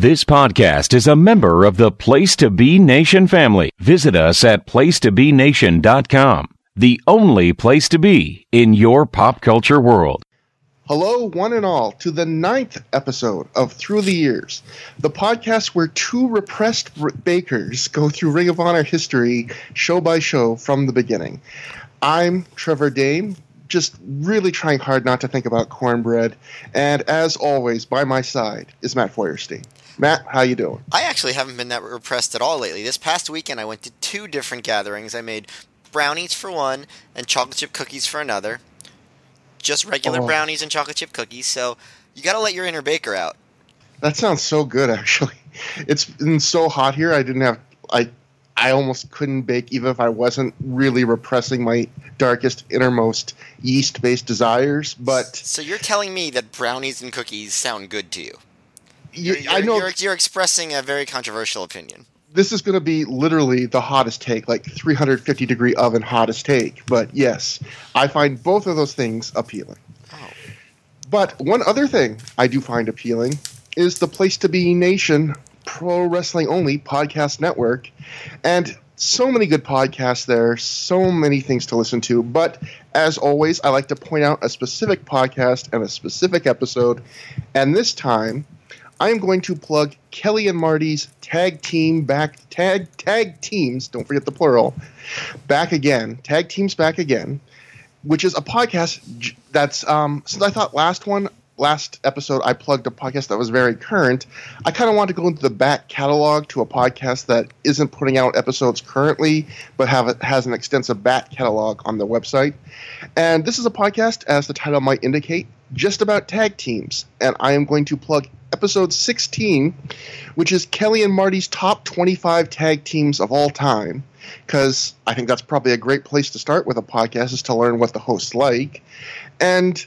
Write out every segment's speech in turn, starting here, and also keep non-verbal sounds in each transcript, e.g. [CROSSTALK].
This podcast is a member of the Place to Be Nation family. Visit us at placetobenation.com, the only place to be in your pop culture world. Hello, one and all, to the ninth episode of Through the Years, the podcast where two repressed bakers go through Ring of Honor history show by show from the beginning. I'm Trevor Dame, just really trying hard not to think about cornbread, and as always, by my side is Matt Feuerstein. Matt, how you doing? I actually haven't been that repressed at all lately. This past weekend, I went to two different gatherings. I made brownies for one and chocolate chip cookies for another. Just regular Oh. brownies and chocolate chip cookies. So you got to let your inner baker out. That sounds so good, [LAUGHS] actually. It's been so hot here. I didn't have I. I almost couldn't bake even if I wasn't really repressing my darkest, innermost yeast-based desires. But So you're telling me that brownies and cookies sound good to you? You, You're, I know you're, you're expressing a very controversial opinion. this is going to be literally the hottest take, like 350 degree oven hottest take. But yes, I find both of those things appealing. Oh. But one other thing I do find appealing is the Place to Be Nation Pro Wrestling Only podcast network. And so many good podcasts there, so many things to listen to. But as always, I like to point out a specific podcast and a specific episode. And this time, I am going to plug Kelly and Marty's tag team back tag tag teams. Don't forget the plural. Back again, tag teams back again, which is a podcast that's um. Since I thought last one, last episode, I plugged a podcast that was very current. I kind of want to go into the back catalog to a podcast that isn't putting out episodes currently, but have has an extensive back catalog on the website. And this is a podcast, as the title might indicate, just about tag teams. And I am going to plug episode 16, which is Kelly and Marty's top 25 tag teams of all time. Because I think that's probably a great place to start with a podcast, is to learn what the hosts like. And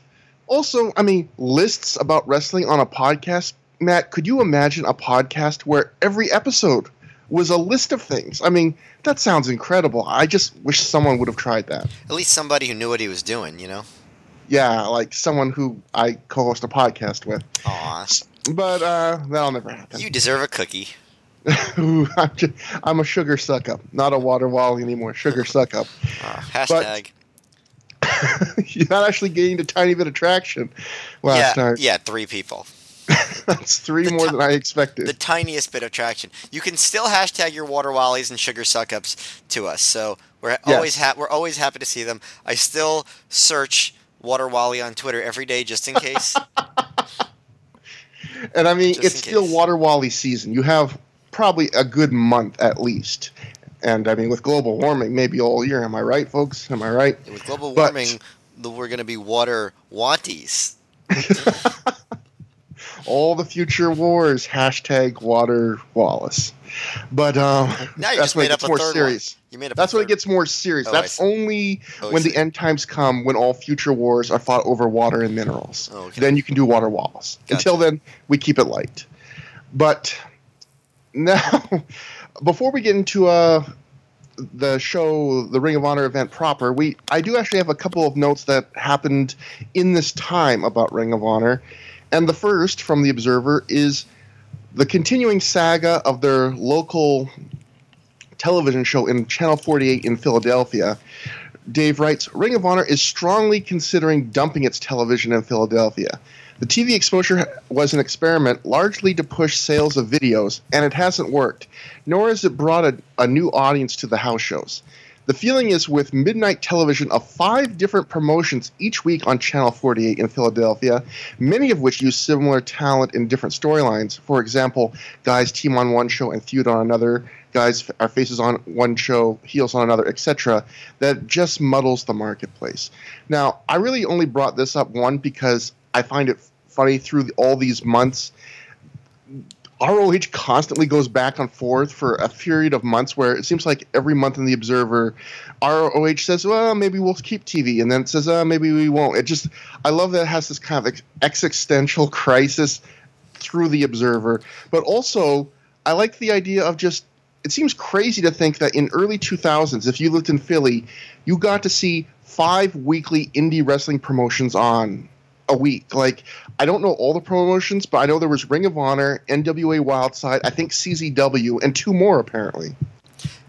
also, I mean, lists about wrestling on a podcast. Matt, could you imagine a podcast where every episode was a list of things? I mean, that sounds incredible. I just wish someone would have tried that. At least somebody who knew what he was doing, you know? Yeah, like someone who I co-host a podcast with. Aw. But uh, that'll never happen. You deserve a cookie. [LAUGHS] I'm, just, I'm a sugar suck up, not a water wally anymore. Sugar suck up. [LAUGHS] Aw, hashtag. [LAUGHS] not actually gained a tiny bit of traction last yeah, night. yeah, three people. That's three The more than I expected. the tiniest bit of traction. You can still hashtag your water wallies and sugar suck ups to us. So we're always ha- we're always happy to see them. I still search water wally on Twitter every day just in case. And I mean, just it's still water wally season. You have probably a good month at least. And I mean, with global warming, maybe all year. Am I right, folks? Am I right? With global warming, the, we're going to be water wanties. [LAUGHS] [LAUGHS] all the future wars. Hashtag water Wallace. But um, Now you that's when it gets more serious. one. You made up. That's when it gets more serious. Oh, That's only Oh, when the end times come, when all future wars are fought over water and minerals. Oh, okay. Then you can do water walls. Gotcha. Until then, we keep it light. But [LAUGHS] now, before we get into uh, the show, the Ring of Honor event proper, we I do actually have a couple of notes that happened in this time about Ring of Honor, and the first from the Observer is the continuing saga of their local television show in Channel 48 in Philadelphia. Dave writes Ring of Honor is strongly considering dumping its television in Philadelphia. The TV exposure was an experiment largely to push sales of videos, and it hasn't worked, nor has it brought a, a new audience to the house shows. The feeling is with midnight television of five different promotions each week on Channel 48 in Philadelphia, many of which use similar talent in different storylines. For example, guys team on one show and feud on another, guys are faces on one show, heels on another, etc. That just muddles the marketplace. Now, I really only brought this up one because I find it funny through all these months. ROH constantly goes back and forth for a period of months where it seems like every month in the Observer, ROH says, "Well, maybe we'll keep TV," and then it says, "Uh, maybe we won't." It just, I love that it has this kind of existential crisis through the Observer, but also I like the idea of just. It seems crazy to think that in early 2000s, if you lived in Philly, you got to see five weekly indie wrestling promotions on a week. Like I don't know all the promotions, but I know there was Ring of Honor, NWA Wildside, I think CZW, and two more apparently.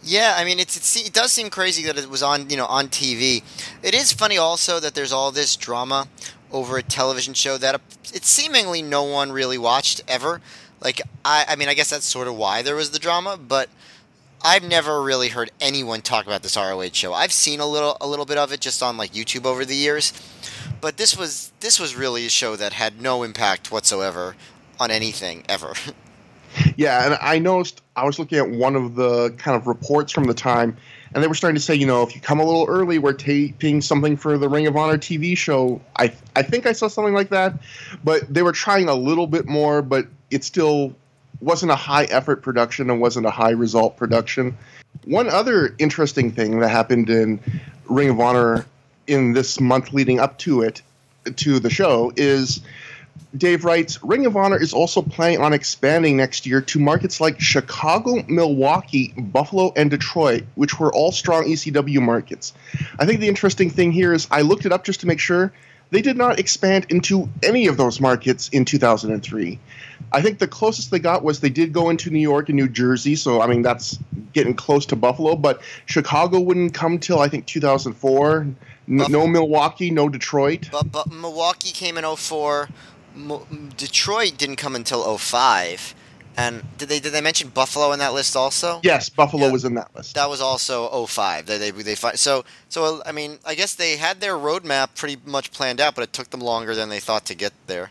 Yeah, I mean, it's, it does seem crazy that it was on you know on TV. It is funny also that there's all this drama over a television show that it seemingly no one really watched ever. Like I, I mean, I guess that's sort of why there was the drama, but I've never really heard anyone talk about this ROH show. I've seen a little a little bit of it just on like YouTube over the years, but this was this was really a show that had no impact whatsoever on anything ever. [LAUGHS] Yeah, and I noticed I was looking at one of the kind of reports from the time, and they were starting to say, you know, if you come a little early, we're taping something for the Ring of Honor TV show. I I think I saw something like that, but they were trying a little bit more, but it still wasn't a high effort production and wasn't a high result production. One other interesting thing that happened in Ring of Honor in this month leading up to it, to the show, is Dave writes Ring of Honor is also planning on expanding next year to markets like Chicago, Milwaukee, Buffalo, and Detroit, which were all strong ECW markets. I think the interesting thing here is I looked it up just to make sure they did not expand into any of those markets in 2003. I think the closest they got was they did go into New York and New Jersey, so I mean that's getting close to Buffalo. But Chicago wouldn't come till I think 2004. No Milwaukee, no Detroit. But, but Milwaukee came in 04. Detroit didn't come until 05. And did they did they mention Buffalo in that list also? Yes, Buffalo yeah. was in that list. That was also 05. They they, they so so I mean I guess they had their roadmap pretty much planned out, but it took them longer than they thought to get there.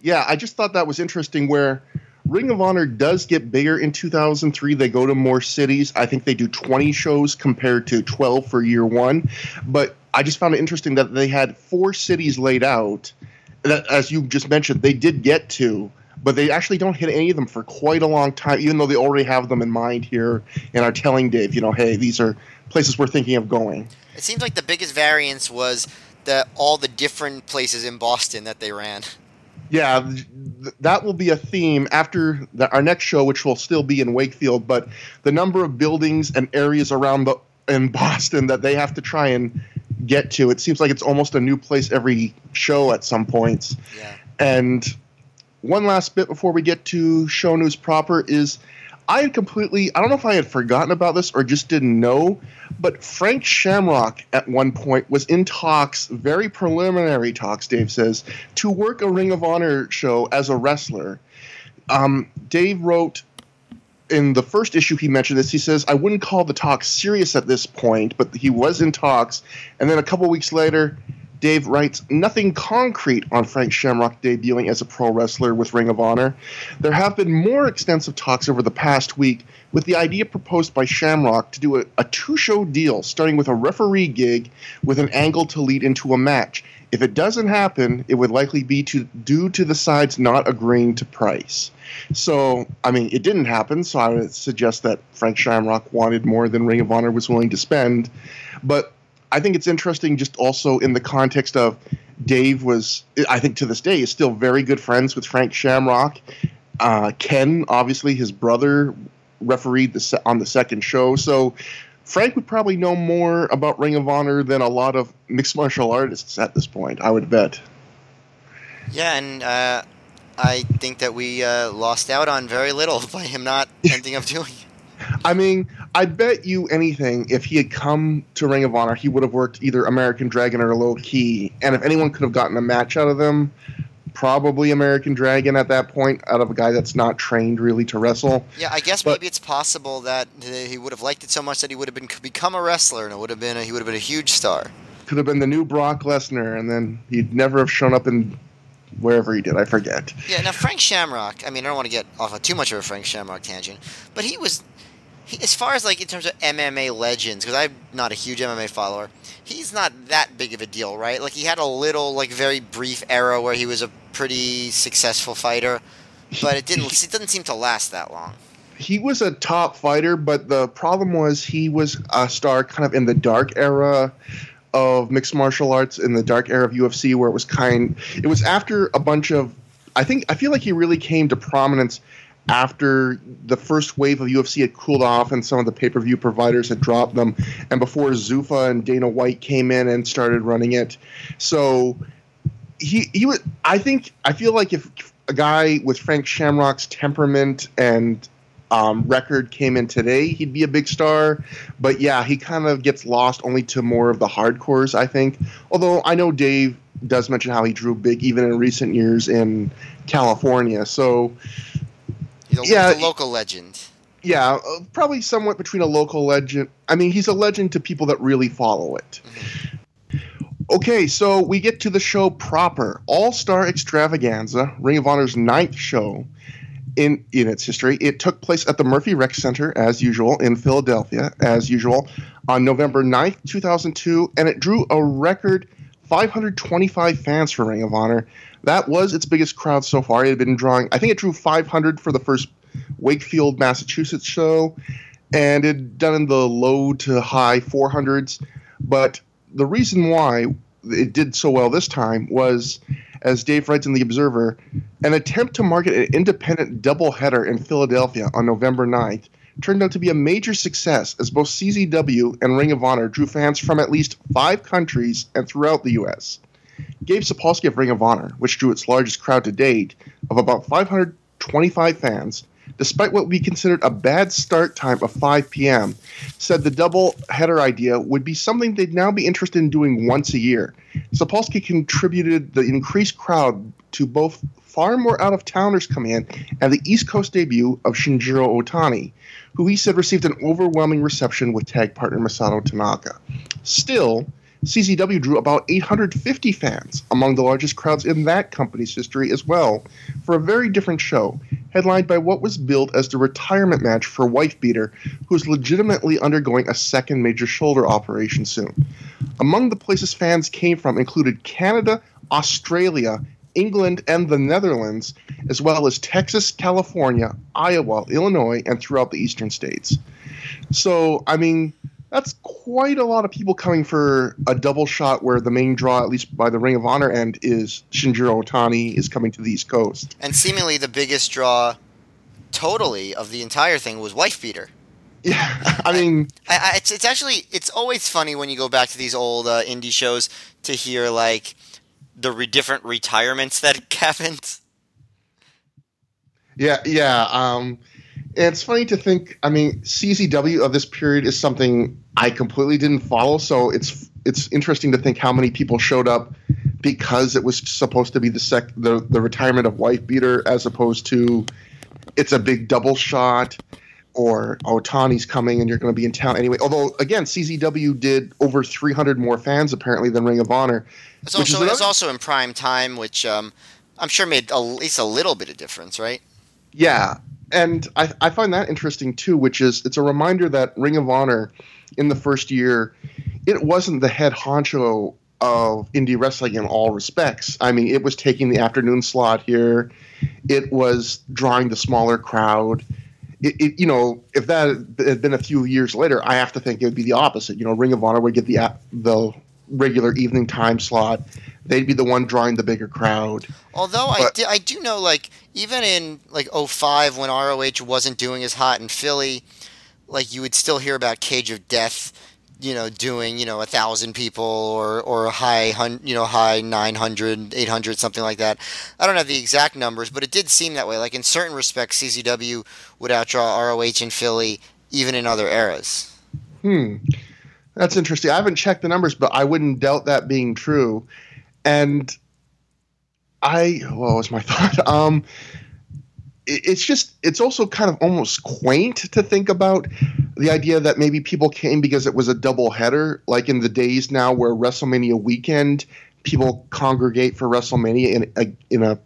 Yeah, I just thought that was interesting. Where Ring of Honor does get bigger in 2003. They go to more cities. I think they do 20 shows compared to 12 for year one. But I just found it interesting that they had four cities laid out. That, as you just mentioned, they did get to but they actually don't hit any of them for quite a long time, even though they already have them in mind here and are telling Dave, you know, hey, these are places we're thinking of going. It seems like the biggest variance was the all the different places in Boston that they ran. Yeah, th- that will be a theme after the, our next show, which will still be in Wakefield. But the number of buildings and areas around the in Boston that they have to try and get to, it seems like it's almost a new place every show at some points. Yeah. And one last bit before we get to show news proper is I had completely, I don't know if I had forgotten about this or just didn't know, but Frank Shamrock at one point was in talks, very preliminary talks, Dave says, to work a Ring of Honor show as a wrestler. Um, Dave wrote in the first issue he mentioned this. He says, I wouldn't call the talks serious at this point, but he was in talks. And then a couple weeks later, Dave writes nothing concrete on Frank Shamrock debuting as a pro wrestler with Ring of Honor. There have been more extensive talks over the past week with the idea proposed by Shamrock to do a, a two show deal starting with a referee gig with an angle to lead into a match. If it doesn't happen, it would likely be to due to the sides not agreeing to price. So, I mean, it didn't happen, so I would suggest that Frank Shamrock wanted more than Ring of Honor was willing to spend. But I think it's interesting just also in the context of Dave was, I think to this day, is still very good friends with Frank Shamrock. Uh, Ken, obviously, his brother, refereed the se- on the second show. So Frank would probably know more about Ring of Honor than a lot of mixed martial artists at this point, I would bet. Yeah, and uh, I think that we uh, lost out on very little [LAUGHS] by him not [LAUGHS] ending up doing it. I mean, I bet you anything if he had come to Ring of Honor, he would have worked either American Dragon or Low Ki, And if anyone could have gotten a match out of them, probably American Dragon at that point, out of a guy that's not trained really to wrestle. Yeah, I guess but, maybe it's possible that he would have liked it so much that he would have been become a wrestler, and it would have been a, he would have been a huge star. Could have been the new Brock Lesnar, and then he'd never have shown up in wherever he did. I forget. Yeah, now Frank Shamrock. I mean, I don't want to get off of too much of a Frank Shamrock tangent, but he was he, as far as like in terms of MMA legends, because I'm not a huge MMA follower, he's not that big of a deal, right? Like he had a little, like very brief era where he was a pretty successful fighter, but it didn't. it doesn't seem to last that long. He was a top fighter, but the problem was he was a star kind of in the dark era of mixed martial arts, in the dark era of UFC, where it was kind. It was after a bunch of. I think I feel like he really came to prominence after the first wave of UFC had cooled off and some of the pay per view providers had dropped them, and before Zuffa and Dana White came in and started running it. So he he was. I think I feel like if a guy with Frank Shamrock's temperament and um, record came in today, he'd be a big star. But yeah, he kind of gets lost only to more of the hardcores, I think. Although I know Dave does mention how he drew big even in recent years in California. So he's a, yeah, he's a local legend. Yeah, uh, probably somewhat between a local legend. I mean, he's a legend to people that really follow it. Mm-hmm. Okay, so we get to the show proper. All Star Extravaganza, Ring of Honor's ninth show in, in its history. It took place at the Murphy Rec Center, as usual, in Philadelphia, as usual, on November 9th, 2002, and it drew a record 525 fans for Ring of Honor. That was its biggest crowd so far. It had been drawing, I think it drew 500 for the first Wakefield, Massachusetts show, and it had done in the low to high 400s. But the reason why it did so well this time was, as Dave writes in The Observer, an attempt to market an independent doubleheader in Philadelphia on November 9th turned out to be a major success as both CZW and Ring of Honor drew fans from at least five countries and throughout the U.S. Gabe Sapolsky of Ring of Honor, which drew its largest crowd to date of about 525 fans, despite what we considered a bad start time of 5 p.m., said the double header idea would be something they'd now be interested in doing once a year. Sapolsky contributed the increased crowd to both far more out of towners coming in and the East Coast debut of Shinjiro Otani, who he said received an overwhelming reception with tag partner Masato Tanaka. Still, CZW drew about 850 fans, among the largest crowds in that company's history as well, for a very different show, headlined by what was billed as the retirement match for Wife Beater, who is legitimately undergoing a second major shoulder operation soon. Among the places fans came from included Canada, Australia, England, and the Netherlands, as well as Texas, California, Iowa, Illinois, and throughout the eastern states. So, I mean, that's quite a lot of people coming for a double shot where the main draw, at least by the Ring of Honor end, is Shinjiro Otani is coming to the East Coast. And seemingly the biggest draw totally of the entire thing was Wife Beater. Yeah, I mean, I, I, it's it's actually it's always funny when you go back to these old uh, indie shows to hear like the re- different retirements that [LAUGHS] happened. Yeah, yeah. Um, it's funny to think. I mean, CZW of this period is something I completely didn't follow, so it's it's interesting to think how many people showed up because it was supposed to be the sec the, the retirement of Wife Beater as opposed to it's a big double shot or Otani's coming and you're going to be in town anyway. Although again, CZW did over 300 more fans apparently than Ring of Honor. It's also it's also in prime time, which um, I'm sure made at least a little bit of difference, right? Yeah, and I, I find that interesting too, which is it's a reminder that Ring of Honor in the first year, it wasn't the head honcho of indie wrestling in all respects. I mean, it was taking the afternoon slot here, it was drawing the smaller crowd. It, it, you know, if that had been a few years later, I have to think it would be the opposite. You know, Ring of Honor would get the the regular evening time slot. They'd be the one drawing the bigger crowd. Although but, I, di- I do know, like, even in, like, 05 when ROH wasn't doing as hot in Philly, like, you would still hear about Cage of Death, you know, doing, you know, a thousand people or, or a high, you know, high 900, 800, something like that. I don't have the exact numbers, but it did seem that way. Like, in certain respects, CZW would outdraw ROH in Philly even in other eras. Hmm. That's interesting. I haven't checked the numbers, but I wouldn't doubt that being true. And I, what was my [LAUGHS] thought? Um, it's just, it's also kind of almost quaint to think about the idea that maybe people came because it was a double header, like in the days now where WrestleMania weekend, people congregate for WrestleMania in a, in a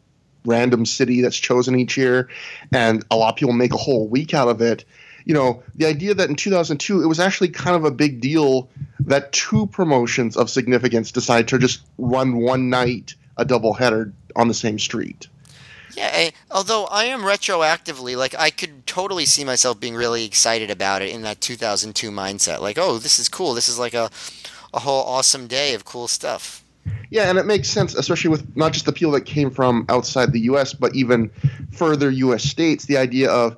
random city that's chosen each year, and a lot of people make a whole week out of it you know, the idea that in 2002 it was actually kind of a big deal that two promotions of significance decided to just run one night a double header on the same street. Yeah, I, although I am retroactively like I could totally see myself being really excited about it in that 2002 mindset. Like, oh, this is cool. This is like a a whole awesome day of cool stuff. Yeah, and it makes sense, especially with not just the people that came from outside the U.S., but even further U.S. states. The idea of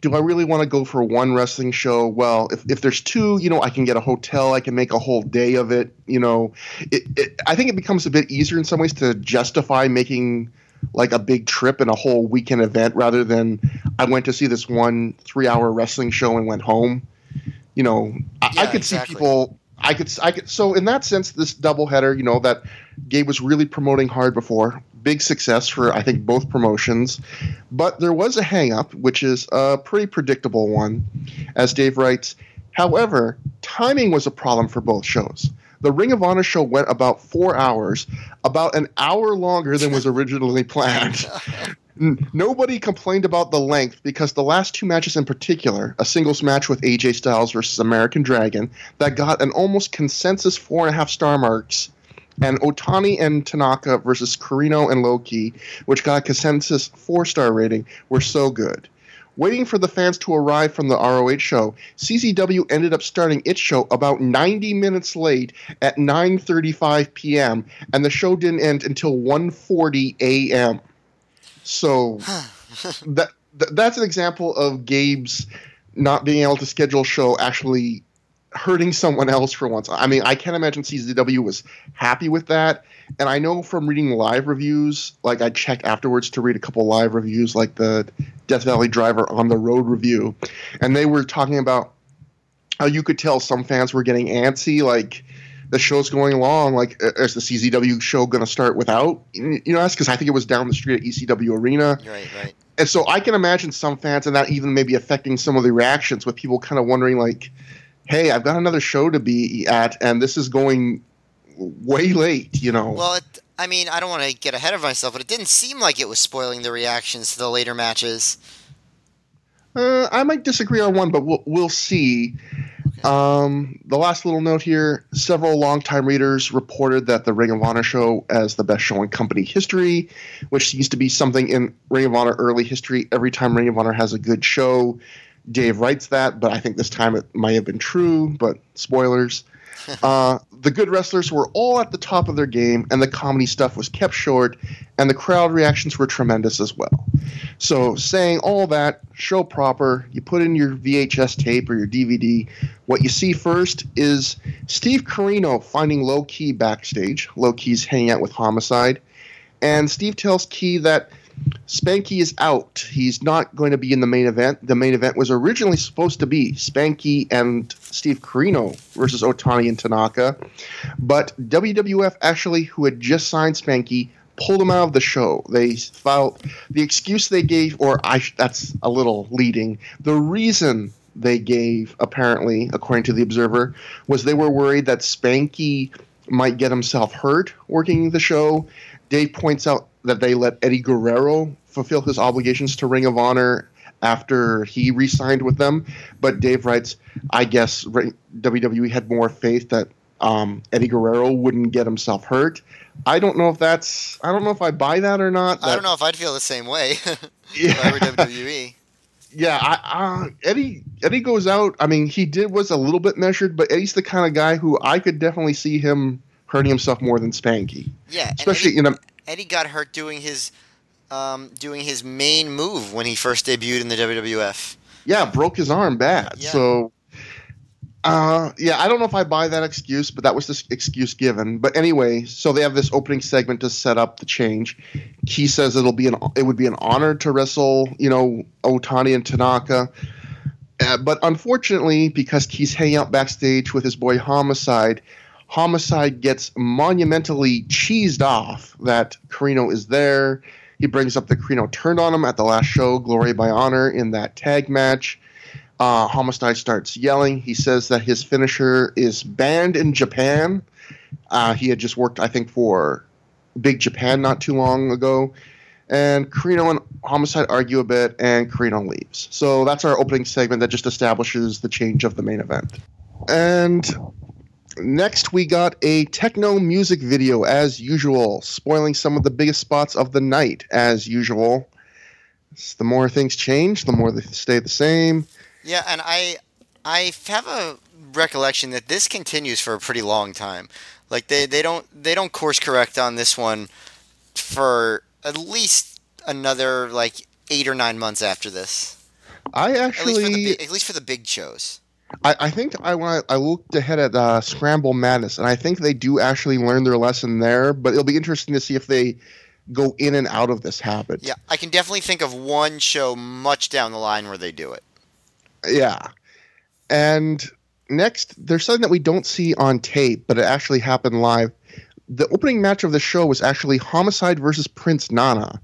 do I really want to go for one wrestling show? Well, if, if there's two, you know, I can get a hotel, I can make a whole day of it. You know, it, it, I think it becomes a bit easier in some ways to justify making like a big trip and a whole weekend event rather than I went to see this one three hour wrestling show and went home. You know, I, Yeah, I could exactly. see people. I could, I could. So in that sense, this doubleheader, you know, that Gabe was really promoting hard before, big success for I think both promotions. But there was a hangup, which is a pretty predictable one, as Dave writes. However, timing was a problem for both shows. The Ring of Honor show went about four hours, about an hour longer than was originally planned. [LAUGHS] Nobody complained about the length because the last two matches in particular, a singles match with AJ Styles versus American Dragon, that got an almost consensus four and a half star marks, and Otani and Tanaka versus Corino and Low Ki, which got a consensus four star rating, were so good. Waiting for the fans to arrive from the ROH show, CZW ended up starting its show about 90 minutes late at 9:35 p.m. and the show didn't end until 1:40 a.m. So [SIGHS] that th- that's an example of Gabe's not being able to schedule a show actually hurting someone else for once. I mean, I can't imagine CZW was happy with that. And I know from reading live reviews, like I checked afterwards to read a couple live reviews, like the Death Valley Driver on the road review, and they were talking about how you could tell some fans were getting antsy, like the show's going along. Like, is the CZW show going to start without? You know, that's because I think it was down the street at ECW Arena. Right, right. And so I can imagine some fans, and that even maybe affecting some of the reactions with people kind of wondering, like, hey, I've got another show to be at, and this is going way late, you know? Well, it, I mean, I don't want to get ahead of myself, but it didn't seem like it was spoiling the reactions to the later matches. Uh, I might disagree on one, but we'll, we'll see. Um, the last little note here several longtime readers reported that the Ring of Honor show as the best show in company history, which seems to be something in Ring of Honor early history. Every time Ring of Honor has a good show, Dave writes that, but I think this time it might have been true, but spoilers. [LAUGHS] uh, the good wrestlers were all at the top of their game, and the comedy stuff was kept short, and the crowd reactions were tremendous as well. So, saying all that, show proper, you put in your VHS tape or your DVD. What you see first is Steve Corino finding Low Ki backstage. Low Ki's hanging out with Homicide. And Steve tells Ki that Spanky is out. He's not going to be in the main event. The main event was originally supposed to be Spanky and Steve Corino versus Otani and Tanaka. But WWF actually, who had just signed Spanky, pulled him out of the show. They filed the excuse they gave, or I, that's a little leading. The reason they gave, apparently, according to the Observer, was they were worried that Spanky might get himself hurt working the show. Dave points out that they let Eddie Guerrero fulfill his obligations to Ring of Honor after he re-signed with them. But Dave writes, I guess WWE had more faith that um, Eddie Guerrero wouldn't get himself hurt. I don't know if that's. I don't know if I buy that or not. I don't know if I'd feel the same way [LAUGHS] Yeah. if I were WWE. [LAUGHS] Yeah, I, uh, Eddie Eddie goes out. I mean, he did was a little bit measured, but Eddie's the kind of guy who I could definitely see him hurting himself more than Spanky, Yeah, especially Eddie, in a Eddie got hurt doing his um, doing his main move when he first debuted in the WWF. yeah broke his arm bad. Yeah. So, uh, yeah, I don't know if I buy that excuse, but that was the excuse given. But anyway, so they have this opening segment to set up the change. Ki says it'll be an it would be an honor to wrestle, you know, Otani and Tanaka. Uh, but unfortunately, because Ki's hanging out backstage with his boy Homicide, Homicide gets monumentally cheesed off that Corino is there. He brings up that Corino turned on him at the last show, Glory by Honor, in that tag match. Uh, Homicide starts yelling. He says that his finisher is banned in Japan. Uh, he had just worked, I think, for Big Japan not too long ago. And Corino and Homicide argue a bit, and Corino leaves. So that's our opening segment that just establishes the change of the main event. And next, we got a techno music video, as usual, spoiling some of the biggest spots of the night, as usual. It's the more things change, the more they stay the same. Yeah, and I I have a recollection that this continues for a pretty long time. Like they, they don't they don't course correct on this one for at least another like eight or nine months after this. I At least for the actually, at least for the big shows. I, I think I want I looked ahead at uh, Scramble Madness, and I think they do actually learn their lesson there. But it'll be interesting to see if they go in and out of this habit. Yeah, I can definitely think of one show much down the line where they do it. Yeah. And next, there's something that we don't see on tape, but it actually happened live. The opening match of the show was actually Homicide versus Prince Nana,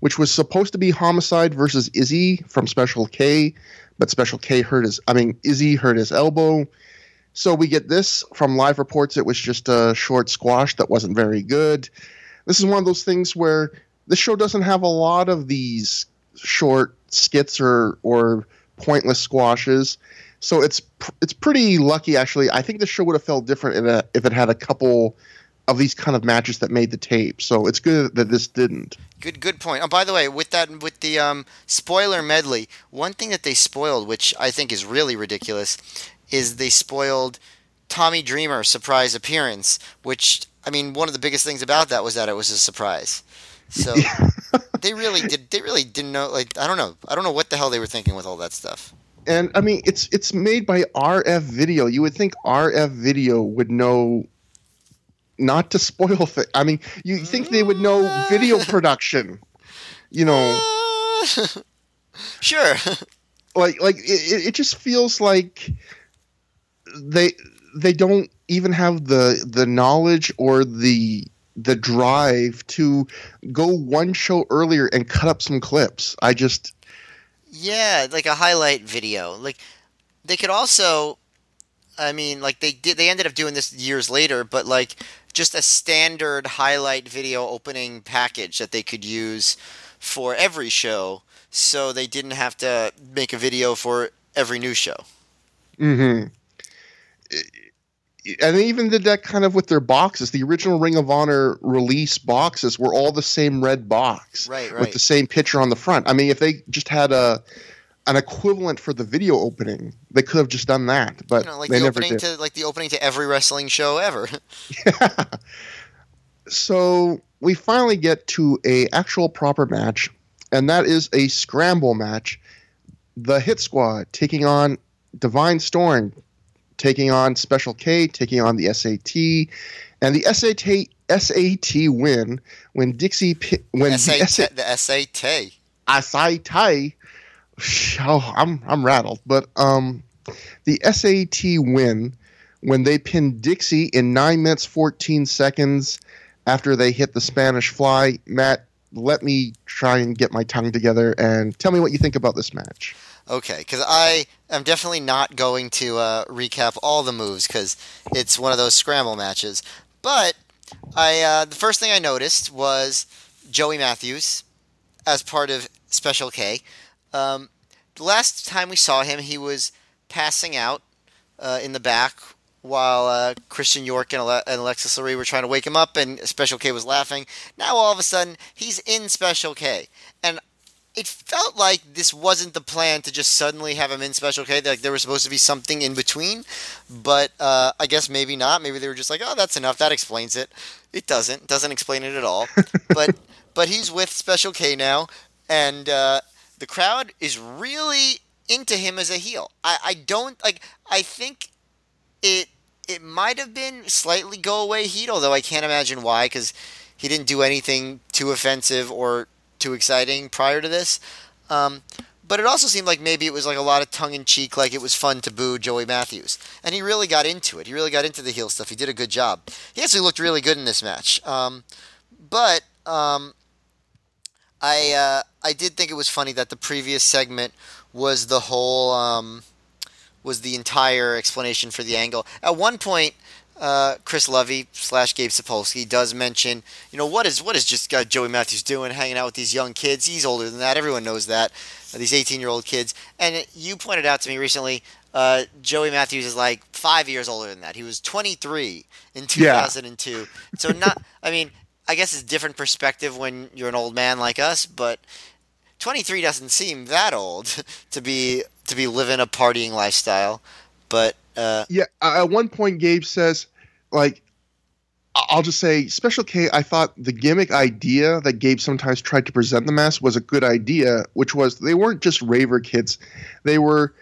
which was supposed to be Homicide versus Izzy from Special K, but Special K hurt his, I mean, Izzy hurt his elbow. So we get this from live reports. It was just a short squash that wasn't very good. This is one of those things where the show doesn't have a lot of these short skits or or pointless squashes. So it's it's pretty lucky actually. I think the show would have felt different if it, if it had a couple of these kind of matches that made the tape. So it's good that this didn't. Good, good point. Oh, by the way, with that, with the um, spoiler medley, one thing that they spoiled, which I think is really ridiculous, is they spoiled Tommy Dreamer's surprise appearance. Which I mean, one of the biggest things about that was that it was a surprise. So [LAUGHS] they really did. They really didn't know. Like I don't know. I don't know what the hell they were thinking with all that stuff. And I mean, it's it's made by RF Video. You would think RF Video would know not to spoil things. I mean, you think they would know video [LAUGHS] production. You know, [LAUGHS] sure. like like it, it just feels like they they don't even have the the knowledge or the the drive to go one show earlier and cut up some clips. I just Yeah, like a highlight video. Like they could also I mean, like they did they ended up doing this years later, but like just a standard highlight video opening package that they could use for every show so they didn't have to make a video for every new show. Mm-hmm. And they even did that kind of with their boxes. The original Ring of Honor release boxes were all the same red box, Right, with the same picture on the front. I mean, if they just had a an equivalent for the video opening, they could have just done that, but You know, like they the never opening did. to like the opening to every wrestling show ever. yeah. [LAUGHS] [LAUGHS] so we finally get to a actual proper match, and that is a scramble match. The Hit Squad taking on Divine Storm, taking on Special K, taking on the SAT, and the SAT SAT win when Dixie when the SAT, SAT the SAT. SAT oh, I'm I'm rattled, but um, the SAT win when they pinned Dixie in nine minutes fourteen seconds after they hit the Spanish Fly. Matt, let me try and get my tongue together and tell me what you think about this match. Okay, because I am definitely not going to uh, recap all the moves because it's one of those scramble matches. But I, uh, the first thing I noticed was Joey Matthews as part of Special K. Um, the last time we saw him, he was passing out uh, in the back while uh, Christian York and, Ale- and Alexis Laree were trying to wake him up, and Special K was laughing. Now all of a sudden, he's in Special K, and it felt like this wasn't the plan to just suddenly have him in Special K. Like there was supposed to be something in between, but uh, I guess maybe not. Maybe they were just like, "Oh, that's enough. That explains it." It doesn't. Doesn't explain it at all. [LAUGHS] but but he's with Special K now, and uh, the crowd is really into him as a heel. I, I don't like. I think it it might have been slightly go away heat, although I can't imagine why because he didn't do anything too offensive or too exciting prior to this. Um, but it also seemed like maybe it was like a lot of tongue in cheek, like it was fun to boo Joey Matthews, and he really got into it. He really got into the heel stuff. He did a good job. He actually looked really good in this match. Um, but um, I uh, I did think it was funny that the previous segment was the whole um, was the entire explanation for the angle. At one point, uh, Chris Lovey slash Gabe Sapolsky does mention, you know, what is what is just got Joey Matthews doing, hanging out with these young kids? He's older than that. Everyone knows that. Uh, these 18 year old kids. And you pointed out to me recently, uh, Joey Matthews is like five years older than that. He was 23 in 2002. So not, I mean, I guess it's a different perspective when you're an old man like us, but 23 doesn't seem that old [LAUGHS] to be to be living a partying lifestyle. But uh, Yeah, at one point Gabe says, like, I'll just say, Special K, I thought the gimmick idea that Gabe sometimes tried to present the mask was a good idea, which was they weren't just raver kids. They were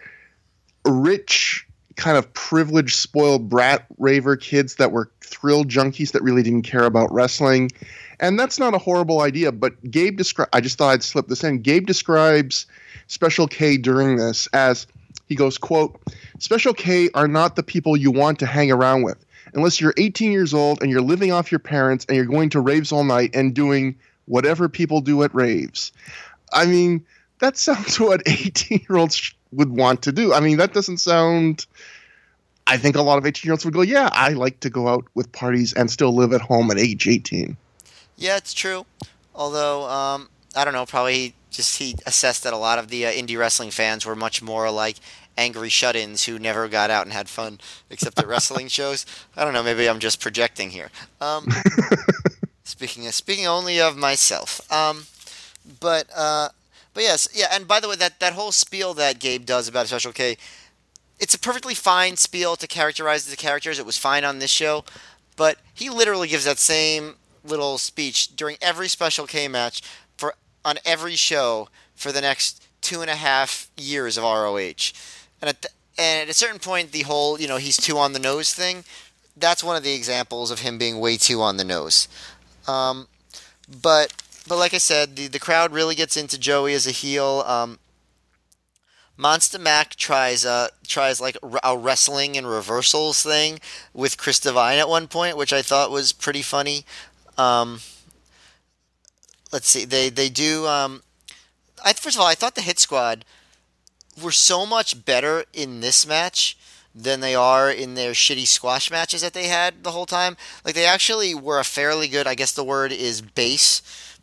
rich, kind of privileged, spoiled brat raver kids that were thrill junkies that really didn't care about wrestling. And that's not a horrible idea, but Gabe described, I just thought I'd slip this in. Gabe describes Special K during this as, he goes, quote, Special K are not the people you want to hang around with unless you're 18 years old and you're living off your parents and you're going to raves all night and doing whatever people do at raves. I mean, that sounds [LAUGHS] what 18 year olds would want to do. I mean, that doesn't sound. I think a lot of 18 year olds would go, yeah, I like to go out with parties and still live at home at age 18. Yeah, it's true. Although, um, I don't know, probably just he assessed that a lot of the uh, indie wrestling fans were much more like angry shut-ins who never got out and had fun except at wrestling [LAUGHS] shows. I don't know. Maybe I'm just projecting here. Um, [LAUGHS] speaking of, speaking only of myself. Um, but uh, but yes, yeah. And by the way, that that whole spiel that Gabe does about Special K, it's a perfectly fine spiel to characterize the characters. It was fine on this show, but he literally gives that same little speech during every Special K match for on every show for the next two and a half years of ROH. And at, the, and at a certain point, the whole, you know, he's too on the nose thing, that's one of the examples of him being way too on the nose. Um, but but like I said, the, the crowd really gets into Joey as a heel. Um, Monsta Mack tries uh, tries like a wrestling and reversals thing with Chris Divine at one point, which I thought was pretty funny. Um, let's see, they they do. Um, I first of all, I thought the Hit Squad were so much better in this match than they are in their shitty squash matches that they had the whole time. Like they actually were a fairly good, I guess the word is base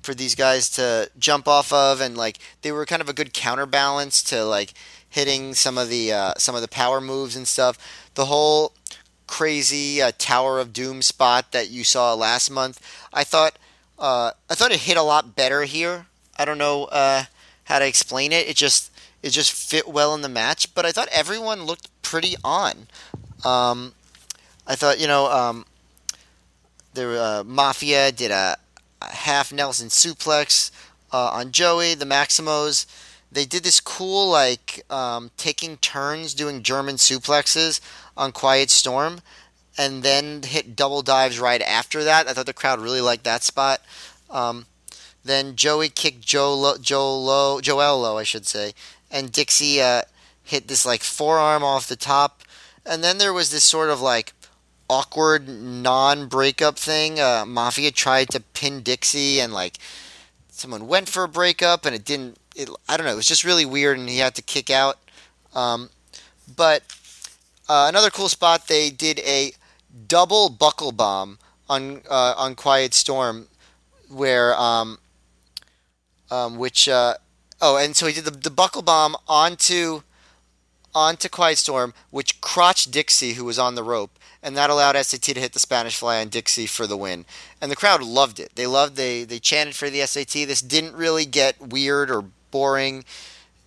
for these guys to jump off of and like they were kind of a good counterbalance to like hitting some of the uh, some of the power moves and stuff. The whole crazy uh, Tower of Doom spot that you saw last month, I thought uh, I thought it hit a lot better here. I don't know uh, how to explain it. It just it just fit well in the match. But I thought everyone looked pretty on. Um, I thought you know um, the uh, Mafia did a, a, half Nelson suplex uh, on Joey. The Maximos they did this cool like um, taking turns doing German suplexes on Quiet Storm. And then hit double dives right after that. I thought the crowd really liked that spot. Um, then Joey kicked Joe Lo, Joe Low, Joel Low, I should say, and Dixie uh, hit this like forearm off the top, and then there was this sort of like awkward non-breakup thing. Uh, Mafia tried to pin Dixie, and like someone went for a breakup, and it didn't. It, I don't know. It was just really weird, and he had to kick out. Um, but uh, another cool spot, they did a double buckle bomb on uh, on Quiet Storm, where um, um, which uh, Oh, and so he did the, the buckle bomb onto onto Quiet Storm, which crotched Dixie, who was on the rope, and that allowed SAT to hit the Spanish Fly on Dixie for the win. And the crowd loved it. They loved they they chanted for the SAT. This didn't really get weird or boring.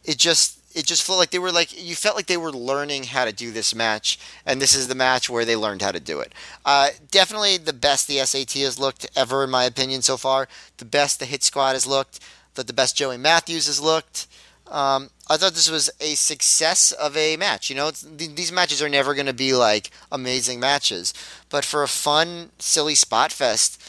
It just it just felt like they were like you felt like they were learning how to do this match, and this is the match where they learned how to do it. Uh, definitely the best the SAT has looked ever, in my opinion, so far. The best the Hit Squad has looked that the best Joey Matthews has looked. Um, I thought this was a success of a match. You know, th- these matches are never going to be like amazing matches, but for a fun, silly spot fest,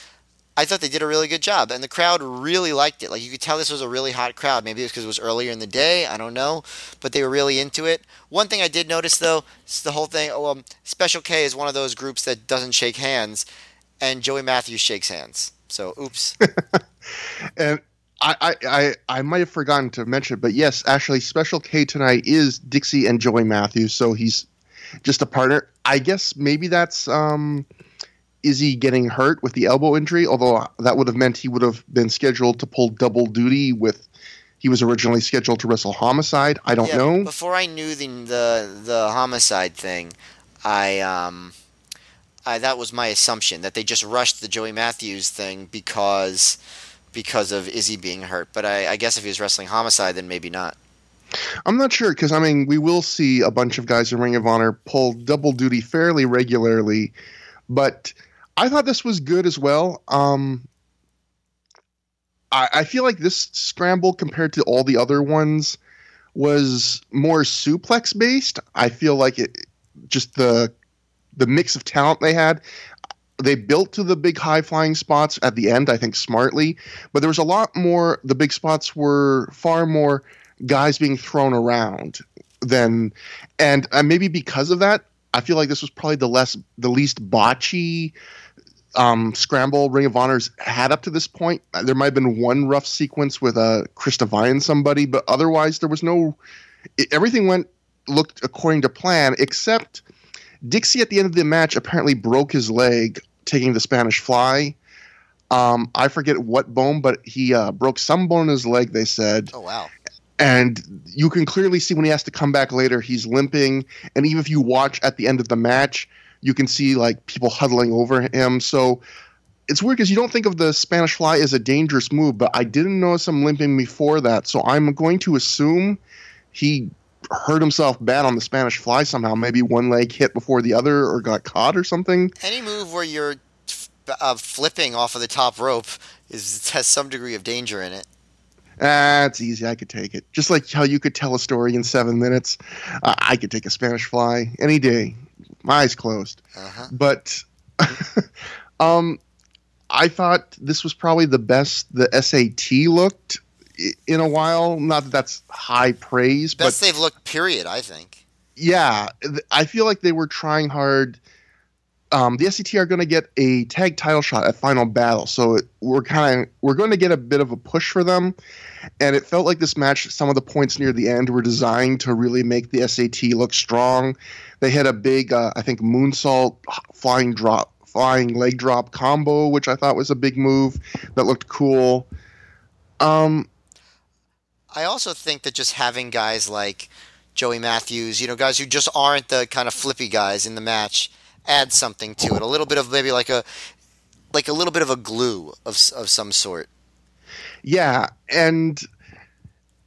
I thought they did a really good job, and the crowd really liked it. Like you could tell this was a really hot crowd. Maybe it's because it was earlier in the day. I don't know, but they were really into it. One thing I did notice though is the whole thing. Oh, um, Special K is one of those groups that doesn't shake hands, and Joey Matthews shakes hands. So, oops. [LAUGHS] and I, I, I might have forgotten to mention, but yes, actually, Special K tonight is Dixie and Joey Matthews, so he's just a partner. I guess maybe that's um, Izzy getting hurt with the elbow injury, although that would have meant he would have been scheduled to pull double duty with. He was originally scheduled to wrestle Homicide. I don't yeah, know. Before I knew the the the Homicide thing, I um, I that was my assumption that they just rushed the Joey Matthews thing because because of Izzy being hurt. But I, I guess if he was wrestling Homicide, then maybe not. I'm not sure because I mean we will see a bunch of guys in Ring of Honor pull double duty fairly regularly, but I thought this was good as well. Um, I, I feel like this scramble compared to all the other ones was more suplex based. I feel like it just the the mix of talent they had. They built to the big high flying spots at the end, I think smartly, but there was a lot more. The big spots were far more guys being thrown around than, and uh, maybe because of that, I feel like this was probably the less the least botchy um, scramble Ring of Honor's had up to this point. There might have been one rough sequence with uh, Chris Divine somebody, but otherwise there was no. It, everything went looked according to plan, except Dixie at the end of the match apparently broke his leg taking the Spanish Fly. Um, I forget what bone, but he uh, broke some bone in his leg. They said. Oh wow! And you can clearly see when he has to come back later, he's limping. And even if you watch at the end of the match, you can see like people huddling over him. So it's weird because you don't think of the Spanish Fly as a dangerous move, but I didn't notice him limping before that. So I'm going to assume he hurt himself bad on the Spanish Fly somehow. Maybe one leg hit before the other or got caught or something. Any move where you're uh, flipping off of the top rope is has some degree of danger in it. Ah, it's easy. I could take it. Just like how you could tell a story in seven minutes, uh, I could take a Spanish fly any day, my eyes closed. Uh-huh. But [LAUGHS] um, I thought this was probably the best the SAT looked in a while. Not that that's high praise, Best but they've looked. Period. I think. yeah, th- I feel like they were trying hard. Um, the SAT are going to get a tag title shot at Final Battle, so it, we're kind of we're going to get a bit of a push for them. And it felt like this match, some of the points near the end were designed to really make the SAT look strong. They had a big, uh, I think, moonsault flying drop, flying leg drop combo, which I thought was a big move that looked cool. Um, I also think that just having guys like Joey Matthews, you know, guys who just aren't the kind of flippy guys in the match, add something to it. A little bit of maybe like a like a little bit of a glue of of some sort. Yeah, and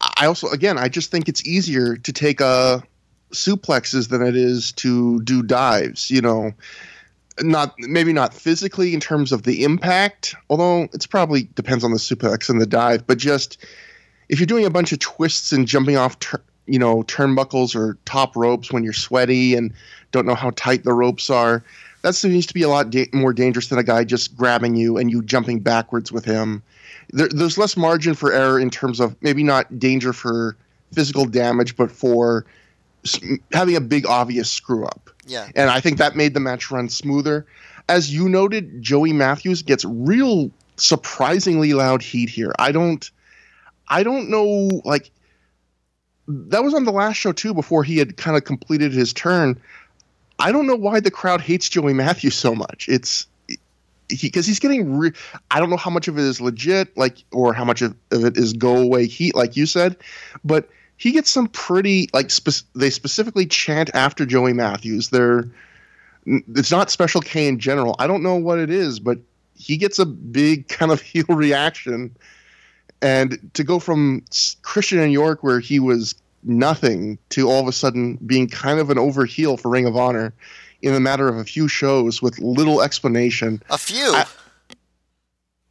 I also again I just think it's easier to take a suplexes than it is to do dives, you know. Not maybe not physically in terms of the impact, although it's probably depends on the suplex and the dive, but just if you're doing a bunch of twists and jumping off tur- you know turnbuckles or top ropes when you're sweaty and don't know how tight the ropes are, that seems to be a lot da- more dangerous than a guy just grabbing you and you jumping backwards with him there, there's less margin for error in terms of maybe not danger for physical damage, but for having a big obvious screw up. Yeah. And I think that made the match run smoother. As you noted, Joey Matthews gets real surprisingly loud heat here. I don't I don't know like that was on the last show too before he had kind of completed his turn. I don't know why the crowd hates Joey Matthews so much. It's because he, he's getting re- i don't know how much of it is legit like or how much of, of it is go away heat like you said but he gets some pretty like spe- they specifically chant after joey matthews they're it's not special k in general i don't know what it is but he gets a big kind of [LAUGHS] heel reaction and to go from christian and york where he was nothing to all of a sudden being kind of an over heel for ring of honor in a matter of a few shows with little explanation A few. I-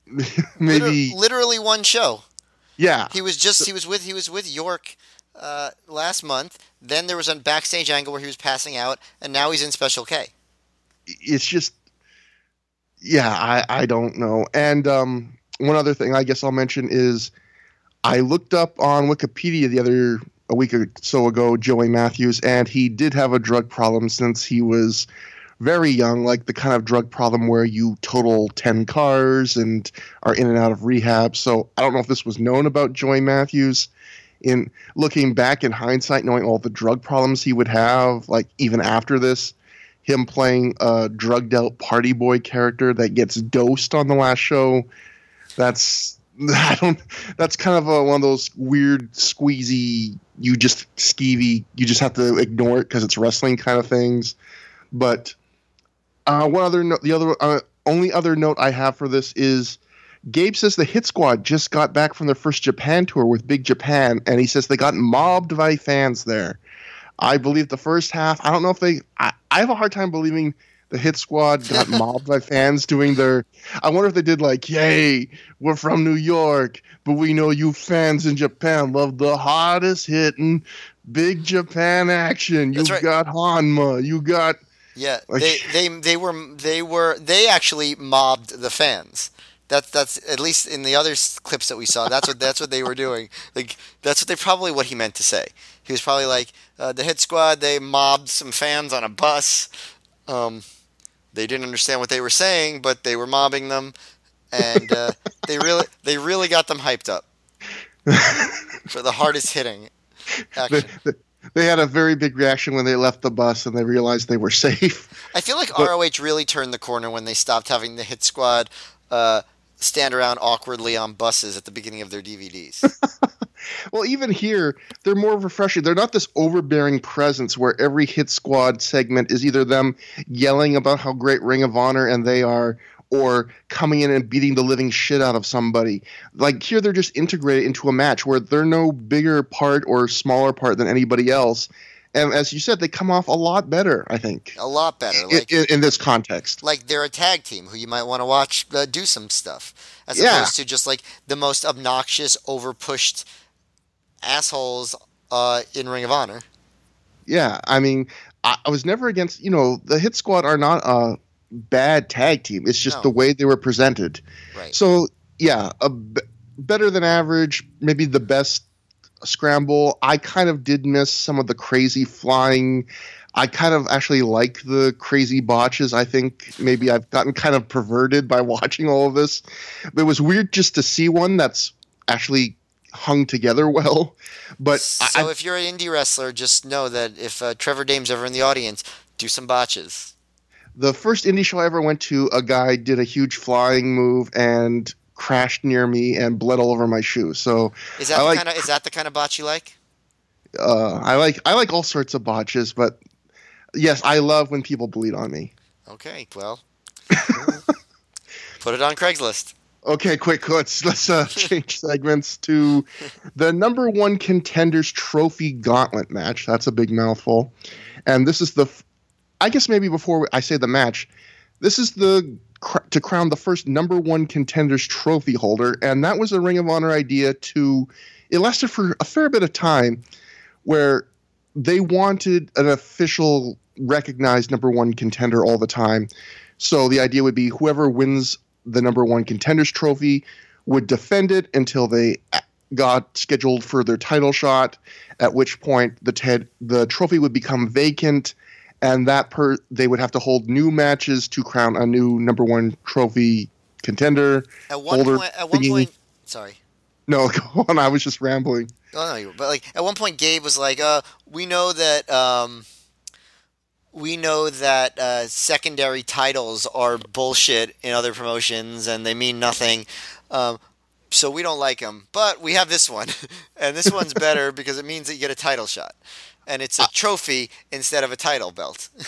[LAUGHS] maybe Liter- literally one show. yeah He was just he was with he was with York uh, last month. Then there was a backstage angle where he was passing out, and now he's in Special K. it's just yeah i i don't know and um one other thing i guess i'll mention is i looked up on wikipedia the other a week or so ago joey matthews and he did have a drug problem since he was very young like the kind of drug problem where you total 10 cars and are in and out of rehab so i don't know if this was known about joey matthews in looking back in hindsight knowing all the drug problems he would have like even after this him playing a drugged out party boy character that gets dosed on the last show. That's [LAUGHS] I don't. That's kind of a, one of those weird squeezy. You just skeevy. You just have to ignore it because it's wrestling kind of things. But uh, one other note, the other uh, only other note I have for this is Gabe says the Hit Squad just got back from their first Japan tour with Big Japan, and he says they got mobbed by fans there. I believe the first half. I don't know if they. I, I have a hard time believing the hit squad got [LAUGHS] mobbed by fans doing their I wonder if they did like, Yay, we're from New York, but we know you fans in Japan love the hottest hitting big Japan action. You right. got Hanma, you got Yeah, Like- they, they they were they were they actually mobbed the fans. That's that's at least in the other clips that we saw. That's what that's what they were doing. Like that's what they probably what he meant to say. He was probably like uh, the hit squad. They mobbed some fans on a bus. Um, they didn't understand what they were saying, but they were mobbing them, and uh, [LAUGHS] they really they really got them hyped up for the hardest hitting [LAUGHS] they, action. they, they had a very big reaction when they left the bus and they realized they were safe. I feel like But- ROH really turned the corner when they stopped having the hit squad uh, stand around awkwardly on buses at the beginning of their DVDs. [LAUGHS] Well, even here, they're more refreshing. They're not this overbearing presence where every hit squad segment is either them yelling about how great Ring of Honor and they are, or coming in and beating the living shit out of somebody. Like here, they're just integrated into a match where they're no bigger part or smaller part than anybody else. And as you said, they come off a lot better, I think, a lot better. in, Like in, in this context. like they're a tag team who you might want to watch uh, do some stuff, as Yeah. opposed to just like the most obnoxious, overpushed assholes uh, in Ring of Honor. Yeah, I mean, I, I was never against. You know, the Hit Squad are not a bad tag team. It's just No. the way they were presented. Right. So yeah, a b- better than average, maybe the best scramble. I kind of did miss some of the crazy flying. I kind of actually like the crazy botches. I think maybe I've gotten kind of perverted by [LAUGHS] watching all of this. But it was weird just to see one that's actually hung together well. But so I- if you're an indie wrestler, just know that if uh, Trevor Dame's ever in the audience, do some botches. the first indie show I ever went to, a guy did a huge flying move and crashed near me and bled all over my shoe. So Is that I the like- kind of is that the kind of botch you like? uh, I like I like all sorts of botches, but yes, I love when people bleed on me. Okay, well, [LAUGHS] put it on Craigslist. Okay, quick, let's let's uh, [LAUGHS] change segments to the number one contenders trophy gauntlet match. That's a big mouthful, and this is the, I guess maybe before I say the match, this is the cr- to crown the first number one contenders trophy holder, and that was a Ring of Honor idea. To it lasted for a fair bit of time, where they wanted an official recognized number one contender all the time. So the idea would be whoever wins the number one contenders trophy would defend it until they uh, got scheduled for their title shot at which point the ted the trophy would become vacant and that per they would have to hold new matches to crown a new number one trophy contender At one Holder point, at one thingy. point, sorry. no [LAUGHS] go on i was just rambling Oh no, you but like at one point, Gabe was like, "Uh, we know that um, we know that uh, secondary titles are bullshit in other promotions and they mean nothing. Um, so we don't like them, but we have this one, [LAUGHS] and this one's better because it means that you get a title shot, and it's a uh, trophy instead of a title belt. [LAUGHS]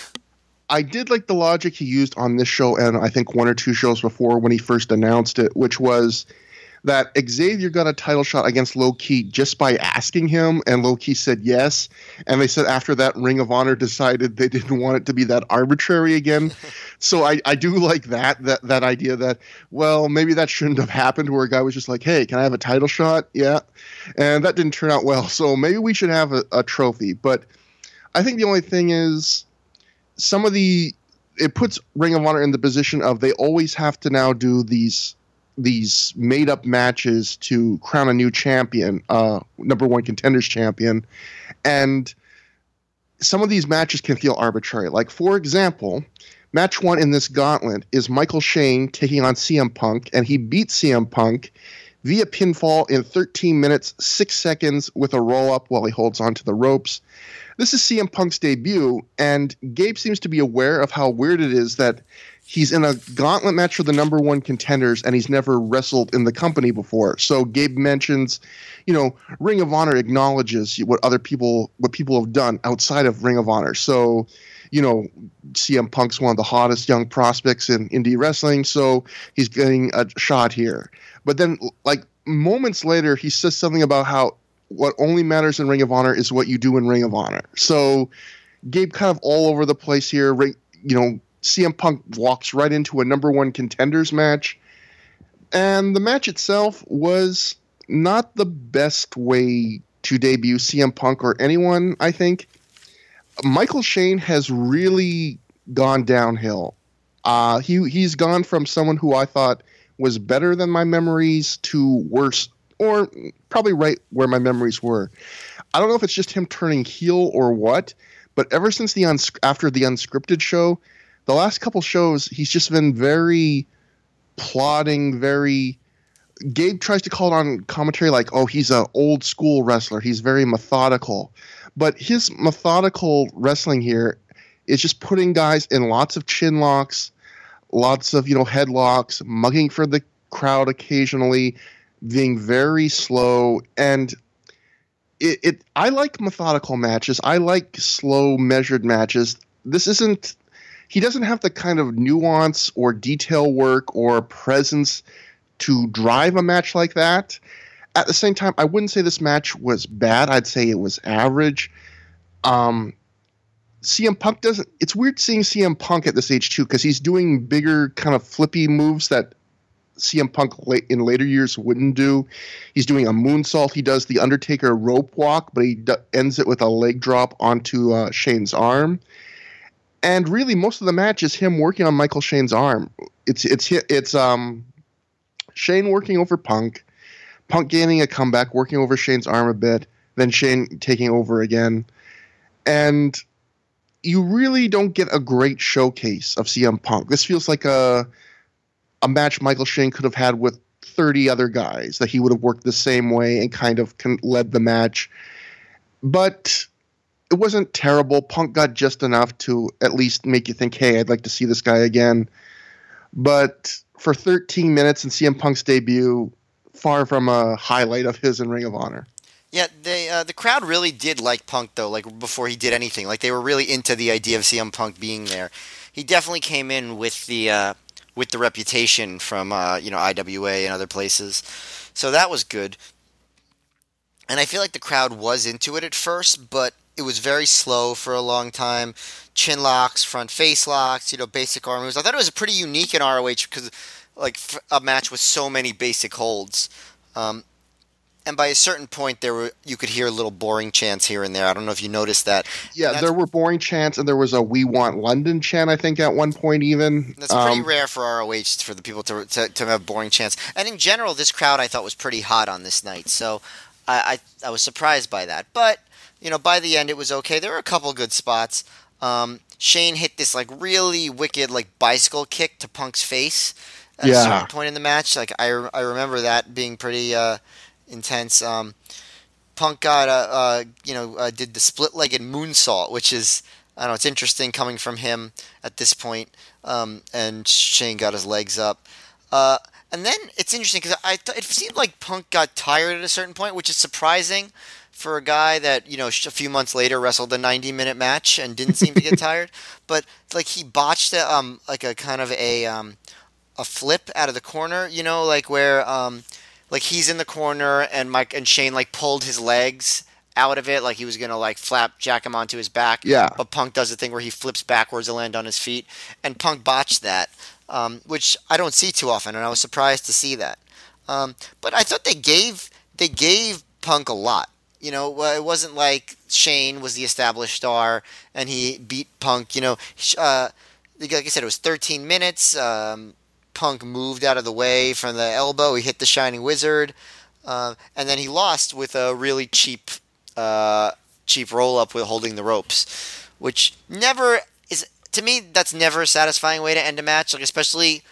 I did like the logic he used on this show and I think one or two shows before when he first announced it, which was that Xavier got a title shot against Low Ki just by asking him, and Low Ki said yes. And they said after that, Ring of Honor decided they didn't want it to be that arbitrary again. [LAUGHS] so I, I do like that that that idea that well maybe that shouldn't have happened where a guy was just like hey can I have a title shot yeah, and that didn't turn out well. So maybe we should have a, a trophy. But I think the only thing is some of the it puts Ring of Honor in the position of they always have to now do these these made up matches to crown a new champion, uh, number one contenders champion, and some of these matches can feel arbitrary. Like for example, match one in this gauntlet is Michael Shane taking on CM Punk, and he beat CM Punk via pinfall in 13 minutes 6 seconds with a roll up while he holds onto the ropes. This is CM Punk's debut, and Gabe seems to be aware of how weird it is that he's in a gauntlet match for the number one contenders and he's never wrestled in the company before. So Gabe mentions, you know, Ring of Honor acknowledges what other people what people have done outside of Ring of Honor. So, you know, CM Punk's one of the hottest young prospects in indie wrestling, so he's getting a shot here. But then like moments later he says something about how what only matters in Ring of Honor is what you do in Ring of Honor. So Gabe kind of all over the place here. Ring, you know, CM Punk walks right into a number one contenders match. And the match itself was not the best way to debut CM Punk or anyone, I think. Michael Shane has really gone downhill. Uh, he he's gone from someone who I thought was better than my memories to worse, or probably right where my memories were. I don't know if it's just him turning heel or what, but ever since the uns- after the unscripted show, the last couple shows he's just been very plodding, very. Gabe tries to call it on commentary like, "Oh, he's an old school wrestler. He's very methodical," but his methodical wrestling here is just putting guys in lots of chin locks, lots of you know headlocks, mugging for the crowd occasionally, being very slow and it, it I like methodical matches. I like slow measured matches. This isn't he doesn't have the kind of nuance or detail work or presence to drive a match like that. At the same time, I wouldn't say this match was bad. I'd say it was average. Um, CM Punk doesn't. It's weird seeing CM Punk at this age too, because he's doing bigger, kind of flippy moves that CM Punk in later years wouldn't do. He's doing a moonsault. He does the Undertaker rope walk, but he ends it with a leg drop onto uh, Shane's arm. And really, most of the match is him working on Michael Shane's arm. It's it's it's um Shane working over Punk, Punk gaining a comeback, working over Shane's arm a bit, then Shane taking over again. And you really don't get a great showcase of CM Punk. This feels like a a match Michael Shane could have had with 30 other guys that he would have worked the same way and kind of led the match. But it wasn't terrible. Punk got just enough to at least make you think, hey, I'd like to see this guy again. But for 13 minutes in CM Punk's debut, far from a highlight of his in Ring of Honor. Yeah, they uh, the crowd really did like Punk though. Like before he did anything, like they were really into the idea of CM Punk being there. He definitely came in with the uh, with the reputation from uh, you know IWA and other places, so that was good. And I feel like the crowd was into it at first, but it was very slow for a long time. Chin locks, front face locks, you know, basic arm moves. I thought it was pretty unique in ROH because like a match with so many basic holds. Um, and by a certain point, there were you could hear a little boring chants here and there. I don't know if you noticed that. Yeah, there were boring chants, and there was a "We Want London" chant. I think at one point even. That's pretty um, rare for ROH for the people to, to, to have boring chants. And in general, this crowd I thought was pretty hot on this night, so I I, I was surprised by that. But you know, by the end, it was okay. There were a couple good spots. Um, Shane hit this like really wicked like bicycle kick to Punk's face at yeah. a certain point in the match. Like I, I remember that being pretty. Uh, intense. Um, Punk got uh, uh you know uh, did the split-legged moonsault, which is I don't know it's interesting coming from him at this point. Um, and Shane got his legs up. Uh, and then it's interesting because I th- it seemed like Punk got tired at a certain point, which is surprising for a guy that you know a few months later wrestled a 90 minute match and didn't seem to get [LAUGHS] tired. But like he botched a, um like a kind of a um a flip out of the corner, you know, like where um like he's in the corner and Mike and Shane like pulled his legs out of it like he was gonna like flap jack him onto his back. Yeah. But Punk does the thing where he flips backwards to land on his feet, and Punk botched that, um, which I don't see too often, and I was surprised to see that. Um, but I thought they gave they gave Punk a lot. You know, it wasn't like Shane was the established star and he beat Punk. You know, uh, like I said, it was 13 minutes. Um, Punk moved out of the way from the elbow. He hit the Shining Wizard, uh, and then he lost with a really cheap, uh, cheap roll up with holding the ropes, which never is to me. That's never a satisfying way to end a match. Like especially,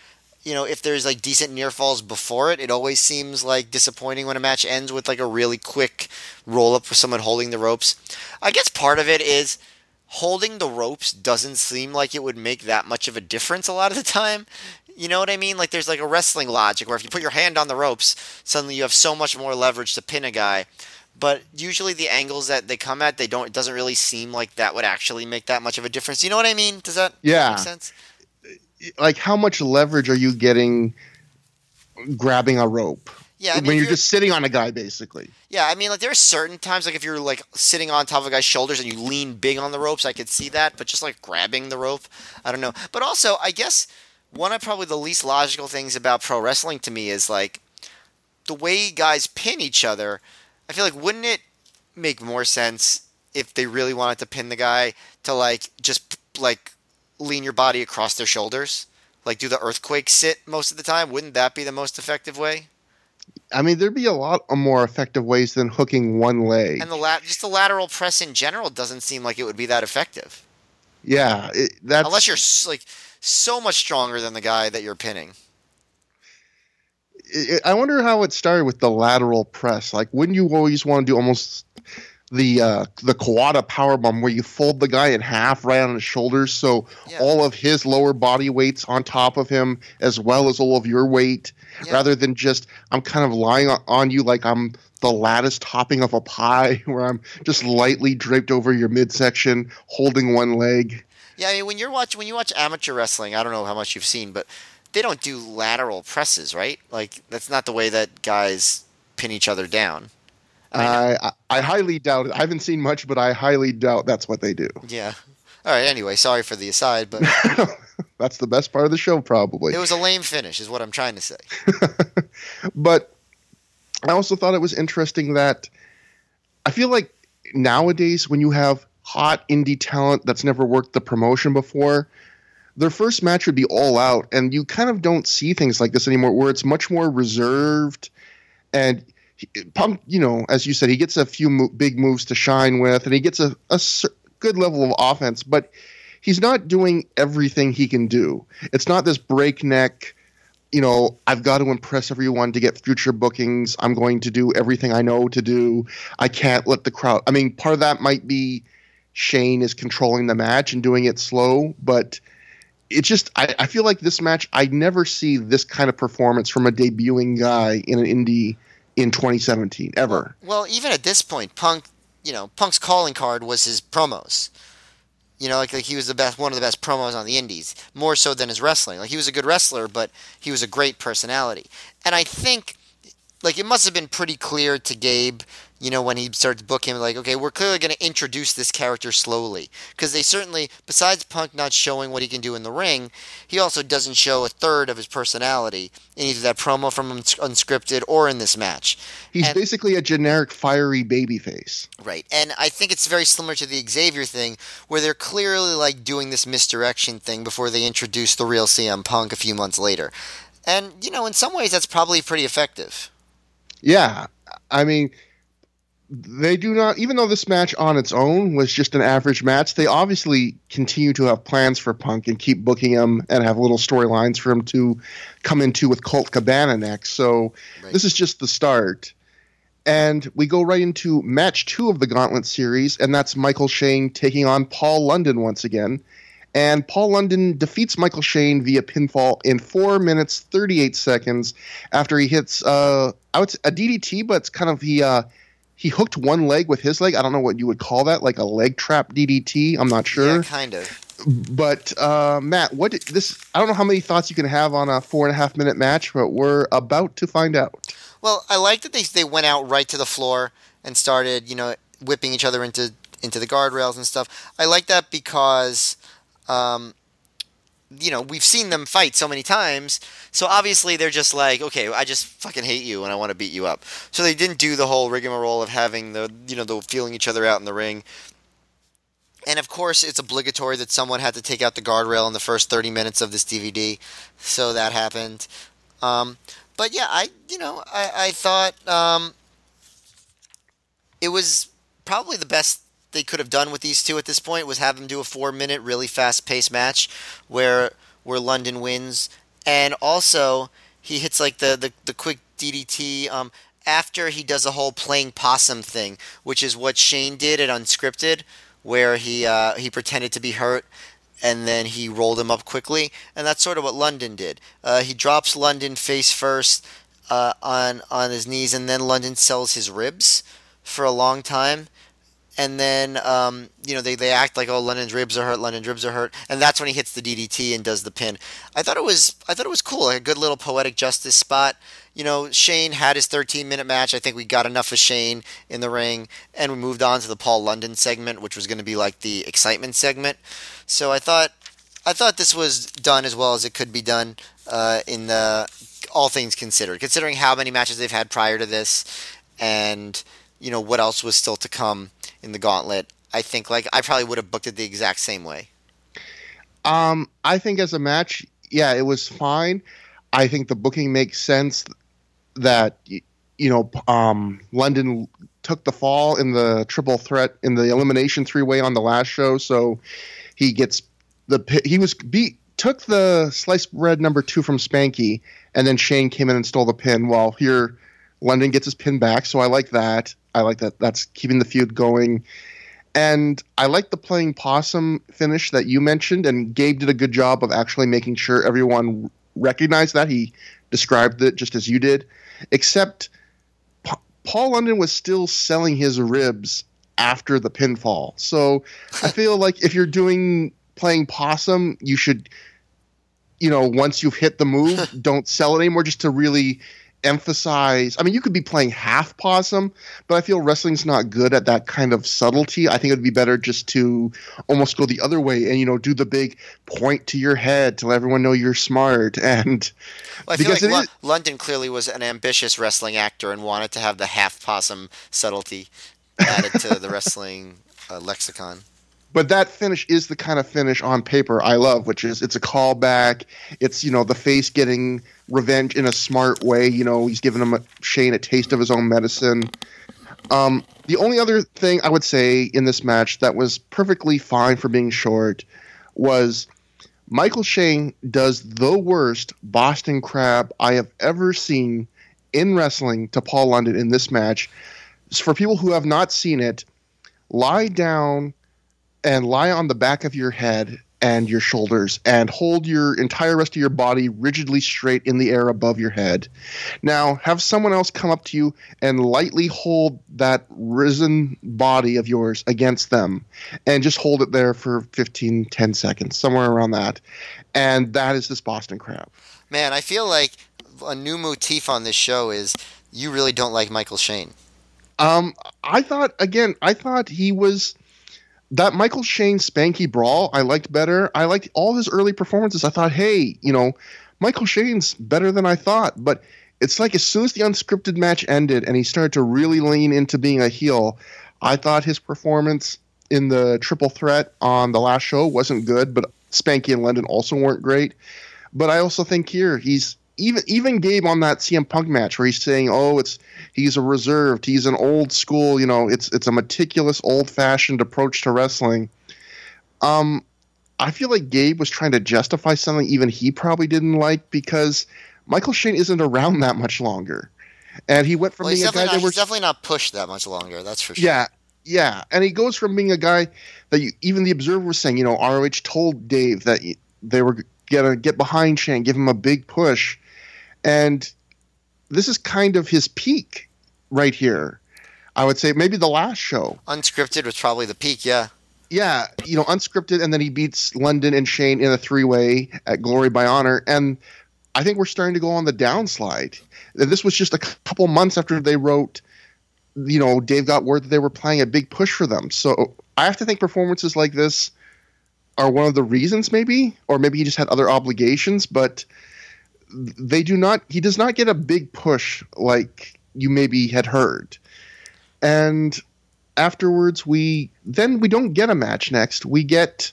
you know, if there's like decent near falls before it, it always seems like disappointing when a match ends with like a really quick roll up with someone holding the ropes. I guess part of it is holding the ropes doesn't seem like it would make that much of a difference a lot of the time. You know what I mean? Like there's like a wrestling logic where if you put your hand on the ropes, suddenly you have so much more leverage to pin a guy. But usually the angles that they come at, they don't. It doesn't really seem like that would actually make that much of a difference. You know what I mean? Does that yeah. make sense? Like how much leverage are you getting grabbing a rope? Yeah, I mean, when you're, you're- just sitting on a guy, basically. Yeah, I mean, like there are certain times, like if you're like sitting on top of a guy's shoulders and you lean big on the ropes, I could see that. But just like grabbing the rope, I don't know. But also, I guess one of probably the least logical things about pro wrestling to me is like the way guys pin each other. I feel like wouldn't it make more sense if they really wanted to pin the guy to like just like lean your body across their shoulders, like do the earthquake sit most of the time? Wouldn't that be the most effective way? I mean, there'd be a lot of more effective ways than hooking one leg. And the lat- just the lateral press in general doesn't seem like it would be that effective. yeah, it, that's Unless you're like so much stronger than the guy that you're pinning. I I wonder how it started with the lateral press. Like, wouldn't you always want to do almost the uh, the Kawada power bomb where you fold the guy in half right on his shoulders, so Yeah. all of his lower body weight's on top of him as well as all of your weight, Yeah. rather than just I'm kind of lying on, on you like I'm the lattice topping of a pie, [LAUGHS] where I'm just lightly draped over your midsection, holding one leg. Yeah, I mean when you're watch when you watch amateur wrestling, I don't know how much you've seen, but they don't do lateral presses, right? Like that's not the way that guys pin each other down. I, I I highly doubt it. I haven't seen much, but I highly doubt that's what they do. Yeah. All right. Anyway, sorry for the aside, but [LAUGHS] That's the best part of the show, probably. it was a lame finish, is what I'm trying to say. [LAUGHS] but I also thought it was interesting that I feel like nowadays, when you have hot indie talent that's never worked the promotion before, their first match would be all out, and you kind of don't see things like this anymore, where it's much more reserved. And Punk, you know, as you said, he gets a few mo- big moves to shine with, and he gets a, a good level of offense, but he's not doing everything he can do. It's not this breakneck you know, I've got to impress everyone to get future bookings. I'm going to do everything I know to do. I can't let the crowd. I mean, part of that might be Shane is controlling the match and doing it slow, but it's just, I, I feel like this match, I never see this kind of performance from a debuting guy in an indie in 2017, ever. Well, even at this point, Punk, you know, Punk's calling card was his promos. You know, like, like he was the best, one of the best promos on the Indies, more so than his wrestling. Like he was a good wrestler, but he was a great personality. And I think, like, it must have been pretty clear to Gabe, you know, when he starts booking, him, like, okay, we're clearly going to introduce this character slowly, because they certainly, besides Punk not showing what he can do in the ring, he also doesn't show a third of his personality in either that promo from Unscripted or in this match. He's And- basically a generic fiery babyface. Right. And I think it's very similar to the Xavier thing, where they're clearly like doing this misdirection thing before they introduce the real CM Punk a few months later. And, you know, in some ways that's probably pretty effective. Yeah, I mean, they do not. Even though this match on its own was just an average match, they obviously continue to have plans for Punk and keep booking him and have little storylines for him to come into with Colt Cabana next. So Right. this is just the start. And we go right into match two of the Gauntlet series, and that's Michael Shane taking on Paul London once again. And Paul London defeats Michael Shane via pinfall in four minutes thirty eight seconds after he hits uh I would say a DDT, but it's kind of he uh he hooked one leg with his leg. I don't know what you would call that, like a leg trap DDT. I'm not sure. Yeah, kind of. But uh, Matt, what did this? I don't know how many thoughts you can have on a four and a half minute match, but we're about to find out. Well, I like that they they went out right to the floor and started, you know, whipping each other into into the guardrails and stuff. I like that because um you know, we've seen them fight so many times. So obviously they're just like, okay, I just fucking hate you and I want to beat you up. So they didn't do the whole rigmarole of having the, you know, the feeling each other out in the ring. And of course, it's obligatory that someone had to take out the guardrail in the first 30 minutes of this DVD. So that happened. Um, but yeah, I, you know, I, I thought um, it was probably the best they could have done with these two at this point was have them do a four minute, really fast paced match where where London wins, and also he hits like the the, the quick DDT um, after he does a whole playing possum thing, which is what Shane did at Unscripted, where he uh, he pretended to be hurt. And then he rolled him up quickly, and that's sort of what London did. Uh, he drops London face first uh, on on his knees, and then London sells his ribs for a long time and then um, you know they, they act like oh London's ribs are hurt, London's ribs are hurt, and that's when he hits the DDT and does the pin. I thought it was I thought it was cool, like a good little poetic justice spot. You know, Shane had his 13 minute match. I think we got enough of Shane in the ring, and we moved on to the Paul London segment, which was going to be like the excitement segment. So I thought I thought this was done as well as it could be done uh, in the all things considered, considering how many matches they've had prior to this, and you know what else was still to come in the gauntlet. I think like I probably would have booked it the exact same way. Um, I think as a match, yeah, it was fine. I think the booking makes sense that you know um, London took the fall in the triple threat in the elimination three way on the last show, so he gets the he was beat took the sliced bread number two from Spanky, and then Shane came in and stole the pin. While here, London gets his pin back, so I like that. I like that. That's keeping the feud going. And I like the playing possum finish that you mentioned, and Gabe did a good job of actually making sure everyone recognized that. He described it just as you did, except pa- Paul London was still selling his ribs after the pinfall. So I [LAUGHS] feel like if you're doing playing possum, you should, you know, once you've hit the move, [LAUGHS] don't sell it anymore just to really emphasize. I mean, you could be playing half possum, but I feel wrestling's not good at that kind of subtlety. I think it would be better just to almost go the other way and you know do the big point to your head to let everyone know you're smart. [LAUGHS] And well, I feel like Lo- is, London clearly was an ambitious wrestling actor and wanted to have the half possum subtlety added to the [LAUGHS] wrestling uh, lexicon but that finish is the kind of finish on paper I love, which is it's a callback. It's you know the face getting revenge in a smart way. You know he's giving him a, Shane a taste of his own medicine. Um, the only other thing I would say in this match that was perfectly fine for being short was Michael Shane does the worst Boston Crab I have ever seen in wrestling to Paul London in this match. For people who have not seen it, lie down and lie on the back of your head and your shoulders and hold your entire rest of your body rigidly straight in the air above your head. Now, have someone else come up to you and lightly hold that risen body of yours against them and just hold it there for 15, 10 seconds, somewhere around that. And that is this Boston Crab. Man, I feel like a new motif on this show is you really don't like Michael Shane. Um, I thought again, I thought he was that Michael Shane Spanky Brawl I liked better. I liked all his early performances. I thought, hey, you know, Michael Shane's better than I thought. But it's like as soon as the unscripted match ended and he started to really lean into being a heel, I thought his performance in the triple threat on the last show wasn't good, but Spanky and London also weren't great. But I also think here he's even even Gabe on that CM Punk match where he's saying, "Oh, it's he's a reserved, he's an old school, you know, it's it's a meticulous, old fashioned approach to wrestling." Um, I feel like Gabe was trying to justify something even he probably didn't like because Michael Shane isn't around that much longer, and he went from well, being a guy not, that was definitely not pushed that much longer. That's for sure. Yeah, yeah, and he goes from being a guy that you, even the Observer was saying, you know, ROH told Dave that they were gonna get behind Shane, give him a big push and this is kind of his peak right here. I would say maybe the last show. Unscripted was probably the peak, yeah. Yeah, you know, unscripted, and then he beats London and Shane in a three way at Glory by Honor. And I think we're starting to go on the downslide. This was just a couple months after they wrote, you know, Dave got word that they were playing a big push for them. So I have to think performances like this are one of the reasons, maybe, or maybe he just had other obligations. But they do not he does not get a big push like you maybe had heard. And afterwards we then we don't get a match next. We get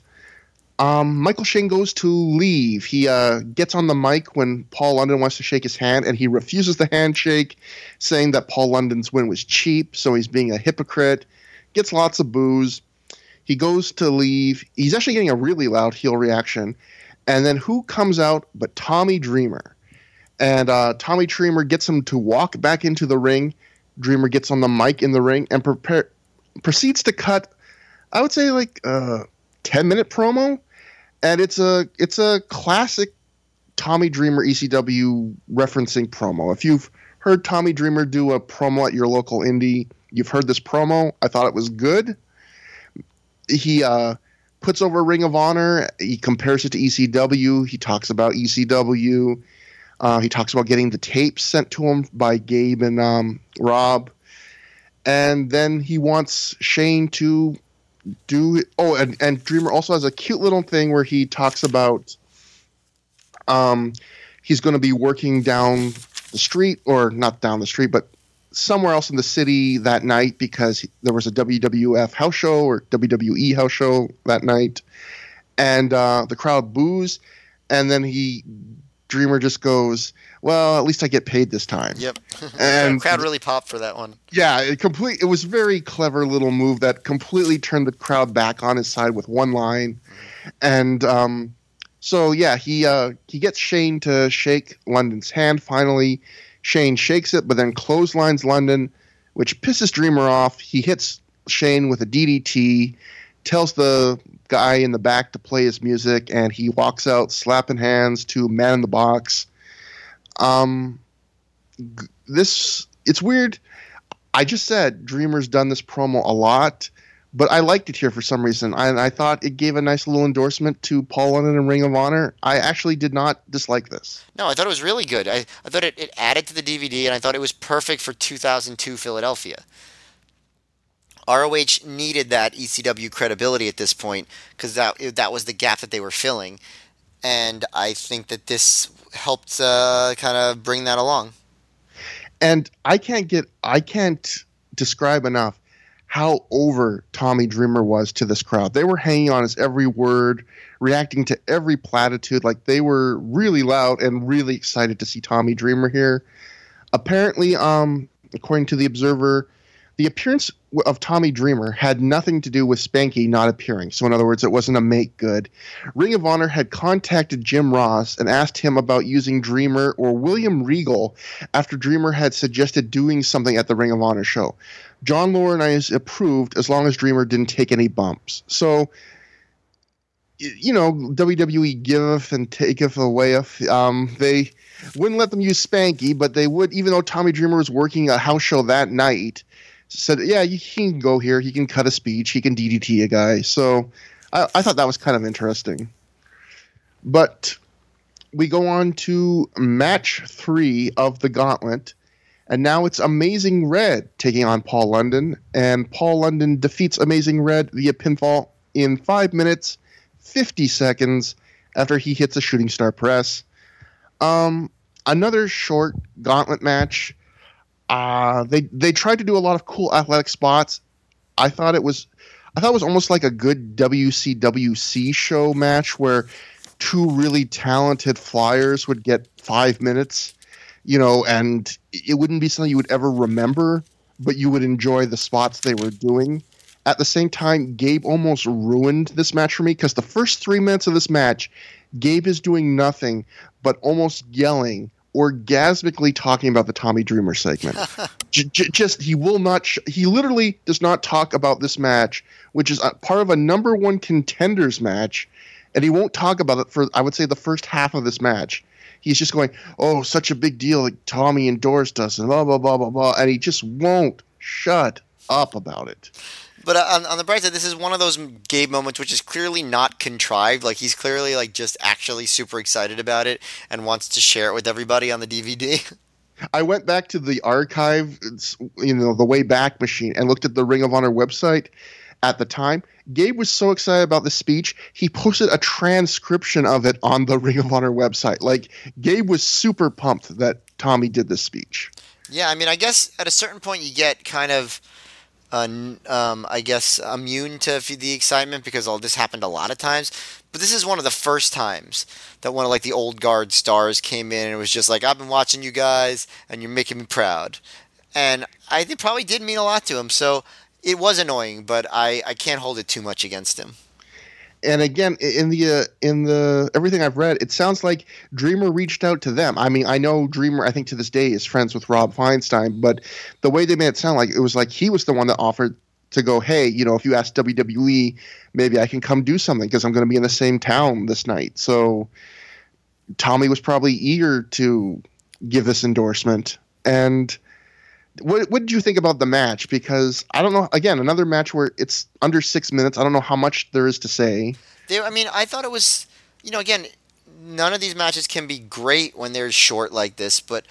um, michael shane goes to leave. He uh, gets on the mic when paul london wants to shake his hand and he refuses the handshake saying that paul london's win was cheap so he's being a hypocrite. Gets lots of booze he goes to leave. He's actually getting a really loud heel reaction and then who comes out but Tommy Dreamer? And uh, Tommy Dreamer gets him to walk back into the ring. Dreamer gets on the mic in the ring and prepare, proceeds to cut, I would say like a 10 minute promo. And it's a it's a classic Tommy Dreamer ECW referencing promo. If you've heard Tommy Dreamer do a promo at your local indie, you've heard this promo. I thought it was good. he uh, puts over Ring of Honor. He compares it to ECW. He talks about ECW. Uh, he talks about getting the tapes sent to him by Gabe and um, Rob. And then he wants Shane to do. Oh, and, and Dreamer also has a cute little thing where he talks about um, he's going to be working down the street, or not down the street, but somewhere else in the city that night because there was a WWF house show or WWE house show that night, and uh, the crowd boos, and then he Dreamer just goes, "Well, at least I get paid this time." Yep. [LAUGHS] And- the [LAUGHS] crowd really popped for that one. Yeah, it complete. It was very clever little move that completely turned the crowd back on his side with one line, and um, so yeah, he uh, he gets Shane to shake London's hand. Finally, Shane shakes it, but then clotheslines London, which pisses Dreamer off. He hits Shane with a DDT, tells the guy in the back to play his music, and he walks out slapping hands to Man in the Box. Um, this it's weird. I just said Dreamer's done this promo a lot, but I liked it here for some reason. I, I thought it gave a nice little endorsement to Paul London and Ring of Honor. I actually did not dislike this. No, I thought it was really good. I, I thought it, it added to the DVD, and I thought it was perfect for 2002 Philadelphia. ROH needed that ECW credibility at this point because that that was the gap that they were filling, and I think that this helped uh, kind of bring that along. And I can't get I can't describe enough how over Tommy Dreamer was to this crowd. They were hanging on his every word, reacting to every platitude. Like they were really loud and really excited to see Tommy Dreamer here. Apparently, um, according to the Observer, the appearance of Tommy Dreamer had nothing to do with Spanky not appearing. So, in other words, it wasn't a make good. Ring of Honor had contacted Jim Ross and asked him about using Dreamer or William Regal after Dreamer had suggested doing something at the Ring of Honor show. John Laurinaitis approved as long as Dreamer didn't take any bumps. So, you know, WWE giveth and taketh awayeth. Um, they wouldn't let them use Spanky, but they would, even though Tommy Dreamer was working a house show that night, said, yeah, he can go here. He can cut a speech. He can DDT a guy. So I, I thought that was kind of interesting. But we go on to match three of the gauntlet. And now it's Amazing Red taking on Paul London. And Paul London defeats Amazing Red via pinfall in five minutes, 50 seconds after he hits a shooting star press. Um, another short gauntlet match. Uh, they they tried to do a lot of cool athletic spots. I thought it was I thought it was almost like a good WCWC show match where two really talented flyers would get five minutes, you know, and it wouldn't be something you would ever remember, but you would enjoy the spots they were doing. At the same time, Gabe almost ruined this match for me because the first three minutes of this match, Gabe is doing nothing but almost yelling, orgasmically talking about the Tommy Dreamer segment. [LAUGHS] J- j- just he will not. Sh- he literally does not talk about this match, which is a, part of a number one contenders match, and he won't talk about it for I would say the first half of this match. He's just going, "Oh, such a big deal! Like Tommy endorsed us, and blah blah blah blah blah," and he just won't shut up about it. But uh, on, on the bright side, this is one of those Gabe moments which is clearly not contrived. Like he's clearly like just actually super excited about it and wants to share it with everybody on the DVD. [LAUGHS] I went back to the archive, you know, the way back machine, and looked at the Ring of Honor website at the time. Gabe was so excited about the speech, he posted a transcription of it on the Ring of Honor website. Like, Gabe was super pumped that Tommy did this speech. yeah, I mean, I guess at a certain point you get kind of, uh, um, I guess, immune to the excitement because all this happened a lot of times. But this is one of the first times that one of like the old guard stars came in and was just like, "I've been watching you guys, and you're making me proud," and I think probably did mean a lot to him. So it was annoying, but I I can't hold it too much against him. And again, in the uh, in the everything I've read, it sounds like Dreamer reached out to them. I mean, I know Dreamer. I think to this day is friends with Rob Feinstein, but the way they made it sound like it was like he was the one that offered to go, hey, you know, if you ask WWE, maybe I can come do something because I'm going to be in the same town this night. So Tommy was probably eager to give this endorsement, and what what did you think about the match? Because I don't know. Again, another match where it's under six minutes. I don't know how much there is to say. There, I mean, I thought it was, you know, again, none of these matches can be great when they're short like this, but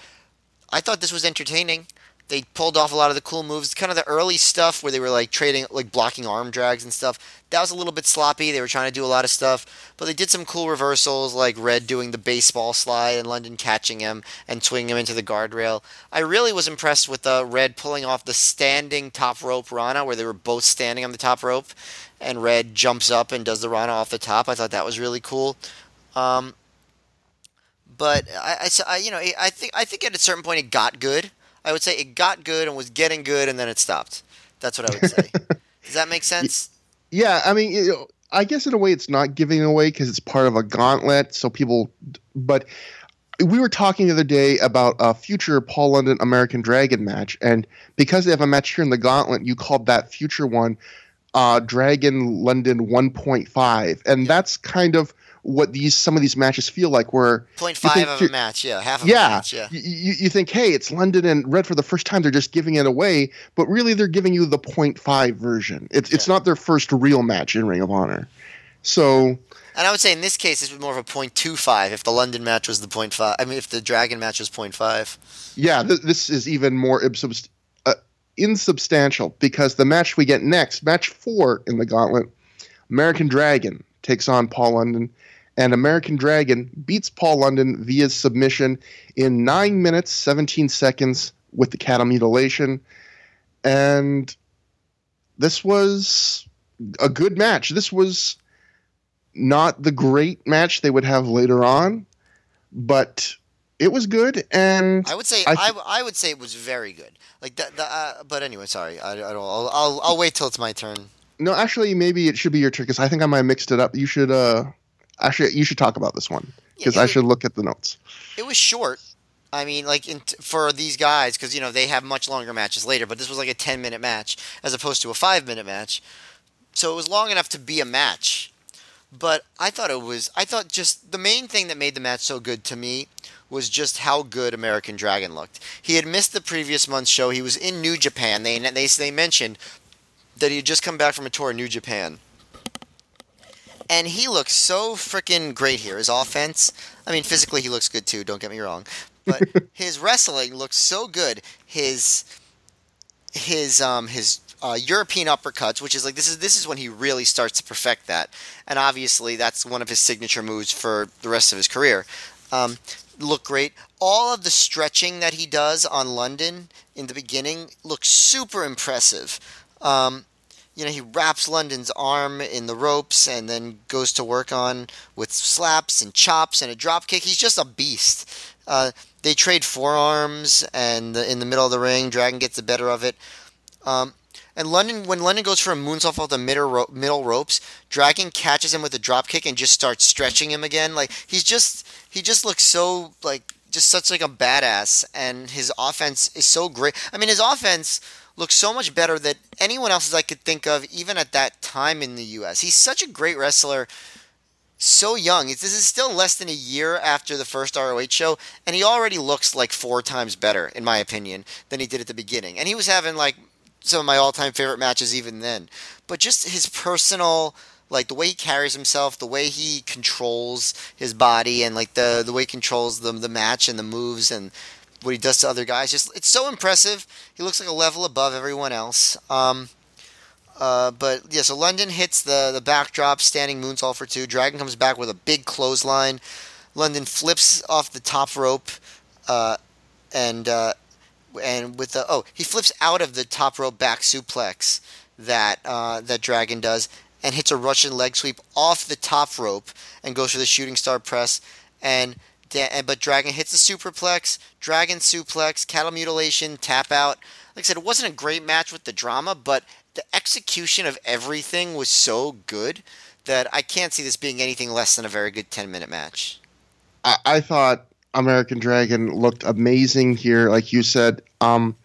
I thought this was entertaining. They pulled off a lot of the cool moves, kind of the early stuff where they were like trading, like blocking arm drags and stuff. That was a little bit sloppy. They were trying to do a lot of stuff, but they did some cool reversals, like Red doing the baseball slide and London catching him and swinging him into the guardrail. I really was impressed with uh, Red pulling off the standing top rope Rana, where they were both standing on the top rope, and Red jumps up and does the Rana off the top. I thought that was really cool. Um, but I, I, you know, I think I think at a certain point it got good. I would say it got good and was getting good, and then it stopped. That's what I would say. [LAUGHS] Does that make sense? Yeah, I mean, know, I guess in a way it's not giving away because it's part of a gauntlet. So people, but we were talking the other day about a future Paul London American Dragon match, and because they have a match here in the gauntlet, you called that future one uh, Dragon London 1.5, and that's kind of what these some of these matches feel like. Where 0.5 of a match, yeah, half of yeah, a match, yeah. You, you think, hey, it's London and Red for the first time. They're just giving it away, but really they're giving you the 0.5 version. It's yeah. it's not their first real match in Ring of Honor. So. And I would say in this case, this was more of a 0.25 if the London match was the 0.5. I mean, if the Dragon match was 0.5. Yeah, th- this is even more uh, insubstantial because the match we get next, match four in the gauntlet, American Dragon takes on Paul London and American Dragon beats Paul London via submission in 9 minutes 17 seconds with the cattle mutilation. And this was a good match. This was not the great match they would have later on, but it was good. And I would say I, th- I, I would say it was very good. Like that. Uh, but anyway, sorry. I, I don't. I'll, I'll I'll wait till it's my turn. No, actually, maybe it should be your turn because I think I might have mixed it up. You should uh Actually, you should talk about this one because yeah, I should look at the notes. It was short. I mean, like in, for these guys, because you know they have much longer matches later, but this was like a ten minute match as opposed to a five minute match, so it was long enough to be a match. But I thought it was. I thought just the main thing that made the match so good to me was just how good American Dragon looked. He had missed the previous month's show. He was in New Japan. They they they mentioned that he had just come back from a tour in New Japan and he looks so freaking great here. His offense, I mean, physically he looks good too. Don't get me wrong, but [LAUGHS] his wrestling looks so good. His his um his uh, European uppercuts, which is like this is this is when he really starts to perfect that, and obviously that's one of his signature moves for the rest of his career. Um, look great. All of the stretching that he does on London in the beginning looks super impressive. Um, you know, he wraps London's arm in the ropes and then goes to work on with slaps and chops and a drop kick. He's just a beast. Uh, they trade forearms, and the, in the middle of the ring, Dragon gets the better of it. Um, and London, when London goes for a moonsault off the middle, ro- middle ropes, Dragon catches him with a drop kick and just starts stretching him again. Like he's just, he just looks so like just such like a badass, and his offense is so great. I mean, his offense looks so much better than anyone else I could think of, even at that time in the U.S. He's such a great wrestler, so young. This is still less than a year after the first ROH show, and he already looks like four times better, in my opinion, than he did at the beginning. And he was having like some of my all-time favorite matches even then. But just his personal like the way he carries himself, the way he controls his body, and like the the way he controls the the match and the moves and what he does to other guys. Just it's so impressive. He looks like a level above everyone else. Um, uh, but yeah, so London hits the the backdrop, standing moonsault for two. Dragon comes back with a big clothesline. London flips off the top rope, uh, and uh, and with the oh he flips out of the top rope back suplex that uh, that Dragon does and hits a Russian leg sweep off the top rope and goes for the shooting star press and but Dragon hits the superplex, Dragon suplex, cattle mutilation, tap out. Like I said, it wasn't a great match with the drama, but the execution of everything was so good that I can't see this being anything less than a very good 10 minute match. I, I thought American Dragon looked amazing here, like you said. Um,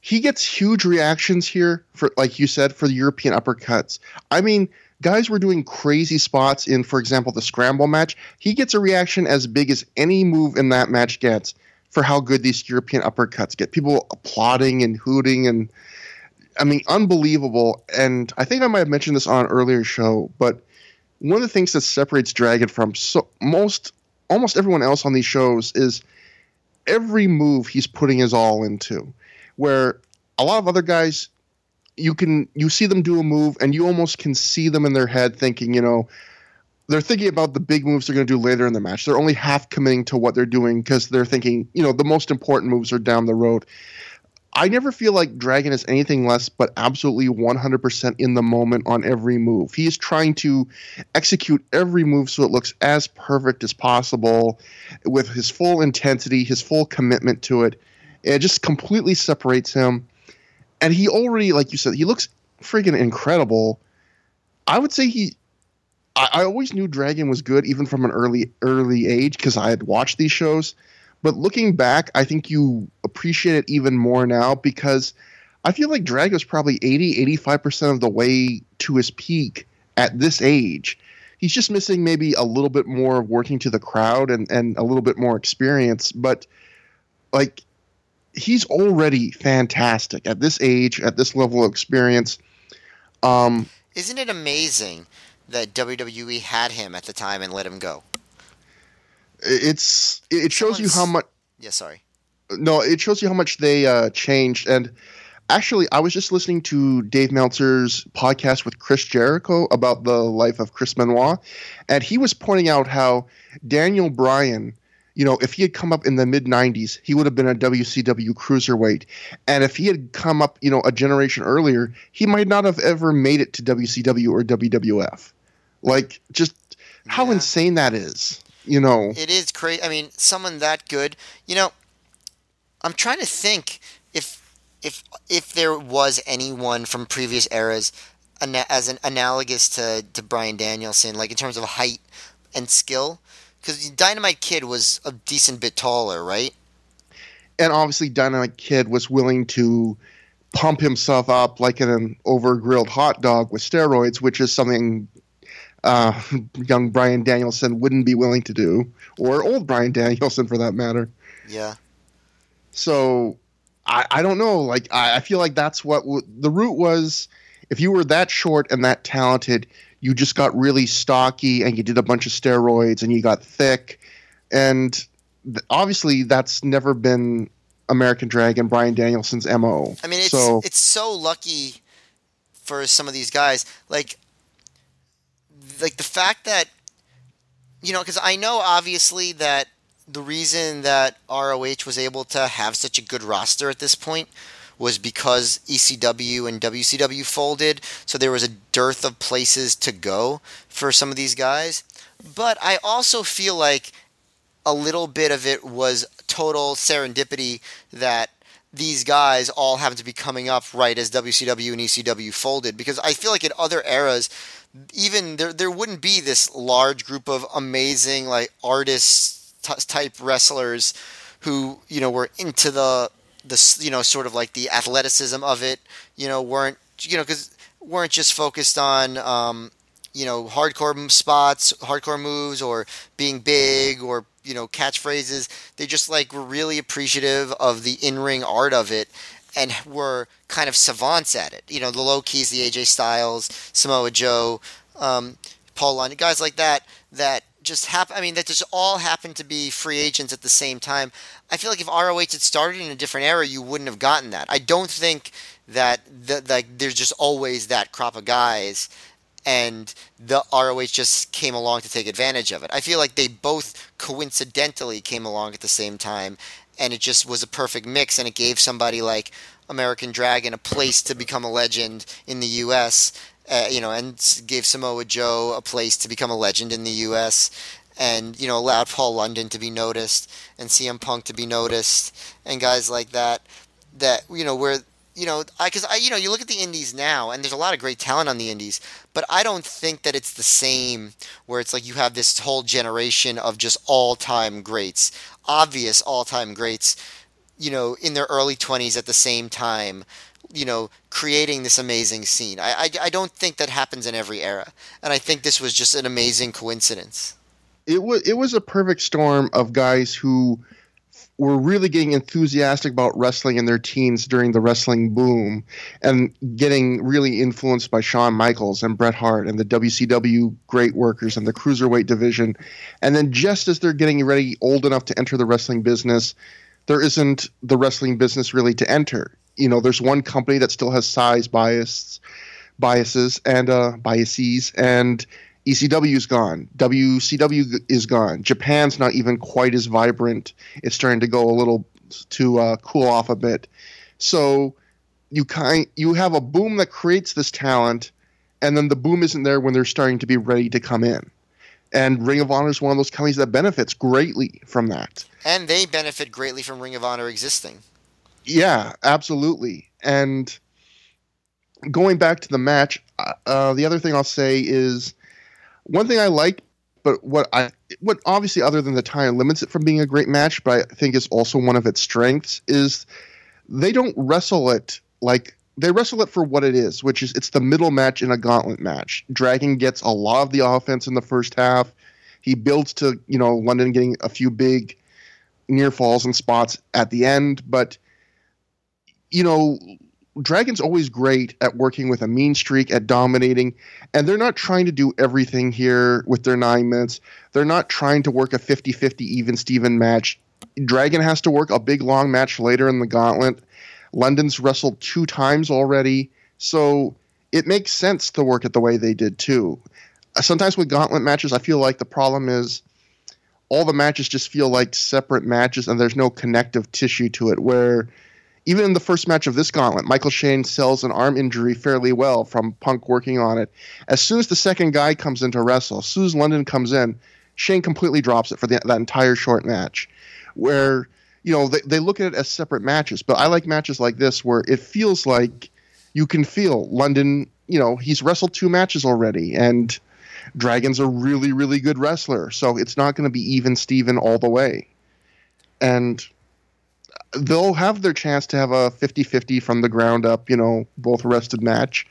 he gets huge reactions here for, like you said, for the European uppercuts. I mean, guys were doing crazy spots in, for example, the scramble match. He gets a reaction as big as any move in that match gets for how good these European uppercuts get. People applauding and hooting and I mean, unbelievable. And I think I might have mentioned this on an earlier show, but one of the things that separates Dragon from so most almost everyone else on these shows is every move he's putting his all into. Where a lot of other guys you can you see them do a move and you almost can see them in their head thinking, you know, they're thinking about the big moves they're going to do later in the match. They're only half committing to what they're doing because they're thinking, you know, the most important moves are down the road. I never feel like Dragon is anything less but absolutely 100% in the moment on every move. He is trying to execute every move so it looks as perfect as possible with his full intensity, his full commitment to it. It just completely separates him. And he already, like you said, he looks freaking incredible. I would say he. I, I always knew Dragon was good, even from an early early age, because I had watched these shows but looking back, I think you appreciate it even more now because I feel like Drag was probably 80, 85% of the way to his peak at this age. He's just missing maybe a little bit more of working to the crowd and, and a little bit more experience. But like he's already fantastic at this age, at this level of experience. Um, Isn't it amazing that WWE had him at the time and let him go? it's it shows Someone's, you how much. Yeah, sorry. No, it shows you how much they uh, changed. And actually, I was just listening to Dave Meltzer's podcast with Chris Jericho about the life of Chris Benoit, and he was pointing out how Daniel Bryan. You know, if he had come up in the mid 90s, he would have been a WCW cruiserweight. And if he had come up, you know, a generation earlier, he might not have ever made it to WCW or WWF. Like, just how yeah. insane that is you know. It is crazy. I mean, someone that good. You know, I'm trying to think if if if there was anyone from previous eras as an analogous to to Brian Danielson, like in terms of height and skill, because Dynamite Kid was a decent bit taller, right? And obviously, Dynamite Kid was willing to pump himself up like an over grilled hot dog with steroids, which is something uh, [LAUGHS] young Brian Danielson wouldn't be willing to do, or old Brian Danielson for that matter. Yeah. So I, I don't know. Like I, I feel like that's what w- the route was. If you were that short and that talented, you just got really stocky and you did a bunch of steroids and you got thick, and th- obviously that's never been American Dragon Brian Danielson's mo. I mean, it's so, it's so lucky for some of these guys. Like like the fact that you know because I know obviously that the reason that ROH was able to have such a good roster at this point was because ECW and WCW folded, so there was a dearth of places to go for some of these guys. But I also feel like a little bit of it was total serendipity that these guys all happened to be coming up right as WCW and ECW folded because I feel like in other eras even there there wouldn't be this large group of amazing like artists type wrestlers who you know were into the the you know sort of like the athleticism of it you know weren't you know because weren't just focused on um, you know hardcore spots hardcore moves or being big or you know catchphrases they just like were really appreciative of the in-ring art of it and were kind of savants at it. You know, the Low Kis, the AJ Styles, Samoa Joe, um, Paul London, guys like that that just happen. I mean, that just all happened to be free agents at the same time. I feel like if ROH had started in a different era, you wouldn't have gotten that. I don't think that the, like there's just always that crop of guys and the ROH just came along to take advantage of it. I feel like they both coincidentally came along at the same time and it just was a perfect mix and it gave somebody like American Dragon a place to become a legend in the US uh, you know and gave Samoa Joe a place to become a legend in the US and you know allowed Paul London to be noticed and CM Punk to be noticed and guys like that that you know where you know, I because I, you know, you look at the indies now, and there's a lot of great talent on the indies, but I don't think that it's the same where it's like you have this whole generation of just all-time greats, obvious all-time greats, you know, in their early 20s at the same time, you know, creating this amazing scene. I, I, I don't think that happens in every era, and I think this was just an amazing coincidence. It was it was a perfect storm of guys who were really getting enthusiastic about wrestling in their teens during the wrestling boom and getting really influenced by Shawn Michaels and Bret Hart and the WCW great workers and the cruiserweight division. And then just as they're getting ready, old enough to enter the wrestling business, there isn't the wrestling business really to enter. You know, there's one company that still has size bias, biases and uh, biases, and ECW is gone. WCW is gone. Japan's not even quite as vibrant. It's starting to go a little to uh, cool off a bit. So you kind you have a boom that creates this talent, and then the boom isn't there when they're starting to be ready to come in. And Ring of Honor is one of those companies that benefits greatly from that. And they benefit greatly from Ring of Honor existing. Yeah, absolutely. And going back to the match, uh, uh the other thing I'll say is one thing I like, but what I what obviously other than the time limits it from being a great match, but I think is also one of its strengths is they don't wrestle it like they wrestle it for what it is, which is it's the middle match in a gauntlet match. Dragon gets a lot of the offense in the first half. He builds to, you know, London getting a few big near falls and spots at the end, but you know, Dragon's always great at working with a mean streak, at dominating, and they're not trying to do everything here with their nine minutes. They're not trying to work a 50 50 even Steven match. Dragon has to work a big long match later in the gauntlet. London's wrestled two times already, so it makes sense to work it the way they did too. Sometimes with gauntlet matches, I feel like the problem is all the matches just feel like separate matches and there's no connective tissue to it where even in the first match of this gauntlet, Michael Shane sells an arm injury fairly well from Punk working on it. As soon as the second guy comes in to wrestle, as soon as London comes in, Shane completely drops it for the, that entire short match. Where, you know, they, they look at it as separate matches. But I like matches like this where it feels like you can feel London, you know, he's wrestled two matches already. And Dragon's a really, really good wrestler. So it's not going to be even Steven all the way. And they'll have their chance to have a 50-50 from the ground up, you know, both rested match.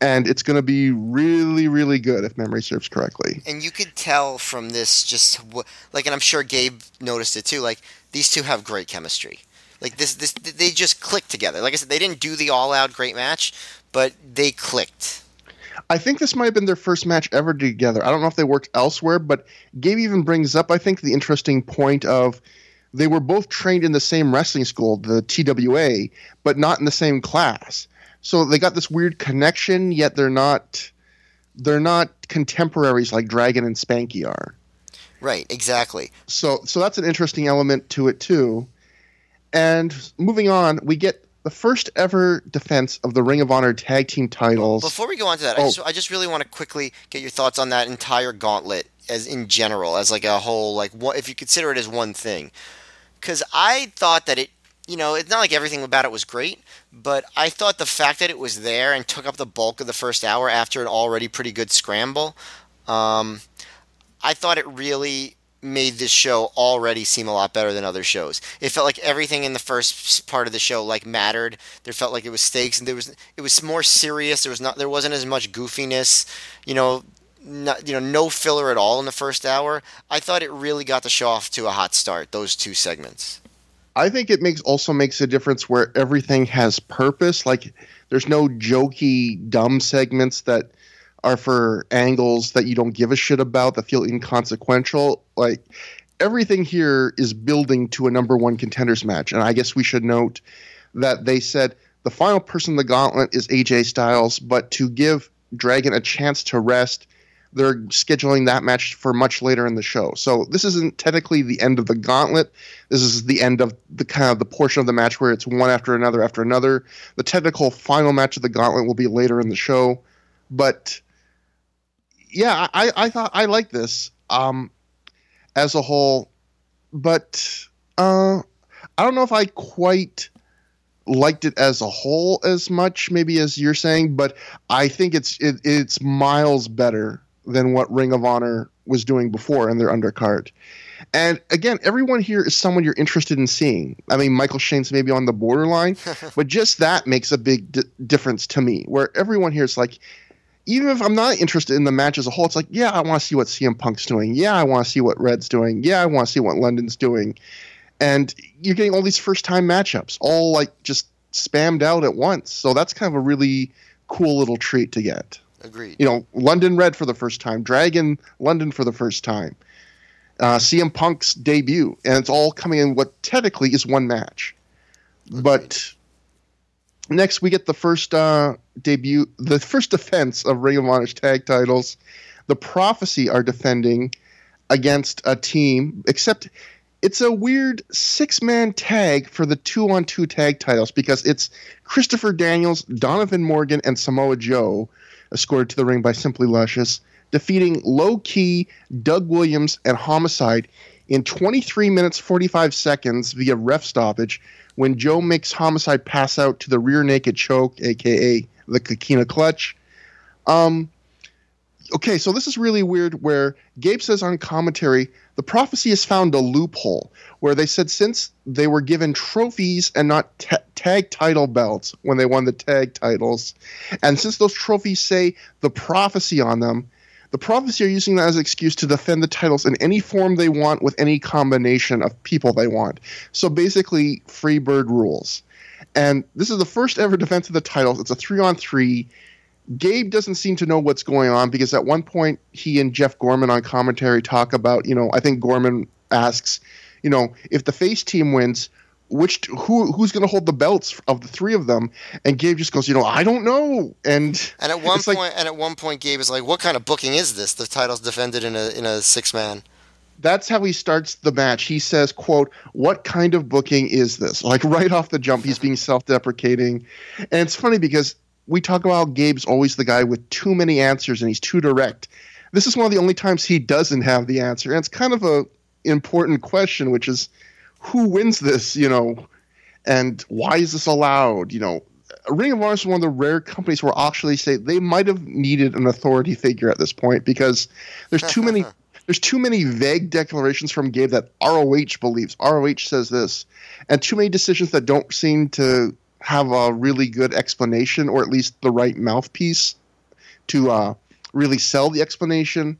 And it's going to be really, really good if memory serves correctly. And you could tell from this just like, and I'm sure Gabe noticed it too. Like these two have great chemistry. Like this, this they just clicked together. Like I said, they didn't do the all-out great match, but they clicked. I think this might have been their first match ever together. I don't know if they worked elsewhere, but Gabe even brings up, I think, the interesting point of they were both trained in the same wrestling school, the TWA, but not in the same class. So they got this weird connection, yet they're not they're not contemporaries like Dragon and Spanky are. Right, exactly. So so that's an interesting element to it too. And moving on, we get the first ever defense of the Ring of Honor tag team titles. Before we go on to that, oh. I, just, I just really want to quickly get your thoughts on that entire gauntlet as in general, as like a whole, like what if you consider it as one thing because I thought that it, you know, it's not like everything about it was great, but I thought the fact that it was there and took up the bulk of the first hour after an already pretty good scramble, um, I thought it really made this show already seem a lot better than other shows. It felt like everything in the first part of the show like mattered. There felt like it was stakes and there was it was more serious. There was not there wasn't as much goofiness. You know, not, you know, no filler at all in the first hour. I thought it really got the show off to a hot start. Those two segments. I think it makes also makes a difference where everything has purpose. Like there's no jokey, dumb segments that are for angles that you don't give a shit about that feel inconsequential. Like everything here is building to a number one contenders match, and I guess we should note that they said the final person in the gauntlet is AJ Styles, but to give Dragon a chance to rest they're scheduling that match for much later in the show. So this isn't technically the end of the gauntlet. This is the end of the kind of the portion of the match where it's one after another after another. The technical final match of the gauntlet will be later in the show. But yeah, I, I thought I like this um, as a whole, but uh, I don't know if I quite liked it as a whole as much maybe as you're saying but i think it's it, it's miles better than what Ring of Honor was doing before in their undercard. And again, everyone here is someone you're interested in seeing. I mean, Michael Shane's maybe on the borderline, [LAUGHS] but just that makes a big d- difference to me. Where everyone here is like, even if I'm not interested in the match as a whole, it's like, yeah, I want to see what CM Punk's doing. Yeah, I want to see what Red's doing. Yeah, I want to see what London's doing. and you're getting all these first time matchups, all like just spammed out at once. So that's kind of a really cool little treat to get. Agreed. You know, London Red for the first time, Dragon London for the first time, uh, CM Punk's debut, and it's all coming in what technically is one match. Agreed. But next we get the first uh, debut, the first defense of Ring of Honor's tag titles. The Prophecy are defending against a team, except it's a weird six man tag for the two on two tag titles because it's Christopher Daniels, Donovan Morgan, and Samoa Joe, escorted to the ring by Simply Luscious, defeating Low Ki, Doug Williams, and Homicide in 23 minutes 45 seconds via ref stoppage when Joe makes Homicide pass out to the rear naked choke, aka the Kokina clutch. Um, okay, so this is really weird where Gabe says on commentary the prophecy has found a loophole where they said since they were given trophies and not ta- tag title belts when they won the tag titles, and since those trophies say the prophecy on them, the prophecy are using that as an excuse to defend the titles in any form they want with any combination of people they want. So basically, free bird rules. And this is the first ever defense of the titles. It's a three on three. Gabe doesn't seem to know what's going on because at one point he and Jeff Gorman on commentary talk about, you know, I think Gorman asks, you know, if the face team wins, which who who's going to hold the belts of the three of them? And Gabe just goes, you know, I don't know. And And at one point, like- and at one point, Gabe is like, "What kind of booking is this? The title's defended in a in a six man." that's how he starts the match. He says, "quote What kind of booking is this?" Like right off the jump, he's being self-deprecating, and it's funny because we talk about Gabe's always the guy with too many answers and he's too direct. This is one of the only times he doesn't have the answer, and it's kind of a important question, which is who wins this, you know, and why is this allowed? You know, Ring of Honor is one of the rare companies where I'll actually say they might have needed an authority figure at this point because there's too many [LAUGHS] there's too many vague declarations from Gabe that ROH believes. ROH says this, and too many decisions that don't seem to have a really good explanation or at least the right mouthpiece to uh, really sell the explanation.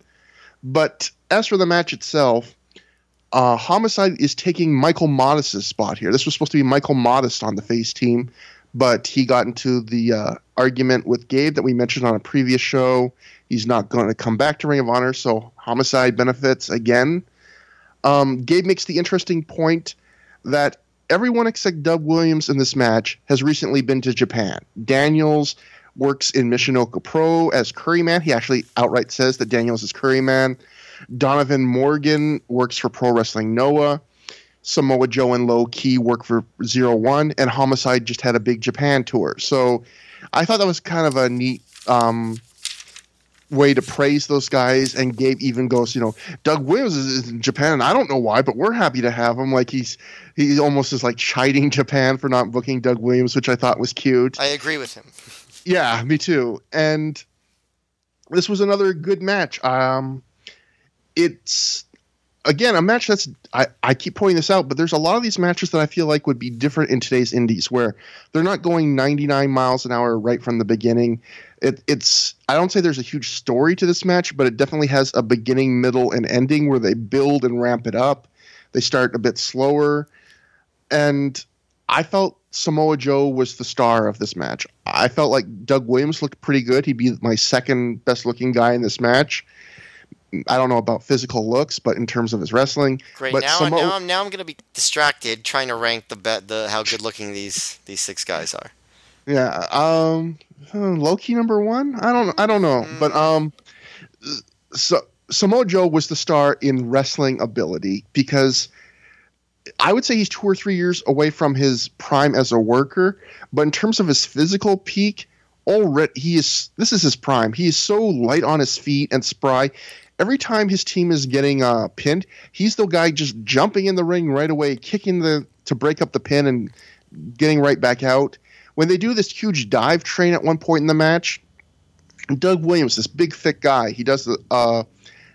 But as for the match itself, uh, Homicide is taking Michael Modest's spot here. This was supposed to be Michael Modest on the face team, but he got into the uh, argument with Gabe that we mentioned on a previous show. He's not going to come back to Ring of Honor, so Homicide benefits again. Um, Gabe makes the interesting point that everyone except Doug Williams in this match has recently been to Japan. Daniels works in Michinoku Pro as Curryman. He actually outright says that Daniels is Curryman. Donovan Morgan works for Pro Wrestling Noah. Samoa Joe and Low Ki work for Zero One, and Homicide just had a big Japan tour. So I thought that was kind of a neat um, way to praise those guys. And Gabe even goes, you know, Doug Williams is, in Japan, and I don't know why, but we're happy to have him. Like he's he almost is like chiding [LAUGHS] Japan for not booking Doug Williams, which I thought was cute. I agree with him. [LAUGHS] Yeah, me too. And this was another good match. Um, it's again a match that's I, I keep pointing this out, but there's a lot of these matches that I feel like would be different in today's indies where they're not going 99 miles an hour right from the beginning. It, it's I don't say there's a huge story to this match, but it definitely has a beginning, middle, and ending where they build and ramp it up. They start a bit slower, and I felt Samoa Joe was the star of this match. I felt like Doug Williams looked pretty good. He'd be my second best looking guy in this match. I don't know about physical looks, but in terms of his wrestling, Great. But now, Samo- now I'm now I'm gonna be distracted trying to rank the bet the how good looking these these six guys are. Yeah, um, Low Ki number one. I don't, I don't know, but um, so Samoa Joe was the star in wrestling ability because I would say he's two or three years away from his prime as a worker, but in terms of his physical peak, already he is. This is his prime. He is so light on his feet and spry. Every time his team is getting uh, pinned, he's the guy just jumping in the ring right away, kicking the to break up the pin and getting right back out. When they do this huge dive train at one point in the match, Doug Williams, this big thick guy, he does the uh,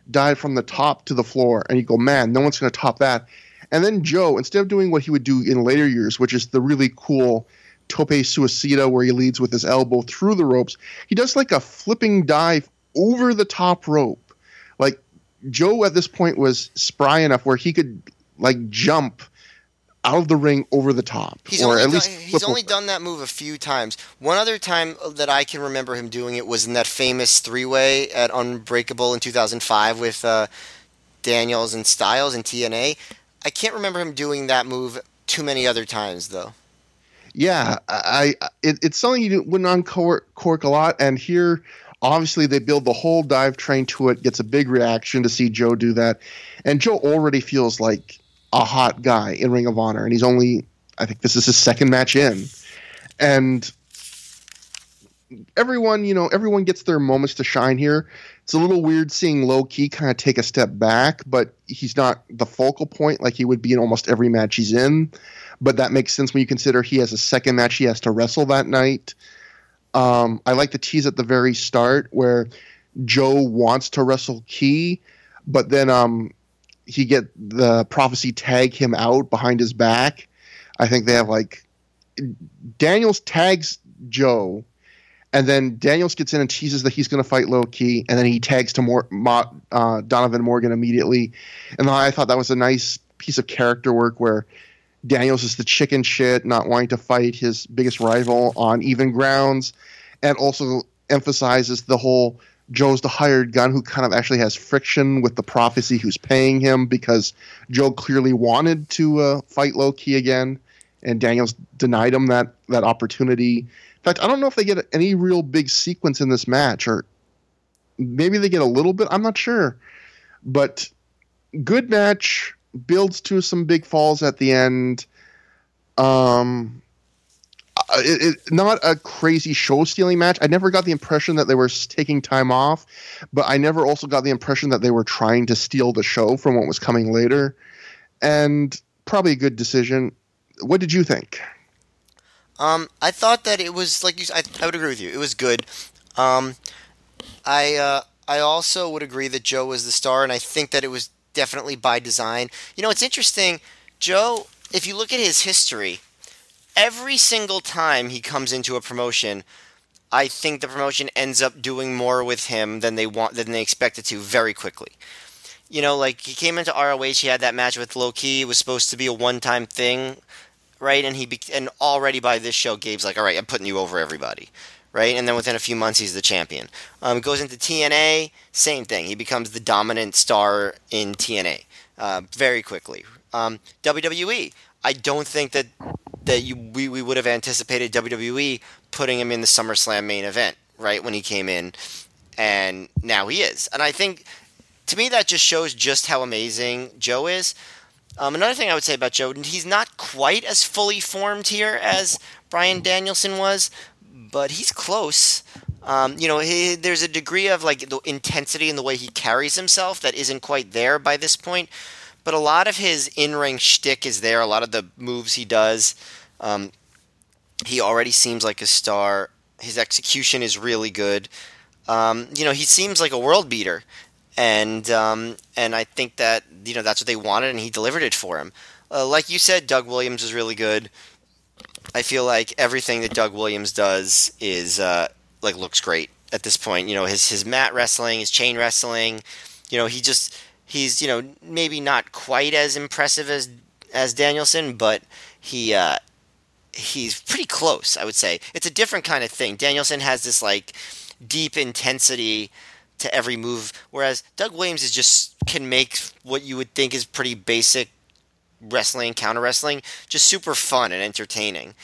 dive from the top to the floor, and you go, man, no one's going to top that. And then Joe, instead of doing what he would do in later years, which is the really cool tope suicida where he leads with his elbow through the ropes, he does like a flipping dive over the top rope. Like Joe at this point was spry enough where he could like jump out of the ring over the top, He's or only, at done, least he's only over. done that move a few times. One other time that I can remember him doing it was in that famous three-way at Unbreakable in 2005 with uh, Daniels and Styles in TNA. I can't remember him doing that move too many other times though. Yeah, I, I it, it's something you wouldn't uncork cork a lot, and here obviously they build the whole dive train to it. Gets a big reaction to see Joe do that, and Joe already feels like a hot guy in Ring of Honor, and he's only I think this is his second match in, and everyone you know everyone gets their moments to shine here. It's a little weird seeing Low Ki kind of take a step back, but he's not the focal point like he would be in almost every match he's in but that makes sense when you consider he has a second match he has to wrestle that night. Um, I like the tease at the very start where Joe wants to wrestle Key, but then um, he get the prophecy tag him out behind his back. I think they have like Daniels tags Joe, and then Daniels gets in and teases that he's going to fight Low Ki, and then he tags to Mor- Mo- uh, Donovan Morgan immediately. And I thought that was a nice piece of character work where Daniels is the chicken shit, not wanting to fight his biggest rival on even grounds, and also emphasizes the whole Joe's the hired gun who kind of actually has friction with the prophecy who's paying him because Joe clearly wanted to uh, fight Low Ki again, and Daniels denied him that that opportunity. In fact, I don't know if they get any real big sequence in this match, or maybe they get a little bit. I'm not sure, but good match builds to some big falls at the end. Um, it, it, not a crazy show stealing match. I never got the impression that they were taking time off, but I never also got the impression that they were trying to steal the show from what was coming later. And probably a good decision. What did you think? Um, I thought that it was like you. I, I would agree with you. It was good. Um, I uh, I also would agree that Joe was the star, and I think that it was definitely by design. You know, it's interesting. Joe, if you look at his history, every single time he comes into a promotion, I think the promotion ends up doing more with him than they want than they expected to very quickly. You know, like he came into ROH, he had that match with Low Ki. It was supposed to be a one-time thing, right? And he be- and already by this show, Gabe's like, "All right, I'm putting you over everybody." Right, and then within a few months, he's the champion. Um, goes into TNA, same thing. He becomes the dominant star in TNA uh, very quickly. Um, WWE, I don't think that that you we, we would have anticipated WWE putting him in the SummerSlam main event, right when he came in, and now he is. And I think to me that just shows just how amazing Joe is. Um, another thing I would say about Joe, he's not quite as fully formed here as Brian Danielson was, but he's close. Um, you know, he, there's a degree of like the intensity in the way he carries himself that isn't quite there by this point. But a lot of his in-ring shtick is there. A lot of the moves he does, um, he already seems like a star. His execution is really good. Um, you know, he seems like a world beater, and um, and I think that you know that's what they wanted, and he delivered it for him. Uh, like you said, Doug Williams is really good. I feel like everything that Doug Williams does is uh, like looks great at this point. You know, his his mat wrestling, his chain wrestling. You know, he just he's you know maybe not quite as impressive as as Danielson, but he uh, he's pretty close. I would say it's a different kind of thing. Danielson has this like deep intensity to every move, whereas Doug Williams is just can make what you would think is pretty basic wrestling, counter wrestling, just super fun and entertaining.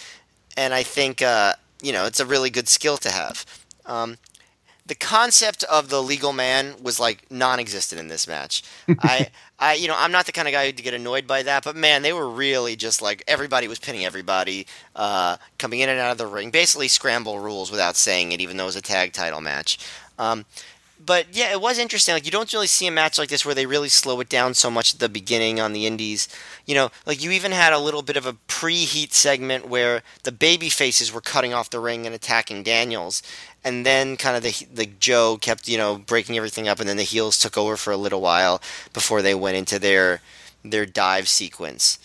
And I think uh, you know it's a really good skill to have. Um, the concept of the legal man was like non-existent in this match. [LAUGHS] I, I, you know, I'm not the kind of guy to get annoyed by that, but man, they were really just like everybody was pinning everybody, uh, coming in and out of the ring, basically scramble rules without saying it, even though it was a tag title match. Um, but yeah, it was interesting. Like you don't really see a match like this where they really slow it down so much at the beginning on the indies. You know, like you even had a little bit of a preheat segment where the baby faces were cutting off the ring and attacking Daniels, and then kind of the the Joe kept you know breaking everything up, and then the heels took over for a little while before they went into their their dive sequence.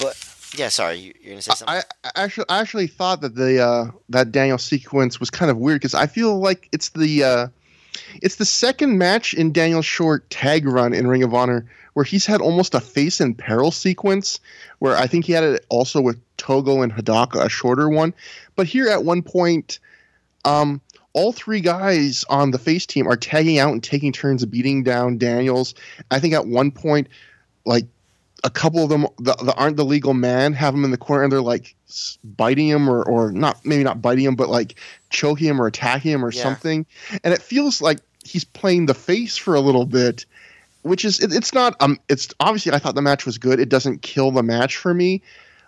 But yeah, sorry, you, you're gonna say something. I, I actually I actually thought that the uh, that Daniel sequence was kind of weird because I feel like it's the uh, it's the second match in Daniel Short tag run in Ring of Honor where he's had almost a face in peril sequence. Where I think he had it also with Togo and Hidaka, a shorter one. But here at one point, um, all three guys on the face team are tagging out and taking turns beating down Daniels. I think at one point, like a couple of them the, the aren't the legal man have him in the corner and they're like biting him or or not maybe not biting him but like choking him or attacking him or Yeah. something and it feels like he's playing the face for a little bit which is it, it's not um it's obviously I thought the match was good it doesn't kill the match for me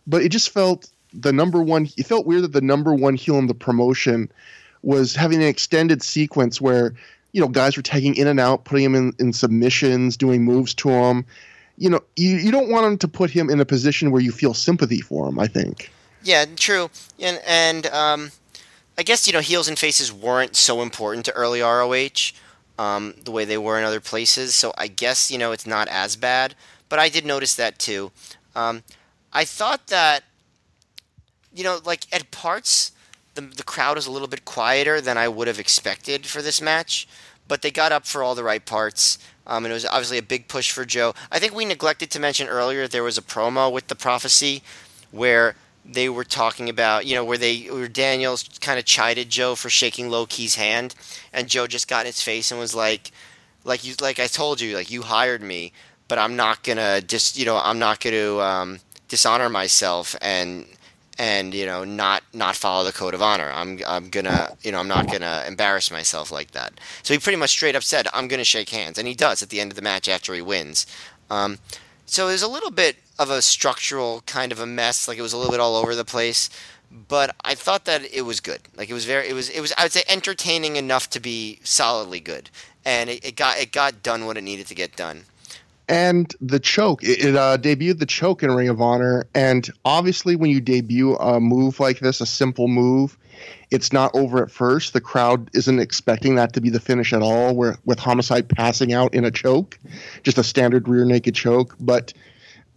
but it just felt the number one it felt weird that the number one heel in the promotion was having an extended sequence where you know guys were tagging in and out putting him in, in submissions doing moves to him you know, you, you don't want him to put him in a position where you feel sympathy for him. I think. Yeah, true. And and um, I guess you know heels and faces weren't so important to early ROH, um, the way they were in other places. So I guess you know it's not as bad. But I did notice that too. Um, I thought that you know, like at parts, the the crowd was a little bit quieter than I would have expected for this match. But they got up for all the right parts. Um, and it was obviously a big push for Joe. I think we neglected to mention earlier there was a promo with the prophecy where they were talking about, you know, where they where Daniels kind of chided Joe for shaking Low Ki's hand, and Joe just got in his face and was like, like you, like I told you, like you hired me, but I'm not gonna just, you know, I'm not gonna um, dishonor myself and and you know not not follow the code of honor. I'm I'm gonna you know I'm not gonna embarrass myself like that. So he pretty much straight up said I'm gonna shake hands, and he does at the end of the match after he wins. Um, so there's a little bit of a structural kind of a mess. Like it was a little bit all over the place, but I thought that it was good. Like it was very it was it was I would say entertaining enough to be solidly good, and it, it got it got done what it needed to get done. And the choke, it, it uh, debuted the choke in Ring of Honor, and obviously when you debut a move like this, a simple move, it's not over at first. The crowd isn't expecting that to be the finish at all. Where with Homicide passing out in a choke, just a standard rear naked choke, but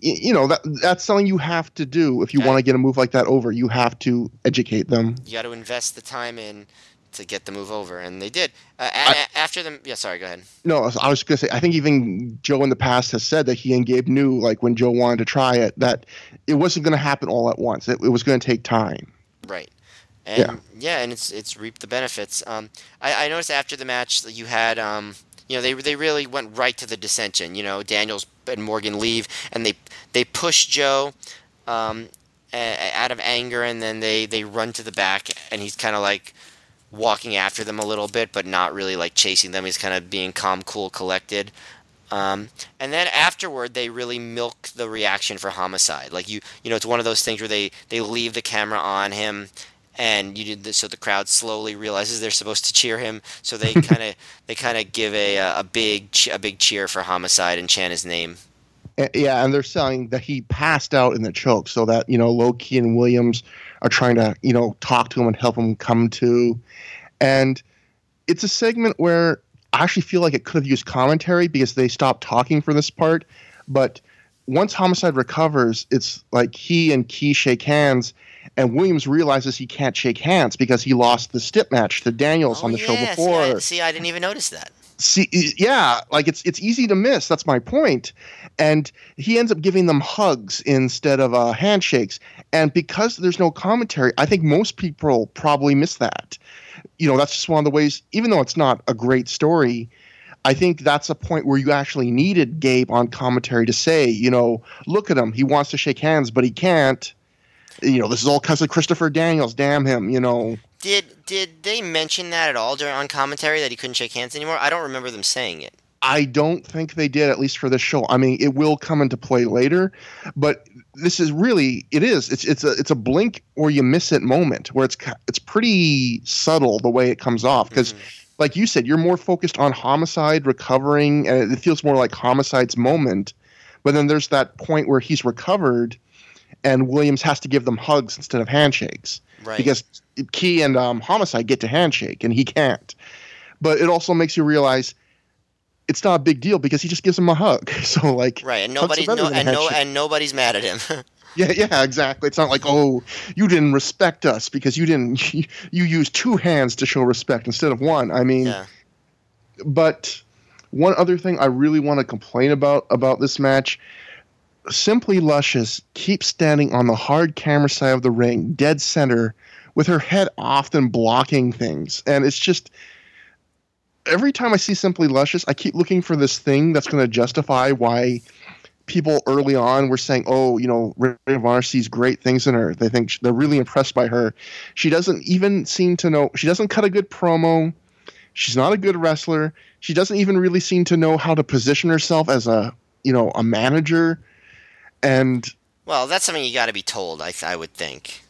you know that that's something you have to do if you want to get a move like that over. You have to educate them. You got to invest the time in to get the move over, and they did. Uh, after them, yeah. Sorry, go ahead. No, I was going to say, I think even Joe in the past has said that he and Gabe knew, like when Joe wanted to try it, that it wasn't going to happen all at once. It, it was going to take time. Right. And yeah. and it's it's reaped the benefits. Um, I, I noticed after the match that you had um, you know, they they really went right to the dissension. You know, Daniels and Morgan leave, and they they push Joe um, out of anger, and then they they run to the back, and he's kind of like walking after them a little bit, but not really like chasing them. He's kind of being calm, cool, collected. Um, and then afterward, they really milk the reaction for homicide. Like you, you know, it's one of those things where they they leave the camera on him, and you did this, so the crowd slowly realizes they're supposed to cheer him. So they [LAUGHS] kind of they kind of give a a big a big cheer for homicide and chant his name. Yeah, and they're saying that he passed out in the choke, so that you know Low Ki and Williams are trying to you know talk to him and help him come to, and it's a segment where I actually feel like it could have used commentary because they stopped talking for this part, but once Homicide recovers, it's like he and Ki shake hands, and Williams realizes he can't shake hands because he lost the stip match to Daniels on the show Oh, before See I, see, I didn't even notice that. see yeah like it's it's easy to miss that's my point. point and he ends up giving them hugs instead of uh, handshakes and because there's no commentary i think most people probably miss that you know that's just one of the ways even though it's not a great story i think that's a point where you actually needed gabe on commentary to say you know look at him he wants to shake hands but he can't you know this is all because of christopher daniels damn him you know Did did they mention that at all during on commentary that he couldn't shake hands anymore? I don't remember them saying it. I don't think they did, at least for this show. I mean, it will come into play later, but this is really it is. It's it's a it's a blink or you miss it moment where it's it's pretty subtle the way it comes off because, like you said, you're more focused on homicide recovering, and it feels more like homicide's moment. But then there's that point where he's recovered, and Williams has to give them hugs instead of handshakes Right. because Ki and um, Homicide get to handshake and he can't. But it also makes you realize it's not a big deal because he just gives him a hug. [LAUGHS] So like, right, and nobody's no, and no and nobody's mad at him. [LAUGHS] yeah, yeah, exactly. It's not like oh, you didn't respect us because you didn't [LAUGHS] you, used two hands to show respect instead of one. I mean, yeah. but one other thing I really want to complain about about this match Simply Luscious keeps standing on the hard camera side of the ring, dead center, with her head often blocking things. And it's just every time I see Simply Luscious, I keep looking for this thing that's going to justify why people early on were saying, "Oh, you know, Ring of Honor sees great things in her. They think they're really impressed by her." She doesn't even seem to know. She doesn't cut a good promo. She's not a good wrestler. She doesn't even really seem to know how to position herself as a, you know, a manager and well, that's something you got to be told. I I would think.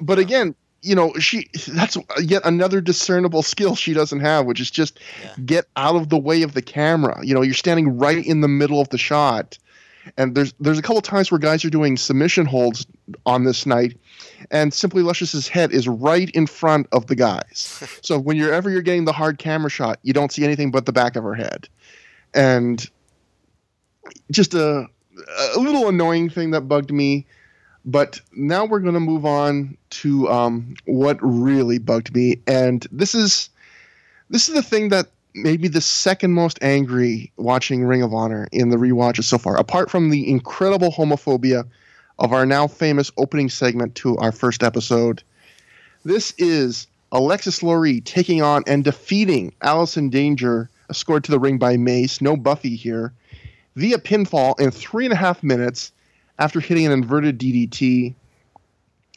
But again, you know, she that's yet another discernible skill she doesn't have, which is just yeah. get out of the way of the camera. You know, you're standing right in the middle of the shot. And there's there's a couple times where guys are doing submission holds on this night, and Simply Luscious's head is right in front of the guys. [LAUGHS] so when you're ever you're getting the hard camera shot, you don't see anything but the back of her head, and just a a little annoying thing that bugged me. But now we're going to move on to um, what really bugged me, and this is this is the thing that made me the second most angry watching Ring of Honor in the rewatches so far. Apart from the incredible homophobia of our now famous opening segment to our first episode, this is Alexis Laree taking on and defeating Allison Danger, escorted to the ring by Mace. No Buffy here via pinfall in three and a half minutes after hitting an inverted DDT.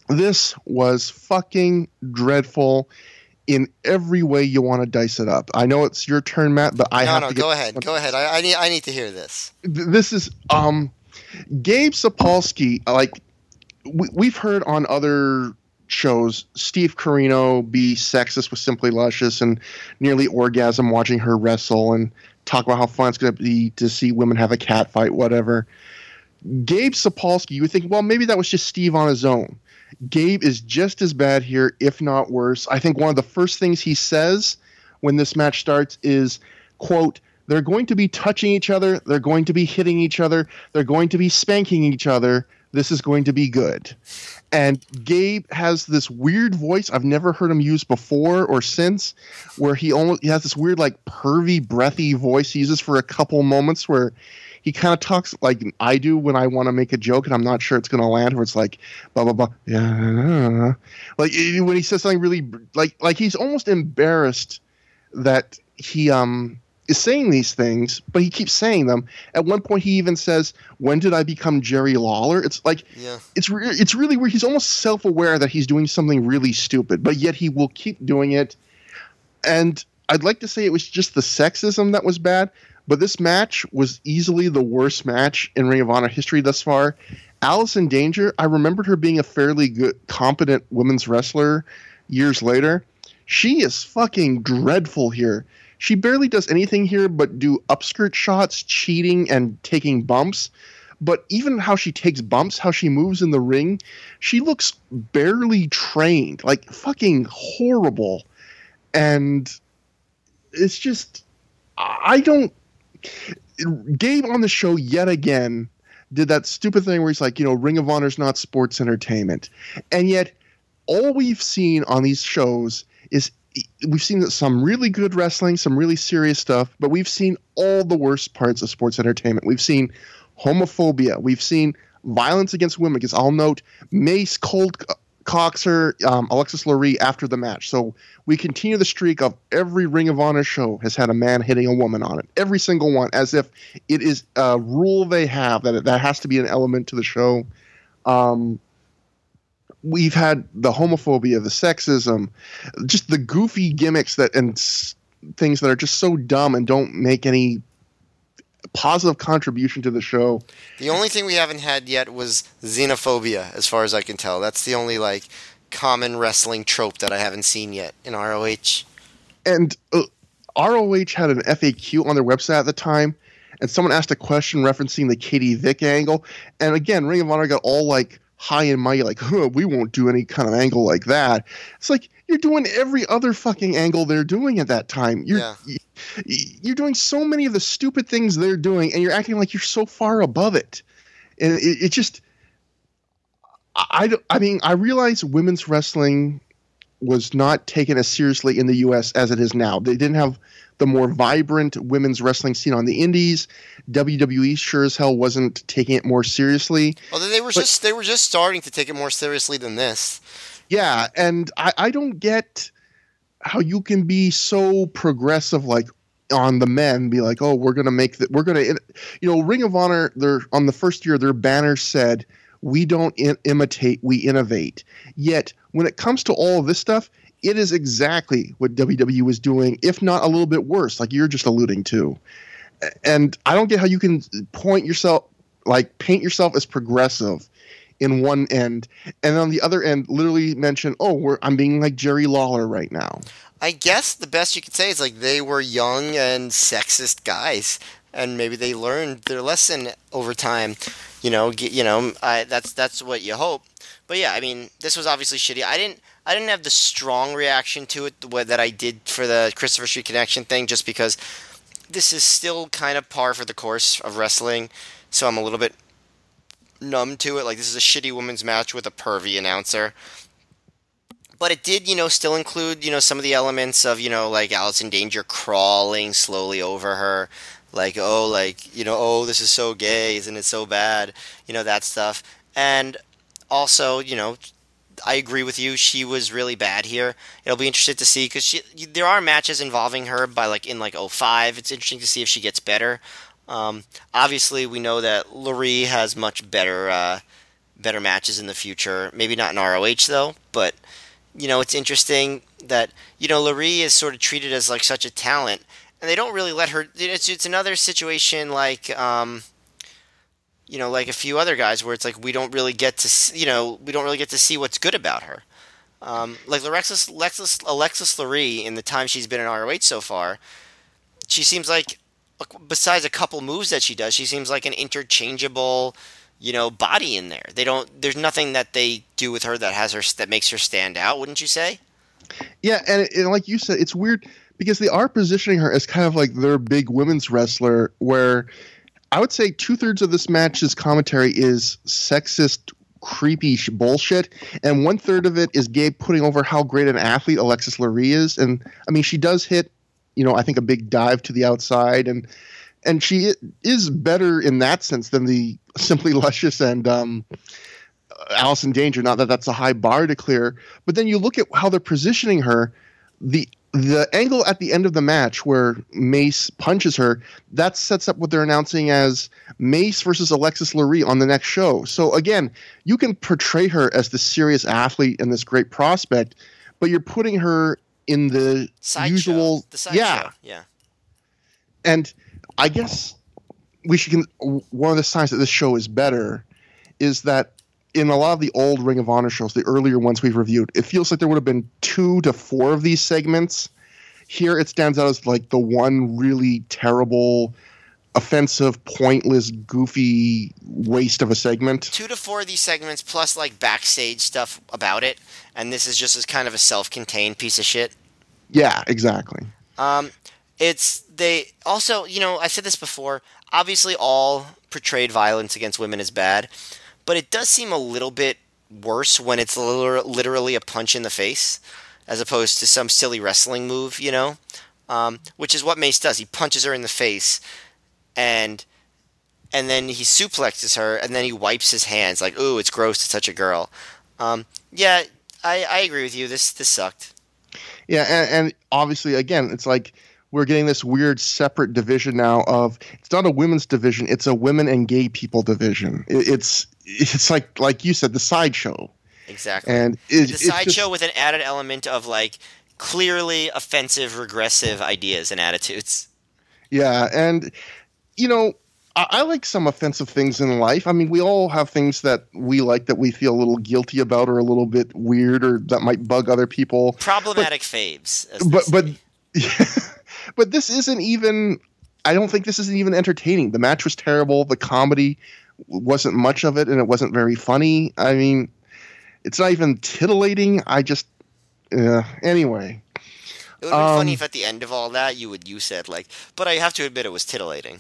This was fucking dreadful in every way you want to dice it up. I know it's your turn, Matt, but I no, have no, to. No, go ahead. Go ahead. I, I, need. I need to hear this. This is um, Gabe Sapolsky. Like we, we've heard on other shows, Steve Corino be sexist with Simply Luscious and nearly orgasm watching her wrestle, and talk about how fun it's going to be to see women have a cat fight, whatever. Gabe Sapolsky, you would think, well, maybe that was just Steve on his own. Gabe is just as bad here, if not worse. I think one of the first things he says when this match starts is, quote, they're going to be touching each other, they're going to be hitting each other, they're going to be spanking each other. This is going to be good. And Gabe has this weird voice I've never heard him use before or since, where he almost he has this weird like pervy, breathy voice he uses for a couple moments where he kind of talks like I do when I want to make a joke and I'm not sure it's going to land. Where it's like blah blah blah, yeah, like when he says something really like like he's almost embarrassed that he um is saying these things, but he keeps saying them. At one point, he even says, "When did I become Jerry Lawler?" It's like, yeah. it's re- it's really where he's almost self aware that he's doing something really stupid, but yet he will keep doing it. And I'd like to say it was just the sexism that was bad, but this match was easily the worst match in Ring of Honor history thus far. Allison Danger, I remembered her being a fairly good, competent women's wrestler years later. She is fucking dreadful here she barely does anything here but do upskirt shots, cheating, and taking bumps. But even how she takes bumps, how she moves in the ring, she looks barely trained, like fucking horrible. And it's just, I don't. Gabe on the show yet again did that stupid thing where he's like, you know, Ring of Honor's not sports entertainment. And yet, all we've seen on these shows is we've seen some really good wrestling, some really serious stuff, but we've seen all the worst parts of sports entertainment. We've seen homophobia, we've seen violence against women. Because I'll note Mace Cold Coxer, um, Alexis Laree after the match. So we continue the streak of every Ring of Honor show has had a man hitting a woman on it. Every single one, as if it is a rule they have that that has to be an element to the show. Um, we've had the homophobia, the sexism, just the goofy gimmicks that and s- things that are just so dumb and don't make any positive contribution to the show. The only thing we haven't had yet was xenophobia, as far as I can tell. That's the only like common wrestling trope that I haven't seen yet in ROH. And uh, ROH had an FAQ on their website at the time, and someone asked a question referencing the Katie Vick angle. And again, Ring of Honor got all like high and mighty, like, huh, we won't do any kind of angle like that. It's like you're doing every other fucking angle they're doing at that time. You're yeah. you're doing so many of the stupid things they're doing, and you're acting like you're so far above it. And it, it just, I, I mean, I realize women's wrestling was not taken as seriously in the U.S. as it is now. They didn't have the more vibrant women's wrestling scene on the indies. WWE sure as hell wasn't taking it more seriously. Although they were but, just they were just starting to take it more seriously than this. Yeah, and I, I don't get how you can be so progressive like on the men be like oh we're gonna make that we're gonna you know ring of honor they're on the first year their banner said we don't in- imitate we innovate yet when it comes to all of this stuff it is exactly what wwe was doing if not a little bit worse like you're just alluding to and i don't get how you can point yourself like paint yourself as progressive in one end, and on the other end, literally mention, "Oh, I'm being like Jerry Lawler right now." I guess the best you could say is like they were young and sexist guys, and maybe they learned their lesson over time. You know, you know, I, that's that's what you hope. But yeah, I mean, this was obviously shitty. I didn't I didn't have the strong reaction to it that I did for the Christopher Street Connection thing, just because this is still kind of par for the course of wrestling. So I'm a little bit numb to it. Like this is a shitty women's match with a pervy announcer. But it did, you know, still include, you know, some of the elements of, you know, like Allison Danger crawling slowly over her. Like, oh, like, you know, oh, this is so gay, isn't it so bad? You know, that stuff. And also, you know, I agree with you. She was really bad here. It'll be interesting to see because there are matches involving her by like in like 05. It's interesting to see if she gets better. Um, obviously, we know that Laree has much better uh, better matches in the future. Maybe not in ROH though, but you know it's interesting that you know Laree is sort of treated as like such a talent, and they don't really let her. It's it's another situation like. Um, you know, like a few other guys, where it's like we don't really get to, you know, we don't really get to see what's good about her. Um, like Alexis, Alexis, Alexis Laree, in the time she's been in ROH so far, she seems like besides a couple moves that she does, she seems like an interchangeable, you know, body in there. They don't. There's nothing that they do with her that has her that makes her stand out. Wouldn't you say? Yeah, and, and like you said, it's weird because they are positioning her as kind of like their big women's wrestler. Where I would say two thirds of this match's commentary is sexist creepy bullshit, and one third of it is Gabe putting over how great an athlete Alexis Laree is. And I mean, she does hit you know, I think a big dive to the outside, and and she is better in that sense than the [LAUGHS] simply luscious and um, Allison Danger. Not that that's a high bar to clear, but then you look at how they're positioning her. The the angle at the end of the match where Mace punches her, that sets up what they're announcing as Mace versus Alexis Laree on the next show. So again, you can portray her as the serious athlete and this great prospect, but you're putting her in the side usual the side yeah show. yeah and i guess we should one of the signs that this show is better is that in a lot of the old ring of honor shows the earlier ones we've reviewed it feels like there would have been two to four of these segments here it stands out as like the one really terrible offensive, pointless, goofy waste of a segment. Two to four of these segments, plus like backstage stuff about it, and this is just as kind of a self-contained piece of shit. Yeah, exactly. Um, it's they also, you know, I said this before. Obviously, all portrayed violence against women is bad, but it does seem a little bit worse when it's literally a punch in the face, as opposed to some silly wrestling move. You know, um, which is what Mace does. He punches her in the face and and then he suplexes her, and then he wipes his hands like, "Ooh, it's gross to touch a girl." Um, yeah, I, I agree with you. This this sucked. Yeah, and, and obviously, again, it's like we're getting this weird separate division now of it's not a women's division; it's a women and gay people division. It, it's it's like like you said, the sideshow. Exactly. And it, the sideshow with an added element of like clearly offensive, regressive ideas and attitudes. Yeah, and you know, I, I, like some offensive things in life. I mean, we all have things that we like that we feel a little guilty about or a little bit weird or that might bug other people. Problematic but, faves. But but [LAUGHS] but this isn't even. I don't think this isn't even entertaining. The match was terrible. The comedy wasn't much of it, and it wasn't very funny. I mean, it's not even titillating. I just uh, anyway. It would be been funny Um, if at the end of all that you would you said like, but I have to admit it was titillating.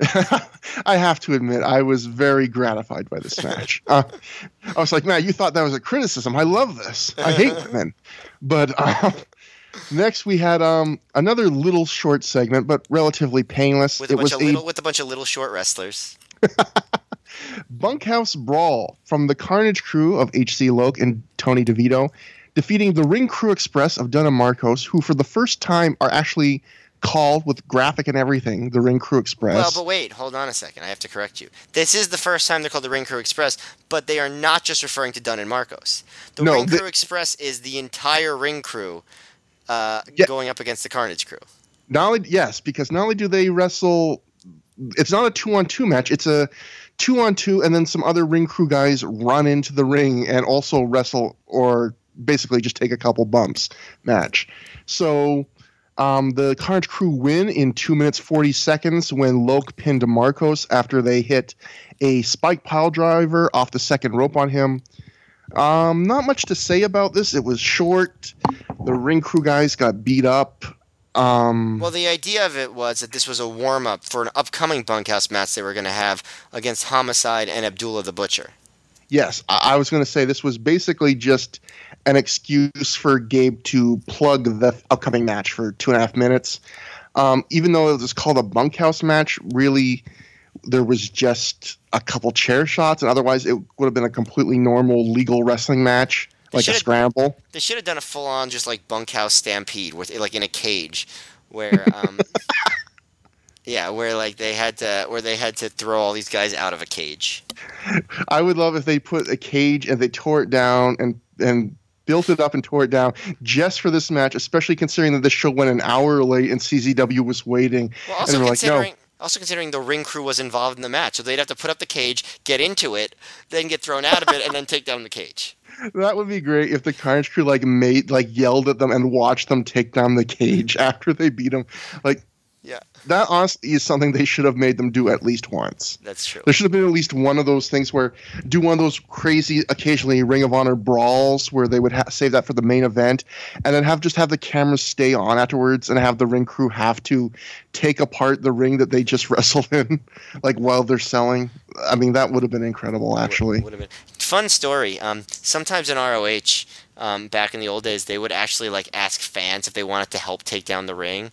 [LAUGHS] I have to admit, I was very gratified by this match. [LAUGHS] Uh, I was like, man, you thought that was a criticism. I love this. I hate women. But um, next we had um, another little short segment, but relatively painless. With a it bunch was of a little with a bunch of little short wrestlers. [LAUGHS] bunkhouse brawl from the Carnage crew of H.C. Loc and Tony DeVito, defeating the Ring Crew Express of Dunn and Marcos, who for the first time are actually called with graphic and everything, the Ring Crew Express. Well, but wait, hold on a second. I have to correct you. This is the first time they're called the Ring Crew Express, but they are not just referring to Dunn and Marcos. The No, Ring the- Crew Express is the entire Ring Crew uh, Yeah. going up against the Carnage Crew. not only yes, because not only do they wrestle, it's not a two on two match. It's a two on two, and then some other ring crew guys run into the ring and also wrestle, or basically just take a couple bumps match. So. Um, the Carnage crew win in two minutes forty seconds when Loc pinned Marcos after they hit a spike pile driver off the second rope on him. Um, not much to say about this. It was short. The ring crew guys got beat up. Um, Well, the idea of it was that this was a warm up for an upcoming bunkhouse match they were going to have against Homicide and Abdullah the Butcher. Yes, I, I was going to say this was basically just an excuse for Gabe to plug the upcoming match for two and a half minutes. Um, even though it was called a bunkhouse match, really there was just a couple chair shots, and otherwise it would have been a completely normal legal wrestling match, like a scramble. They should have done a full on just like bunkhouse stampede with like in a cage where [LAUGHS] um yeah, where like they had to where they had to throw all these guys out of a cage. I would love if they put a cage and they tore it down and and built it up and tore it down just for this match, especially considering that the show went an hour late and CZW was waiting. Well, and also they were like, no. Also considering the ring crew was involved in the match, so they'd have to put up the cage, get into it, then get thrown out of it, and then take down the cage. [LAUGHS] That would be great if the Carnage crew like made like yelled at them and watched them take down the cage [LAUGHS] after they beat them. Like Yeah, that honestly is something they should have made them do at least once. that's true. There should have been at least one of those things where do one of those crazy occasionally Ring of Honor brawls where they would ha- save that for the main event and then have just have the cameras stay on afterwards and have the ring crew have to take apart the ring that they just [LAUGHS] wrestled in like while they're selling. I mean that would have been incredible actually. Would have been fun story. Um, sometimes in ROH, um, back in the old days, they would actually like ask fans if they wanted to help take down the ring.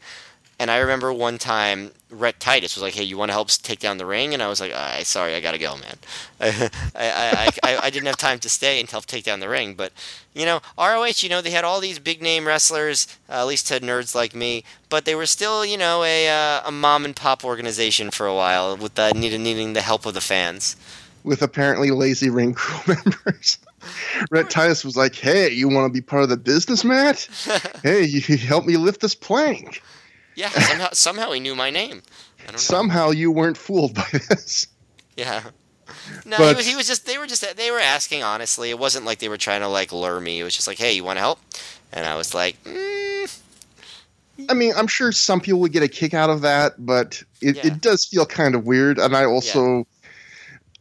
And I remember one time, Rhett Titus was like, "Hey, you want to help take down the ring?" And I was like, I, "Sorry, I gotta go, man. [LAUGHS] I, I, I, I, didn't have time to stay and help take down the ring." But you know, ROH, you know, they had all these big name wrestlers, uh, at least to nerds like me, but they were still, you know, a uh, a mom and pop organization for a while with needing needing the help of the fans. with apparently lazy ring crew [LAUGHS] members. Rhett Titus was like, "Hey, you want to be part of the business, Matt? [LAUGHS] hey, you help me lift this plank." Yeah, somehow somehow he knew my name. I don't know. Somehow you weren't fooled by this. Yeah. No, But- he, was, he was just. They were just. They were asking honestly. It wasn't like they were trying to like lure me. It was just like, hey, you want to help? And I was like, mm, I mean, I'm sure some people would get a kick out of that, but it, Yeah. it does feel kind of weird. And I also,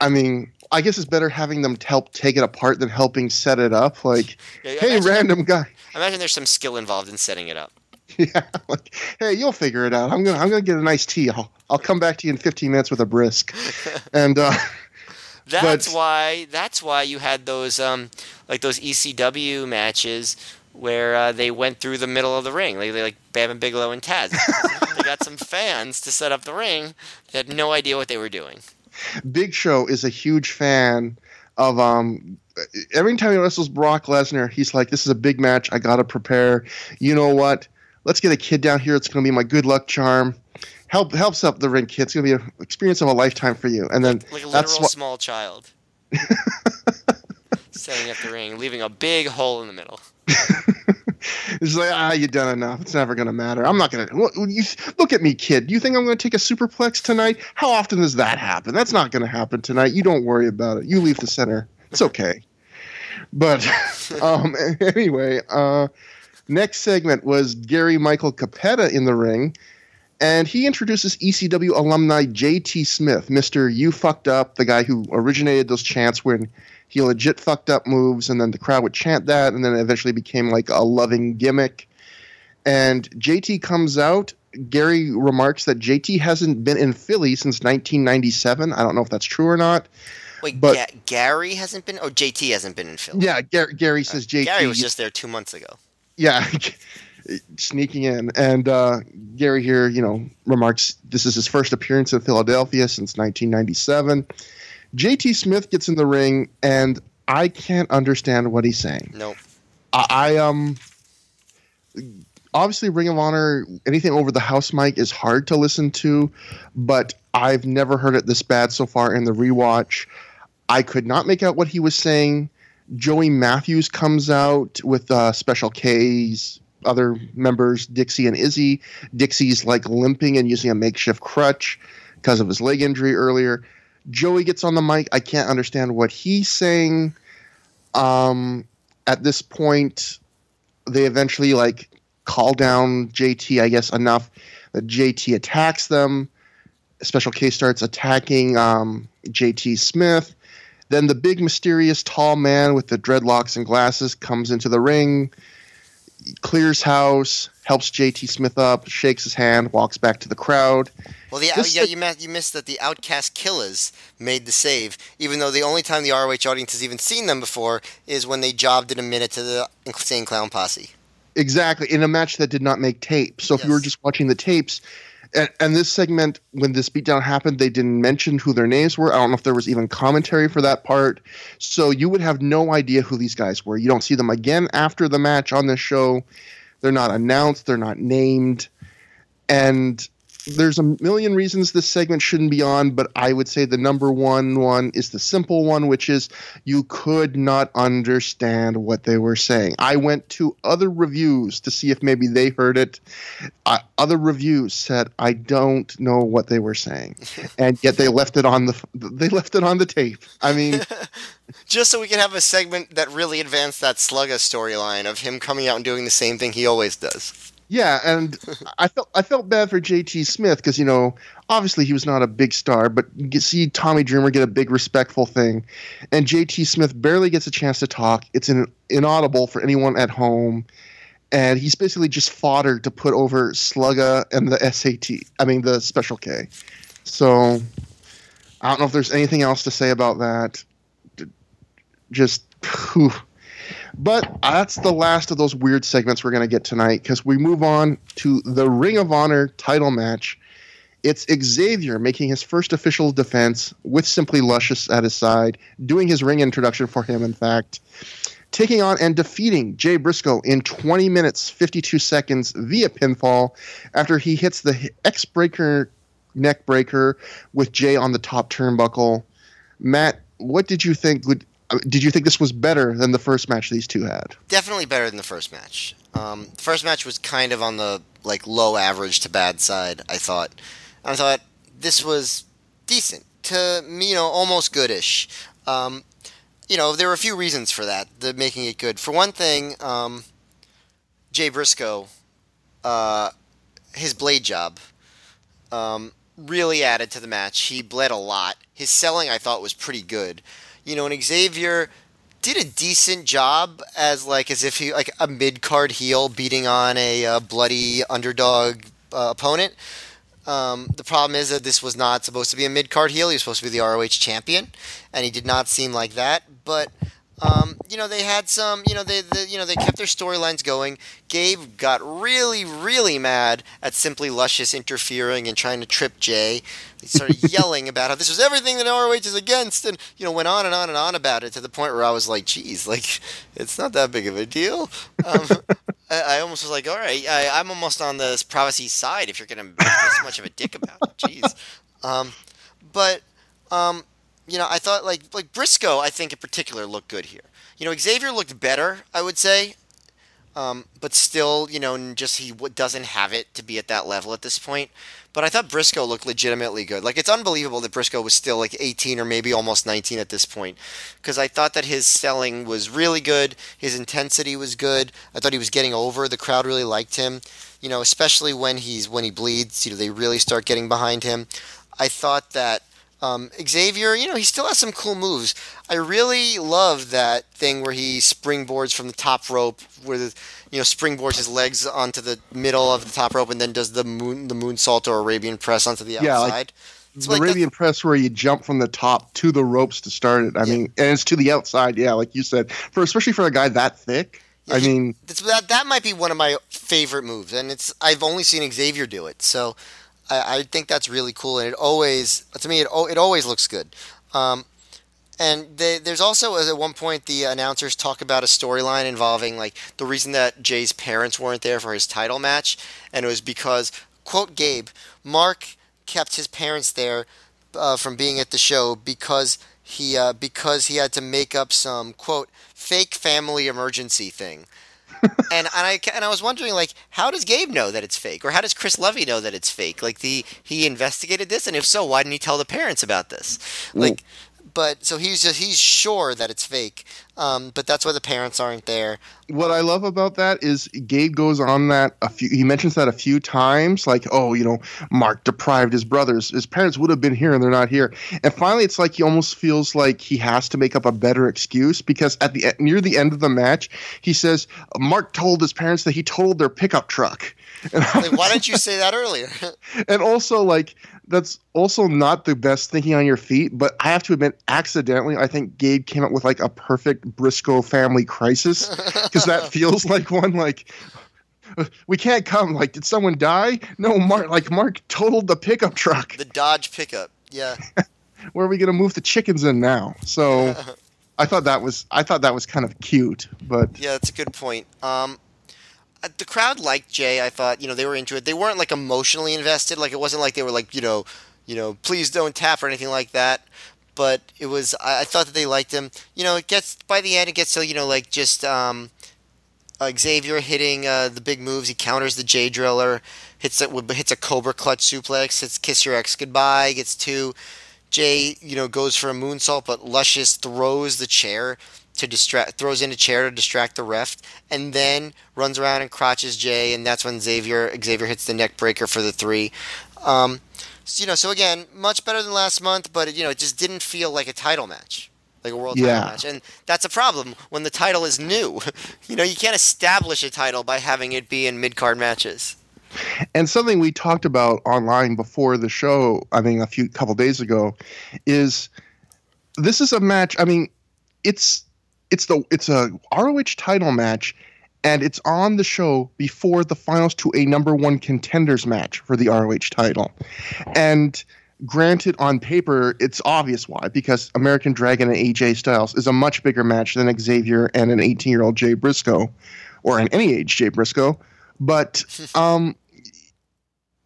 I mean, I guess it's better having them help take it apart than helping set it up. Like, yeah, hey, random guy. imagine there's some skill involved in setting it up. [LAUGHS] Yeah, like, hey, you'll figure it out. I'm gonna, I'm gonna get a nice tea. I'll, I'll come back to you in 15 minutes with a brisk. [LAUGHS] And uh, [LAUGHS] That's But- why. That's why you had those um like those ECW matches where uh, they went through the middle of the ring, like, like Bam and Bigelow and Taz. they got some fans to set up the ring. They had no idea what they were doing. Big Show is a huge fan of um every time he wrestles Brock Lesnar, he's like, This is a big match, I gotta prepare. You know what? Let's get a kid down here, it's gonna be my good luck charm. Help helps up the ring, kid. It's gonna be an experience of a lifetime for you. And then Like a that's literal what small child. [LAUGHS] Setting up the ring, leaving a big hole in the middle. [LAUGHS] it's like, ah, you done enough. It's never gonna matter. I'm not gonna look, look at me, kid. Do you think I'm gonna take a superplex tonight? How often does that happen? That's not gonna happen tonight. You don't worry about it. You leave the center. It's okay. But [LAUGHS] um, anyway, uh, next segment was Gary Michael Cappetta in the ring, and he introduces ECW alumni JT Smith, Mister You Fucked Up, the guy who originated those chants when he legit fucked up moves, and then the crowd would chant that, and then it eventually became like a loving gimmick. And JT comes out. Gary remarks that JT hasn't been in Philly since 1997. I don't know if that's true or not. Wait, But- Ga- Gary hasn't been, Oh, JT hasn't been in Philly. Yeah, Gar- Gary says JT. Gary was just there two months ago. Yeah, [LAUGHS] sneaking in. And uh, Gary here, you know, remarks this is his first appearance in Philadelphia since 1997. JT Smith gets in the ring, and I can't understand what he's saying. Nope. I, I um obviously Ring of Honor anything over the house mic is hard to listen to, but I've never heard it this bad so far in the rewatch. I could not make out what he was saying. Joey Matthews comes out with uh, Special K's other members, Dixie and Izzy. Dixie's like limping and using a makeshift crutch because of his leg injury earlier. Joey gets on the mic. I can't understand what he's saying. Um, at this point, they eventually like call down JT, I guess, enough that JT attacks them. Special K starts attacking um, JT Smith. Then the big, mysterious, tall man with the dreadlocks and glasses comes into the ring, clears house, helps JT Smith up, shakes his hand, walks back to the crowd. Well, the This yeah, you, missed, you missed that the Outcast Killers made the save, even though the only time the ROH audience has even seen them before is when they jobbed in a minute to the Insane Clown Posse. Exactly, in a match that did not make tape. So if you were just watching the tapes, and, and this segment, when this beatdown happened, they didn't mention who their names were. I don't know if there was even commentary for that part. So you would have no idea who these guys were. You don't see them again after the match on this show. They're not announced, they're not named. And there's a million reasons this segment shouldn't be on, but I would say the number one one is the simple one, which is you could not understand what they were saying. I went to other reviews to see if maybe they heard it. Uh, other reviews said I don't know what they were saying, [LAUGHS] and yet they left it on the they left it on the tape. I mean, [LAUGHS] Just so we can have a segment that really advanced that Slugga storyline of him coming out and doing the same thing he always does. Yeah, and [LAUGHS] I felt I felt bad for JT Smith because you know obviously he was not a big star, but you see Tommy Dreamer get a big respectful thing, and JT Smith barely gets a chance to talk. It's inaudible for anyone at home, and he's basically just fodder to put over Slugga and the SAT. I mean the Special K. So I don't know if there's anything else to say about that. Just. [SIGHS] Whew. But that's the last of those weird segments we're going to get tonight because we move on to the Ring of Honor title match. It's Xavier making his first official defense with Simply Luscious at his side, doing his ring introduction for him, in fact, taking on and defeating Jay Briscoe in 20 minutes, 52 seconds via pinfall after he hits the X Breaker neck breaker with Jay on the top turnbuckle. Matt, what did you think? Would, did you think this was better than the first match these two had? Definitely better than the first match. Um, the first match was kind of on the like low average to bad side. I thought. I thought this was decent to you know, almost goodish. Um, you know, there were a few reasons for that, the making it good. For one thing, um, Jay Briscoe, uh, his blade job, um, really added to the match. He bled a lot. His selling, I thought, was pretty good. You know, and Xavier did a decent job as like as if he like a mid card heel beating on a uh, bloody underdog uh, opponent. Um, the problem is that this was not supposed to be a mid card heel. He was supposed to be the ROH champion, and he did not seem like that. But um, you know, they had some. You know, they, they you know they kept their storylines going. Gabe got really, really mad at Simply Luscious interfering and trying to trip Jay. He started [LAUGHS] yelling about how this was everything that ROH is against, and you know went on and on and on about it to the point where I was like, "Geez, like it's not that big of a deal." Um, [LAUGHS] I, I almost was like, "All right, I, I'm almost on the privacy side if you're going to make this much of a dick about it." Jeez, um, but um, you know, I thought like like Briscoe, I think in particular looked good here. You know, Xavier looked better, I would say, um, but still, you know, just he doesn't have it to be at that level at this point. But I thought Briscoe looked legitimately good. Like it's unbelievable that Briscoe was still like 18 or maybe almost 19 at this point, because I thought that his selling was really good. His intensity was good. I thought he was getting over. The crowd really liked him. You know, especially when he's when he bleeds. You know, they really start getting behind him. I thought that Um, Xavier, you know, he still has some cool moves. I really love that thing where he springboards from the top rope, where the, you know springboards his legs onto the middle of the top rope, and then does the moon the moonsault or Arabian press onto the Yeah, like- outside. It's the like that- Arabian press where you jump from the top to the ropes to start it. I Yeah. mean, and it's to the outside. Yeah, like you said, for especially for a guy that thick. I he- mean, that that might be one of my favorite moves, and it's I've only seen Xavier do it, so I, I think that's really cool, and it always to me it it always looks good. Um, and they, there's also at one point the announcers talk about a storyline involving like the reason that Jay's parents weren't there for his title match, and it was because quote Gabe Mark kept his parents there uh, from being at the show because he uh, because he had to make up some quote fake family emergency thing. And and I and I was wondering like how does Gabe know that it's fake? Or how does Chris Levy know that it's fake? Like the he investigated this? And if so why didn't he tell the parents about this? Like but so he's just he's sure that it's fake um, but that's why the parents aren't there what I love about that is Gabe goes on that a few. He mentions that a few times, like, oh, you know, Mark deprived his brothers. His parents would have been here, and they're not here. And finally, it's like he almost feels like he has to make up a better excuse because at the near the end of the match, he says Mark told his parents that he totaled their pickup truck. [LAUGHS] And, like why didn't you say that earlier [LAUGHS] and also like that's also not the best thinking on your feet but i have to admit accidentally i think gabe came up with like a perfect briscoe family crisis because that [LAUGHS] feels like one like we can't come. Like did someone die? No mark like mark totaled the pickup truck. The Dodge pickup yeah. [LAUGHS] Where are we going to move the chickens in now? So [LAUGHS] i thought that was i thought that was kind of cute but Yeah, that's a good point. Um, the crowd liked Jay. I thought, you know, they were into it. They weren't like emotionally invested. Like it wasn't like they were like, you know, you know, please don't tap or anything like that. But it was. I, I thought that they liked him. You know, it gets by the end, it gets to you know like just um, uh, Xavier hitting uh, the big moves. He counters the Jay Driller, hits it hits a Cobra Clutch suplex, hits Kiss Your Ex Goodbye, gets two. Jay, you know, goes for a moonsault, but Luscious throws the chair to distract, throws in a chair to distract the ref, and then runs around and crotches Jay, and that's when Xavier Xavier hits the neck breaker for the three. Um, so, you know, so again, much better than last month, but you know, it just didn't feel like a title match, like a world Yeah. title match, and that's a problem when the title is new. [LAUGHS] you know, you can't establish a title by having it be in mid card matches. And something we talked about online before the show, I mean, a few couple days ago, is this is a match. I mean, it's it's the it's a ROH title match, and it's on the show before the finals to a number one contenders match for the ROH title. And granted, on paper, it's obvious why because American Dragon and AJ Styles is a much bigger match than Xavier and an 18 year old Jay Briscoe, or an any age Jay Briscoe. But [LAUGHS] um,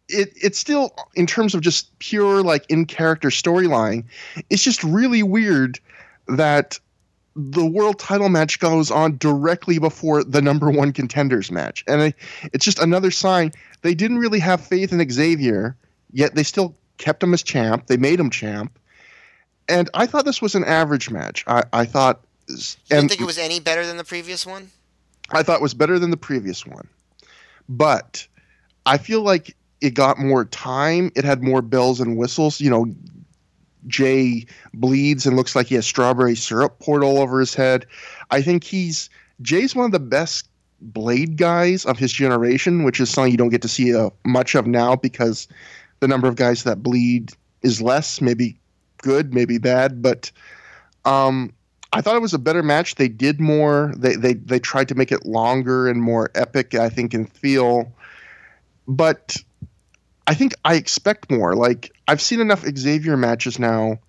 it it's still in terms of just pure like in character storyline, it's just really weird that the world title match goes on directly before the number one contenders match, and it's just another sign they didn't really have faith in Xavier, yet they still kept him as champ. They made him champ, and I thought this was an average match. I, I thought, You and didn't think it was any better than the previous one? I thought was better than the previous one. But I feel like it got more time. It had more bells and whistles. You know, Jay bleeds and looks like he has strawberry syrup poured all over his head. I think he's Jay's one of the best blade guys of his generation, which is something you don't get to see uh, much of now because the number of guys that bleed is less, maybe good, maybe bad, but um, I thought it was a better match. They did more. They they they tried to make it longer and more epic. I think in feel, but I think I expect more. Like I've seen enough Xavier matches now,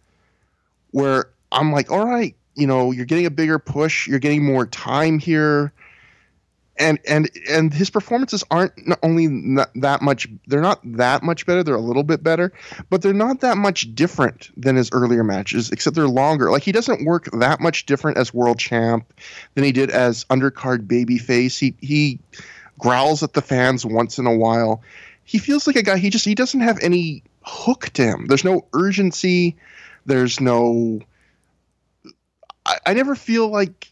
where I'm like, all right, you know, you're getting a bigger push. You're getting more time here. And and and his performances aren't not only not that much. They're not that much better. They're a little bit better, but they're not that much different than his earlier matches, except they're longer. Like he doesn't work that much different as world champ than he did as undercard babyface. He he growls at the fans once in a while. He feels like a guy. He just he doesn't have any hook to him. There's no urgency. There's no. I, I never feel like.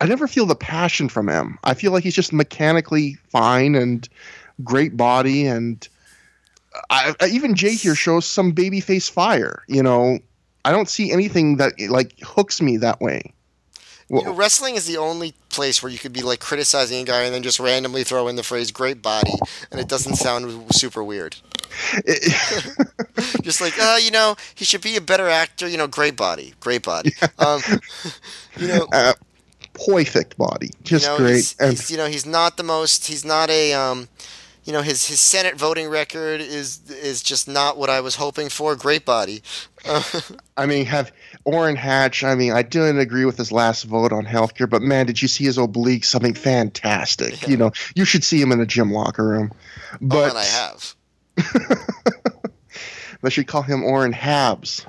I never feel the passion from him. I feel like he's just mechanically fine and great body and I, I, even Jay here shows some babyface fire. You know, I don't see anything that like hooks me that way. You know, wrestling is the only place where you could be like criticizing a guy and then just randomly throw in the phrase "great body" and it doesn't sound super weird. [LAUGHS] just like, uh, you know, he should be a better actor. You know, great body, great body. Um, you know, [LAUGHS] uh, perfect body, just you know, great. He's, and he's, you know, he's not the most. He's not a. Um, you know his his Senate voting record is is just not what I was hoping for. Great body. [LAUGHS] I mean, have Orrin Hatch. I mean, I didn't agree with his last vote on healthcare, but man, did you see his oblique? Something fantastic. Yeah. You know, you should see him in a gym locker room. But oh, I have. [LAUGHS] They should call him Orrin Habs.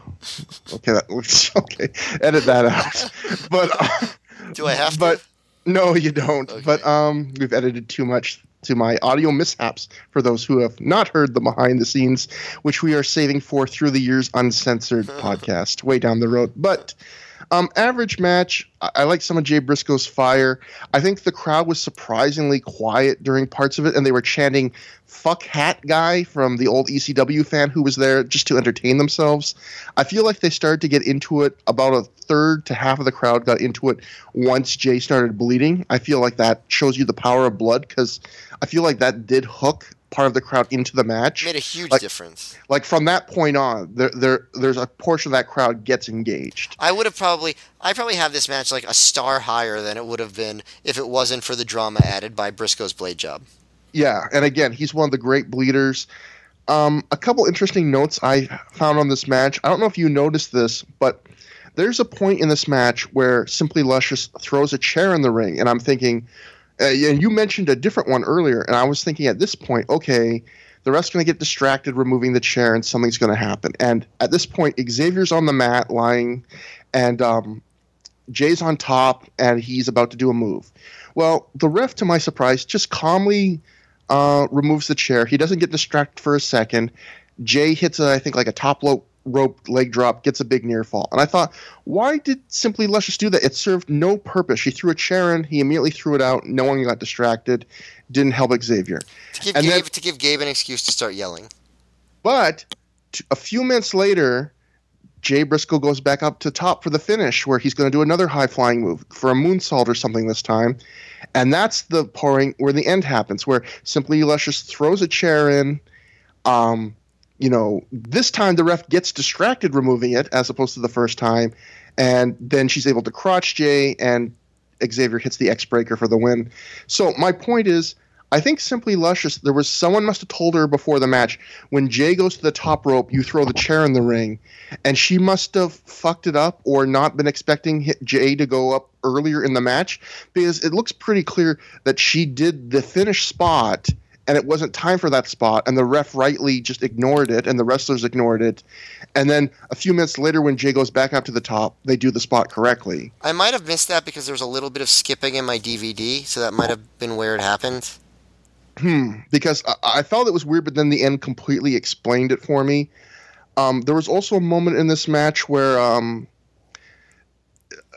Okay, that, [LAUGHS] okay, edit that out. But uh, do I have but, to? No, you don't. Okay. But um, we've edited too much to my audio mishaps for those who have not heard the behind the scenes, which we are saving for through the years uncensored podcast way down the road. But um, average match. I, I like some of Jay Briscoe's fire. I think the crowd was surprisingly quiet during parts of it, and they were chanting "fuck hat guy" from the old ECW fan who was there just to entertain themselves. I feel like they started to get into it. About a third to half of the crowd got into it once Jay started bleeding. I feel like that shows you the power of blood because I feel like that did hook part of the crowd into the match. Made a huge like, difference. Like from that point on, there, there there's a portion of that crowd gets engaged. I would have probably I probably have this match like a star higher than it would have been if it wasn't for the drama added by Briscoe's blade job. Yeah, and again, he's one of the great bleeders. Um, a couple interesting notes I found on this match. I don't know if you noticed this, but there's a point in this match where Simply Luscious throws a chair in the ring, and I'm thinking, uh, and you mentioned a different one earlier, and I was thinking at this point, okay, the rest going to get distracted removing the chair, and something's going to happen. And at this point, Xavier's on the mat lying, and um, Jay's on top, and he's about to do a move. Well, the ref, to my surprise, just calmly uh, removes the chair. He doesn't get distracted for a second. Jay hits, a, I think, like a top rope rope leg drop, gets a big near fall. And I thought, why did Simply Luscious do that? It served no purpose. She threw a chair in, he immediately threw it out, no one got distracted, didn't help Xavier. To give, Gabe, then, to give Gabe an excuse to start yelling. But a few minutes later, Jay Briscoe goes back up to top for the finish, where he's going to do another high flying move for a moonsault or something this time. And that's the pouring where the end happens, where Simply Luscious throws a chair in. Um, you know, this time the ref gets distracted removing it as opposed to the first time, and then she's able to crotch Jay, and Xavier hits the X breaker for the win. So my point is, I think simply luscious. There was someone must have told her before the match when Jay goes to the top rope, you throw the chair in the ring, and she must have fucked it up or not been expecting Jay to go up earlier in the match because it looks pretty clear that she did the finish spot and it wasn't time for that spot, and the ref rightly just ignored it, and the wrestlers ignored it. And then a few minutes later, when Jay goes back up to the top, they do the spot correctly. I might have missed that because there was a little bit of skipping in my DVD, so that might have been where it happened. Hmm. Because I, I felt it was weird, but then the end completely explained it for me. Um, there was also a moment in this match where um,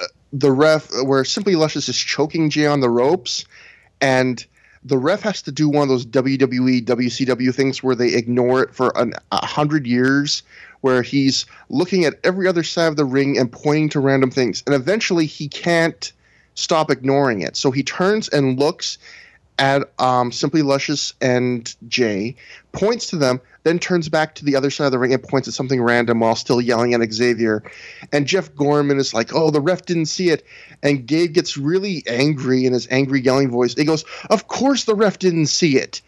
uh, the ref, where Simply Luscious is choking Jay on the ropes, and the ref has to do one of those WWE, WCW things where they ignore it for a hundred years, where he's looking at every other side of the ring and pointing to random things. And eventually he can't stop ignoring it. So he turns and looks at um, Simply Luscious and Jay, points to them, then turns back to the other side of the ring and points at something random while still yelling at Xavier. And Jeff Gorman is like, oh, the ref didn't see it. And Gabe gets really angry in his angry yelling voice. He goes, of course the ref didn't see it.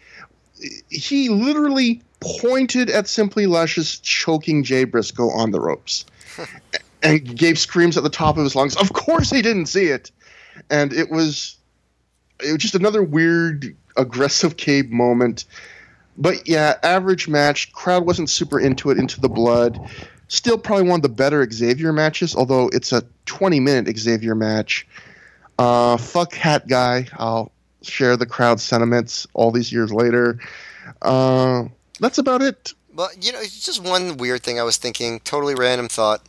He literally pointed at Simply Luscious choking Jay Briscoe on the ropes. [LAUGHS] and Gabe screams at the top of his lungs, of course he didn't see it. And it was it was just another weird aggressive Gabe moment but yeah, average match. Crowd wasn't super into it, into the blood. Still, probably one of the better Xavier matches, although it's a 20 minute Xavier match. Uh, fuck Hat Guy. I'll share the crowd sentiments all these years later. Uh, that's about it. Well, you know, it's just one weird thing I was thinking, totally random thought.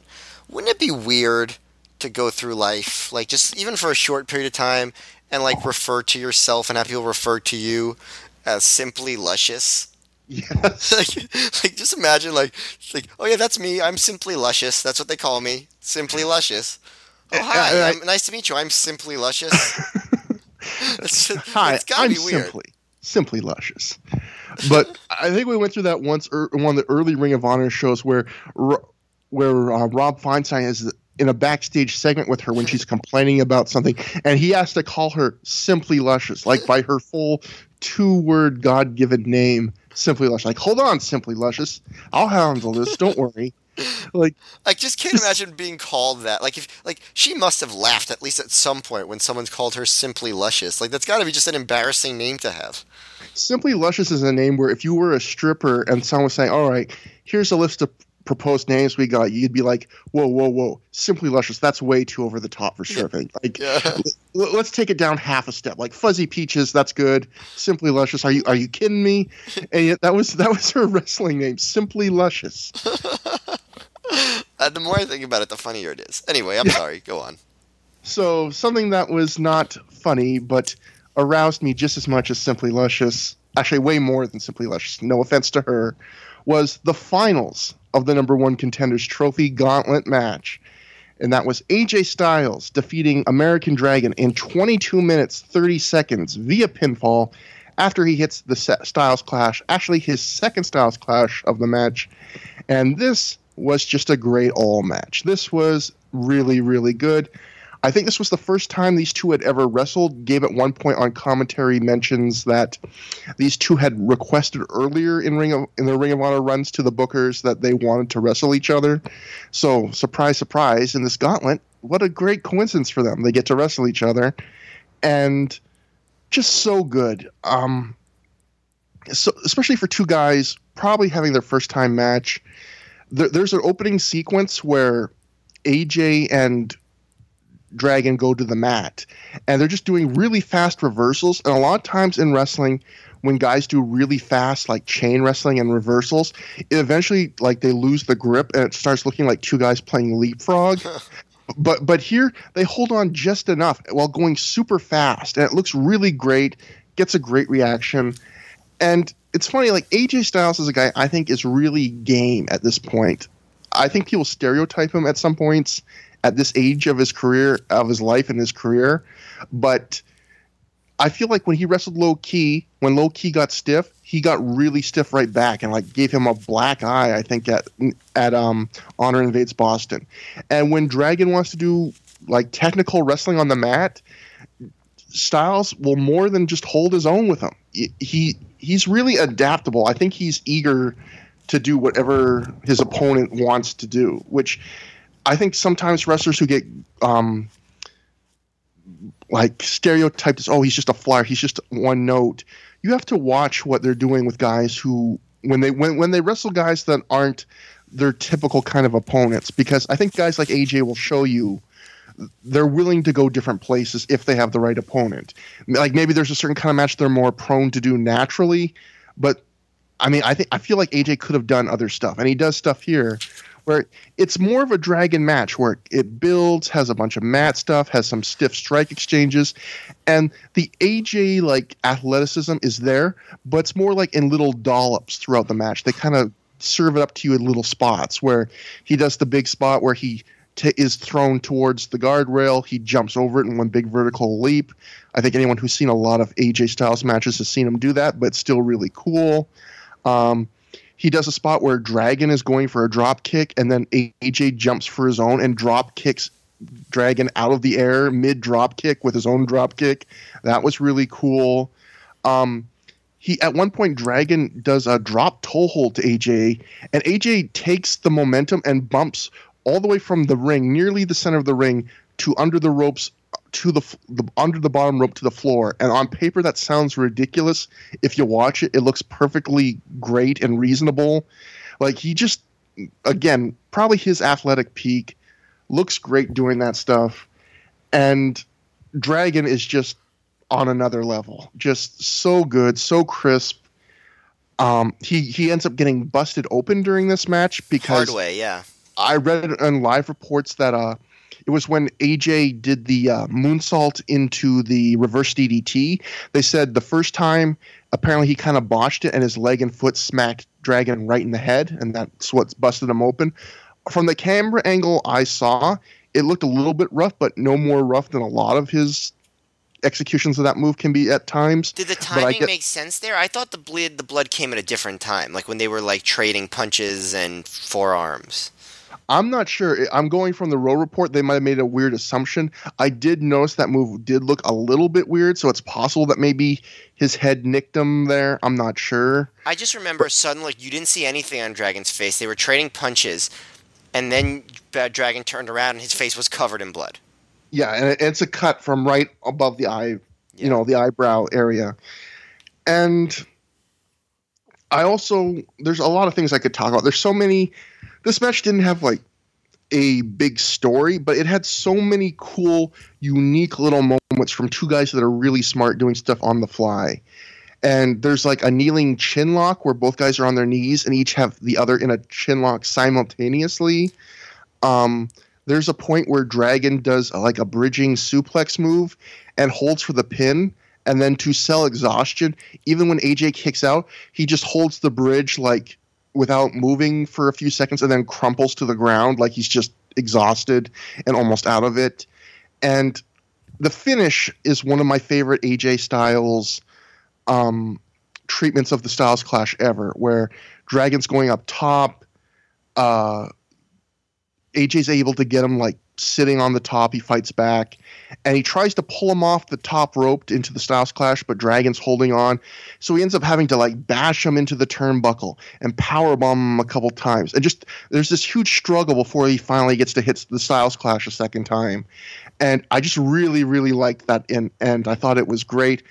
Wouldn't it be weird to go through life, like just even for a short period of time, and like refer to yourself and have people refer to you as simply luscious. Yes. [LAUGHS] like, like just imagine like like oh yeah that's me. I'm simply luscious. That's what they call me. Simply luscious. Oh hi. I- I- I'm, nice to meet you. I'm simply luscious. [LAUGHS] It's just, Hi, it's gotta I'm be weird. simply simply luscious. But I think we went through that once er, one of the early Ring of Honor shows where where uh, Rob Feinstein is in a backstage segment with her when she's [LAUGHS] complaining about something, and he has to call her simply luscious, like by her full two word God given name, simply luscious. Like, hold on, simply luscious, I'll handle this. Don't worry. [LAUGHS] Like, I just can't imagine being called that. Like if like she must have laughed at least at some point when someone's called her simply luscious. Like that's got to be just an embarrassing name to have. Simply Luscious is a name where if you were a stripper and someone was saying, "All right, here's a list of proposed names we got," you'd be like, "Whoa, whoa, whoa! Simply Luscious, that's way too over the top for stripping. Like, Yeah. [LAUGHS] l- let's take it down half a step. Like Fuzzy Peaches, that's good. Simply Luscious, are you are you kidding me? [LAUGHS] And yet that was that was her [LAUGHS] wrestling name, Simply Luscious. Uh, the more I think about it, the funnier it is. Anyway, I'm sorry. Go on. So something that was not funny but aroused me just as much as Simply Luscious, actually way more than Simply Luscious, no offense to her, was the finals of the number one contenders trophy gauntlet match. And that was AJ Styles defeating American Dragon in 22 minutes 30 seconds via pinfall after he hits the Styles Clash, actually his second Styles Clash of the match. And this was just a great all match. This was really, really good. I think this was the first time these two had ever wrestled. Gabe at one point on commentary mentions that these two had requested earlier in Ring of in the Ring of Honor runs to the bookers that they wanted to wrestle each other. So surprise, surprise! In this gauntlet, what a great coincidence for them. They get to wrestle each other, and just so good. Um, so especially for two guys probably having their first time match. There, there's an opening sequence where AJ and Dragon go to the mat, and they're just doing really fast reversals. And a lot of times in wrestling, when guys do really fast, like chain wrestling and reversals, it eventually like they lose the grip, and it starts looking like two guys playing leapfrog. [LAUGHS] but but here they hold on just enough while going super fast, and it looks really great. Gets a great reaction, and it's funny. Like AJ Styles is a guy I think is really game at this point. I think people stereotype him at some points at this age of his career, of his life and his career. But I feel like when he wrestled Low Ki, when Low Ki got stiff, he got really stiff right back and like gave him a black eye. I think at at um Honor Invades Boston, and when Dragon wants to do like technical wrestling on the mat, Styles will more than just hold his own with him. He, he he's really adaptable. I think he's eager to do whatever his opponent wants to do, which I think sometimes wrestlers who get um, like stereotyped as oh he's just a flyer, he's just one note. You have to watch what they're doing with guys who when they when when they wrestle guys that aren't their typical kind of opponents because I think guys like AJ will show you they're willing to go different places if they have the right opponent. Like maybe there's a certain kind of match they're more prone to do naturally, but I mean, I think I feel like AJ could have done other stuff, and he does stuff here where it's more of a dragon match where it builds, has a bunch of mat stuff, has some stiff strike exchanges, and the AJ like athleticism is there, but it's more like in little dollops throughout the match. They kind of serve it up to you in little spots where he does the big spot where he t- is thrown towards the guardrail, he jumps over it in one big vertical leap. I think anyone who's seen a lot of AJ Styles matches has seen him do that, but still really cool. Um, he does a spot where Dragon is going for a drop kick, and then AJ jumps for his own and drop kicks Dragon out of the air mid drop kick with his own drop kick. That was really cool. Um, he at one point Dragon does a drop toe hold to AJ, and AJ takes the momentum and bumps all the way from the ring, nearly the center of the ring, to under the ropes to the, the under the bottom rope to the floor. And on paper, that sounds ridiculous. If you watch it, it looks perfectly great and reasonable. Like he just, again, probably his athletic peak, looks great doing that stuff. And Dragon is just on another level, just so good, so crisp. Um, he he ends up getting busted open during this match because Hard way, yeah. I read on live reports that uh, it was when AJ did the uh, moonsault into the reverse DDT. They said the first time apparently he kind of botched it, and his leg and foot smacked Dragon right in the head, and that's what busted him open. From the camera angle I saw, it looked a little bit rough, but no more rough than a lot of his executions of that move can be at times. Did the timing get, make sense there? I thought the bleed the blood came at a different time, like when they were like trading punches and forearms. I'm not sure. I'm going from the row report. They might have made a weird assumption. I did notice that move did look a little bit weird, so it's possible that maybe his head nicked him there. I'm not sure. I just remember but, suddenly you didn't see anything on Dragon's face. They were trading punches, and then Dragon turned around and his face was covered in blood. Yeah, and it's a cut from right above the eye, yeah. you know, the eyebrow area. And I also there's a lot of things I could talk about. There's so many this match didn't have like a big story, but it had so many cool, unique little moments from two guys that are really smart doing stuff on the fly. And there's like a kneeling chin lock where both guys are on their knees and each have the other in a chin lock simultaneously. Um, there's a point where Dragon does like a bridging suplex move and holds for the pin. And then to sell exhaustion, even when AJ kicks out, he just holds the bridge like without moving for a few seconds and then crumples to the ground like he's just exhausted and almost out of it. And the finish is one of my favorite AJ Styles um, treatments of the Styles Clash ever, where Dragon's going up top. Uh, AJ's able to get him like sitting on the top. He fights back, and he tries to pull him off the top rope into the Styles Clash, but Dragon's holding on. So he ends up having to like bash him into the turnbuckle and power bomb him a couple times. And just there's this huge struggle before he finally gets to hit the Styles Clash a second time. And I just really, really liked that in and I thought it was great.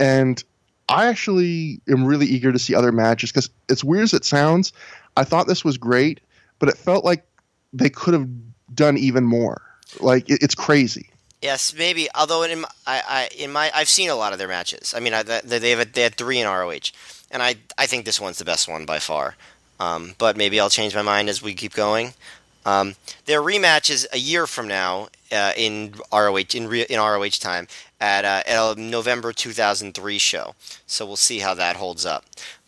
And I actually am really eager to see other matches because as weird as it sounds, I thought this was great, but it felt like they could have done even more. Like it, it's crazy. Yes, maybe. Although in my, I, I, in my, I've seen a lot of their matches. I mean, I, they have a, they had three in ROH, and I, I think this one's the best one by far. Um, but maybe I'll change my mind as we keep going. Um, their rematch is a year from now uh, in ROH in, in ROH time at, uh, at a November 2003 show. So we'll see how that holds up.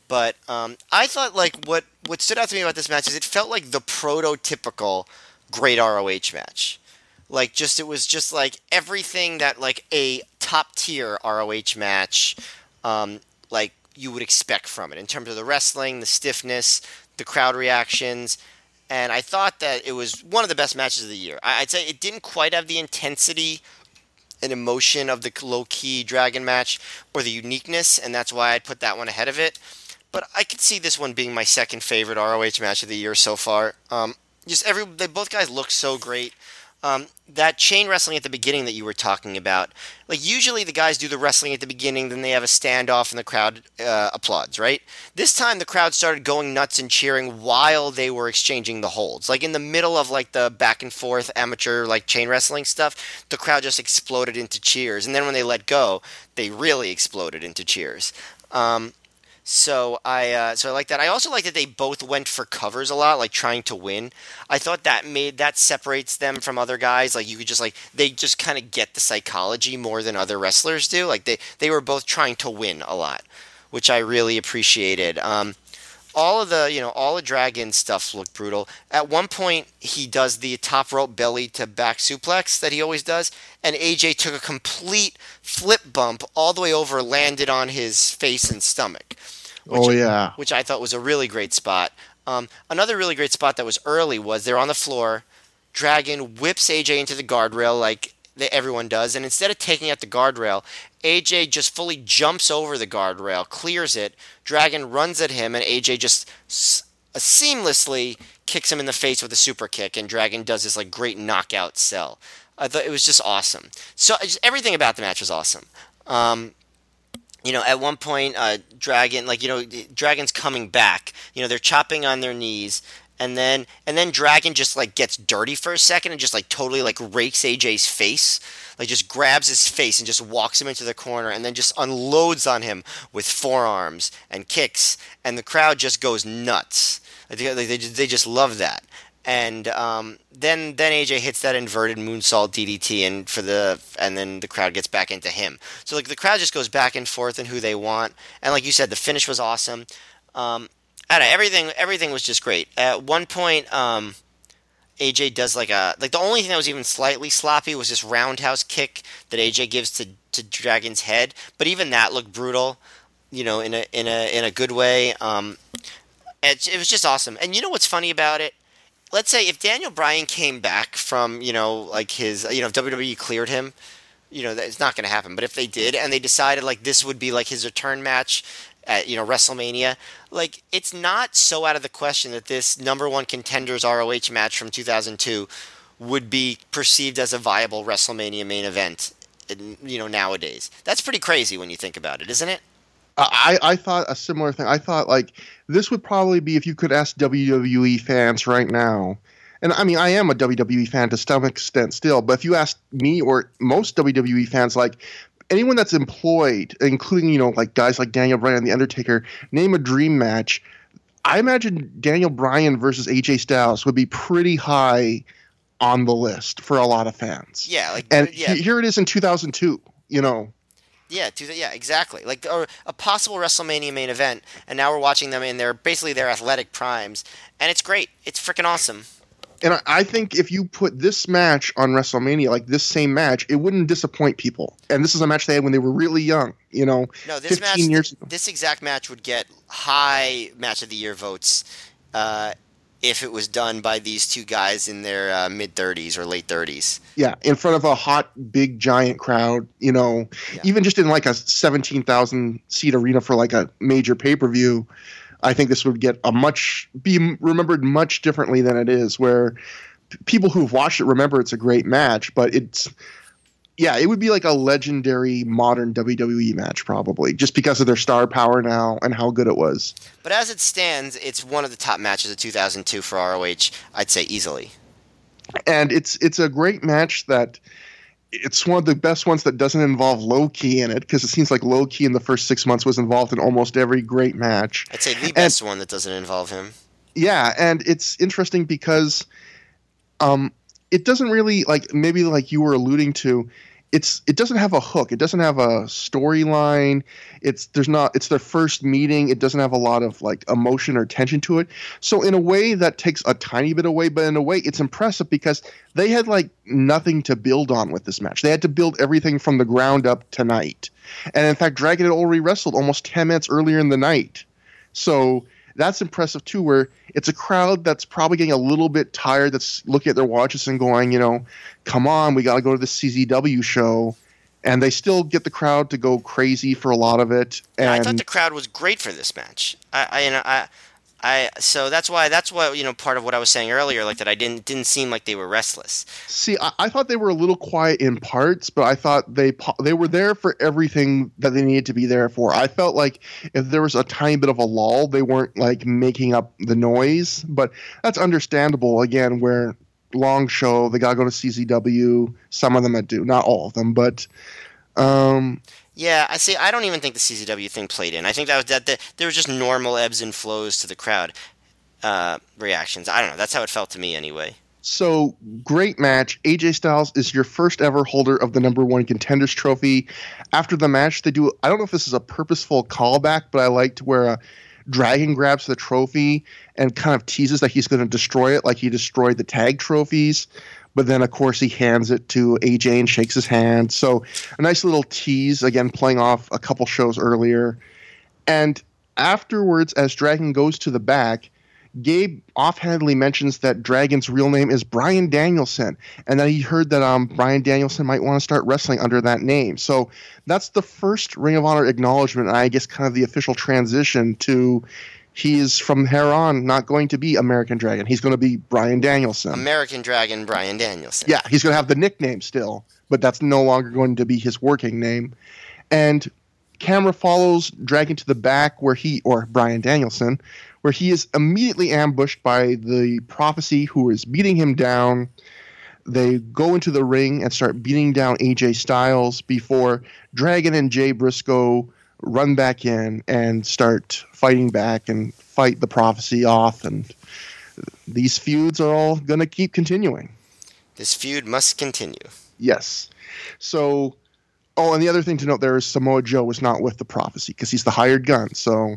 But um, I thought like what what stood out to me about this match is it felt like the prototypical great ROH match. Like just it was just like everything that like a top tier ROH match um, like you would expect from it in terms of the wrestling, the stiffness, the crowd reactions. And I thought that it was one of the best matches of the year. I'd say it didn't quite have the intensity and emotion of the Low Ki Dragon match or the uniqueness, and that's why I'd put that one ahead of it. But I could see this one being my second favorite ROH match of the year so far. Um, just every they both guys look so great. Um, that chain wrestling at the beginning that you were talking about, like usually the guys do the wrestling at the beginning, then they have a standoff and the crowd uh, applauds, right? This time the crowd started going nuts and cheering while they were exchanging the holds. Like in the middle of like the back and forth amateur like chain wrestling stuff, the crowd just exploded into cheers, and then when they let go, they really exploded into cheers. Um, so I uh, so I like that. I also like that they both went for covers a lot, like trying to win. I thought that made that separates them from other guys. Like you could just like they just kind of get the psychology more than other wrestlers do. Like they they were both trying to win a lot, which I really appreciated. Um, all of the you know all the dragon stuff looked brutal. At one point he does the top rope belly to back suplex that he always does and aj took a complete flip bump all the way over landed on his face and stomach which, oh yeah. which i thought was a really great spot. Um, another really great spot that was early was they're on the floor. Dragon whips aj into the guardrail like everyone does and instead of taking out the guardrail AJ just fully jumps over the guardrail, clears it. Dragon runs at him, and AJ just uh, seamlessly kicks him in the face with a super kick, and Dragon does this like great knockout sell. I thought it was just awesome. So just, everything about the match was awesome. Um, you know, at one point, uh, Dragon, like you know, Dragon's coming back. You know, they're chopping on their knees, and then and then Dragon just like gets dirty for a second and just like totally like rakes AJ's face like just grabs his face and just walks him into the corner and then just unloads on him with forearms and kicks and the crowd just goes nuts they, they, they just love that and um, then then AJ hits that inverted moonsault DDT, and for the and then the crowd gets back into him. So like the crowd just goes back and forth in who they want, and like you said, the finish was awesome. Um, I don't know, everything everything was just great. At one point, um, AJ does like a like the only thing that was even slightly sloppy was this roundhouse kick that AJ gives to to Dragon's head, but even that looked brutal, you know, in a in a in a good way. Um, it, it was just awesome. And you know what's funny about it? Let's say if Daniel Bryan came back from you know like his you know if WWE cleared him, you know it's not going to happen. But if they did and they decided like this would be like his return match at you know WrestleMania, like it's not so out of the question that this number one contenders ROH match from 2002 would be perceived as a viable WrestleMania main event. You know nowadays, that's pretty crazy when you think about it, isn't it? I, I thought a similar thing. I thought like this would probably be if you could ask WWE fans right now. And I mean, I am a WWE fan to some extent still, but if you ask me or most WWE fans, like anyone that's employed, including you know like guys like Daniel Bryan and The Undertaker, name a dream match. I imagine Daniel Bryan versus AJ Styles would be pretty high on the list for a lot of fans. Yeah, like and yeah. here it is in 2002. You know, yeah, yeah, exactly. Like a, a possible WrestleMania main event, and now we're watching them in their basically their athletic primes, and it's great. It's freaking awesome. And I think if you put this match on WrestleMania, like this same match, it wouldn't disappoint people. And this is a match they had when they were really young, you know, no, this 15 match, years ago. This exact match would get high match of the year votes uh, if it was done by these two guys in their uh, mid 30s or late 30s. Yeah, in front of a hot, big, giant crowd, you know, yeah. even just in like a 17,000 seat arena for like a major pay per view, I think this would get a much, be remembered much differently than it is, where people who've watched it remember it's a great match, but it's, yeah, it would be like a legendary modern WWE match, probably, just because of their star power now and how good it was. But as it stands, it's one of the top matches of 2002 for ROH. I'd say easily. And it's it's a great match that it's one of the best ones that doesn't involve Low Ki in it because it seems like Low Ki in the first six months was involved in almost every great match. I'd say the best one that doesn't involve him. Yeah, and it's interesting because um, it doesn't really like maybe like you were alluding to it's it doesn't have a hook. It doesn't have a storyline. It's there's not it's their first meeting. It doesn't have a lot of like emotion or tension to it. So in a way that takes a tiny bit away but in a way it's impressive because they had like nothing to build on with this match. They had to build everything from the ground up tonight. And in fact dragon had already wrestled almost 10 minutes earlier in the night. So that's impressive too. Where it's a crowd that's probably getting a little bit tired, that's looking at their watches and going, you know, come on, we got to go to the CZW show, and they still get the crowd to go crazy for a lot of it. And I thought the crowd was great for this match. I, I, you know, I I so that's why that's what you know part of what I was saying earlier, like that I didn't didn't seem like they were restless. See, I, I, thought they were a little quiet in parts, but I thought they they were there for everything that they needed to be there for. I felt like if there was a tiny bit of a lull, they weren't like making up the noise, but that's understandable. Again, where long show, they gotta go to CZW. Some of them that do, not all of them, but. Um, yeah, I see. I don't even think the CZW thing played in. I think that was that the, there was just normal ebbs and flows to the crowd uh, reactions. I don't know. That's how it felt to me, anyway. So great match. AJ Styles is your first ever holder of the number one contenders trophy. After the match, they do. I don't know if this is a purposeful callback, but I liked where uh, Dragon grabs the trophy and kind of teases that he's going to destroy it, like he destroyed the tag trophies. But then, of course, he hands it to AJ and shakes his hand. So a nice little tease, again, playing off a couple shows earlier. And afterwards, as Dragon goes to the back, Gabe offhandedly mentions that Dragon's real name is Bryan Danielson, and that he heard that um, Bryan Danielson might want to start wrestling under that name. So that's the first Ring of Honor acknowledgement, and I guess kind of the official transition to he's from here on not going to be American Dragon. He's going to be Bryan Danielson. American Dragon Bryan Danielson. Yeah, he's going to have the nickname still, but that's no longer going to be his working name. And camera follows Dragon to the back where he, or Bryan Danielson, where he is immediately ambushed by the prophecy who is beating him down. They go into the ring and start beating down AJ Styles before Dragon and Jay Briscoe run back in and start fighting back and fight the prophecy off and these feuds are all going to keep continuing. This feud must continue. Yes. So, oh, and the other thing to note there is Samoa Joe was not with the prophecy because he's the hired gun. So,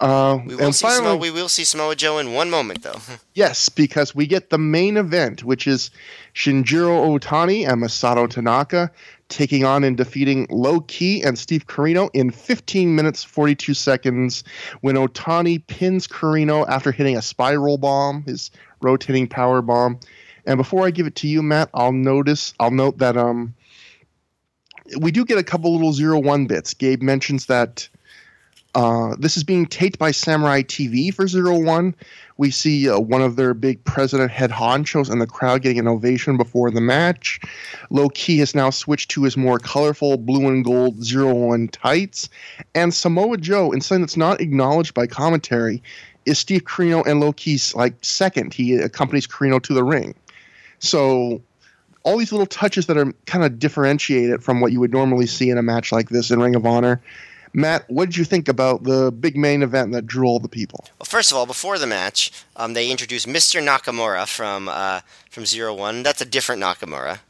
uh, we will, see finally, Samoa, we will see Samoa Joe in one moment, though. [LAUGHS] yes, because we get the main event, which is Shinjiro Otani and Masato Tanaka taking on and defeating Low Ki and Steve Corino in 15 minutes 42 seconds when Otani pins Corino after hitting a spiral bomb, his rotating power bomb. And before I give it to you, Matt, I'll notice I'll note that um we do get a couple little zero one bits. Gabe mentions that uh, this is being taped by Samurai TV for Zero One. We see uh, one of their big president head honchos and the crowd getting an ovation before the match. Low Ki has now switched to his more colorful blue and gold Zero One tights. And Samoa Joe, in something that's not acknowledged by commentary, is Steve Corino and Low Ki's like second. He accompanies Corino to the ring. So all these little touches that are kind of differentiated from what you would normally see in a match like this in Ring of Honor Matt, what did you think about the big main event that drew all the people? Well, first of all, before the match, um, they introduced Mr. Nakamura from uh, from Zero One. That's a different Nakamura,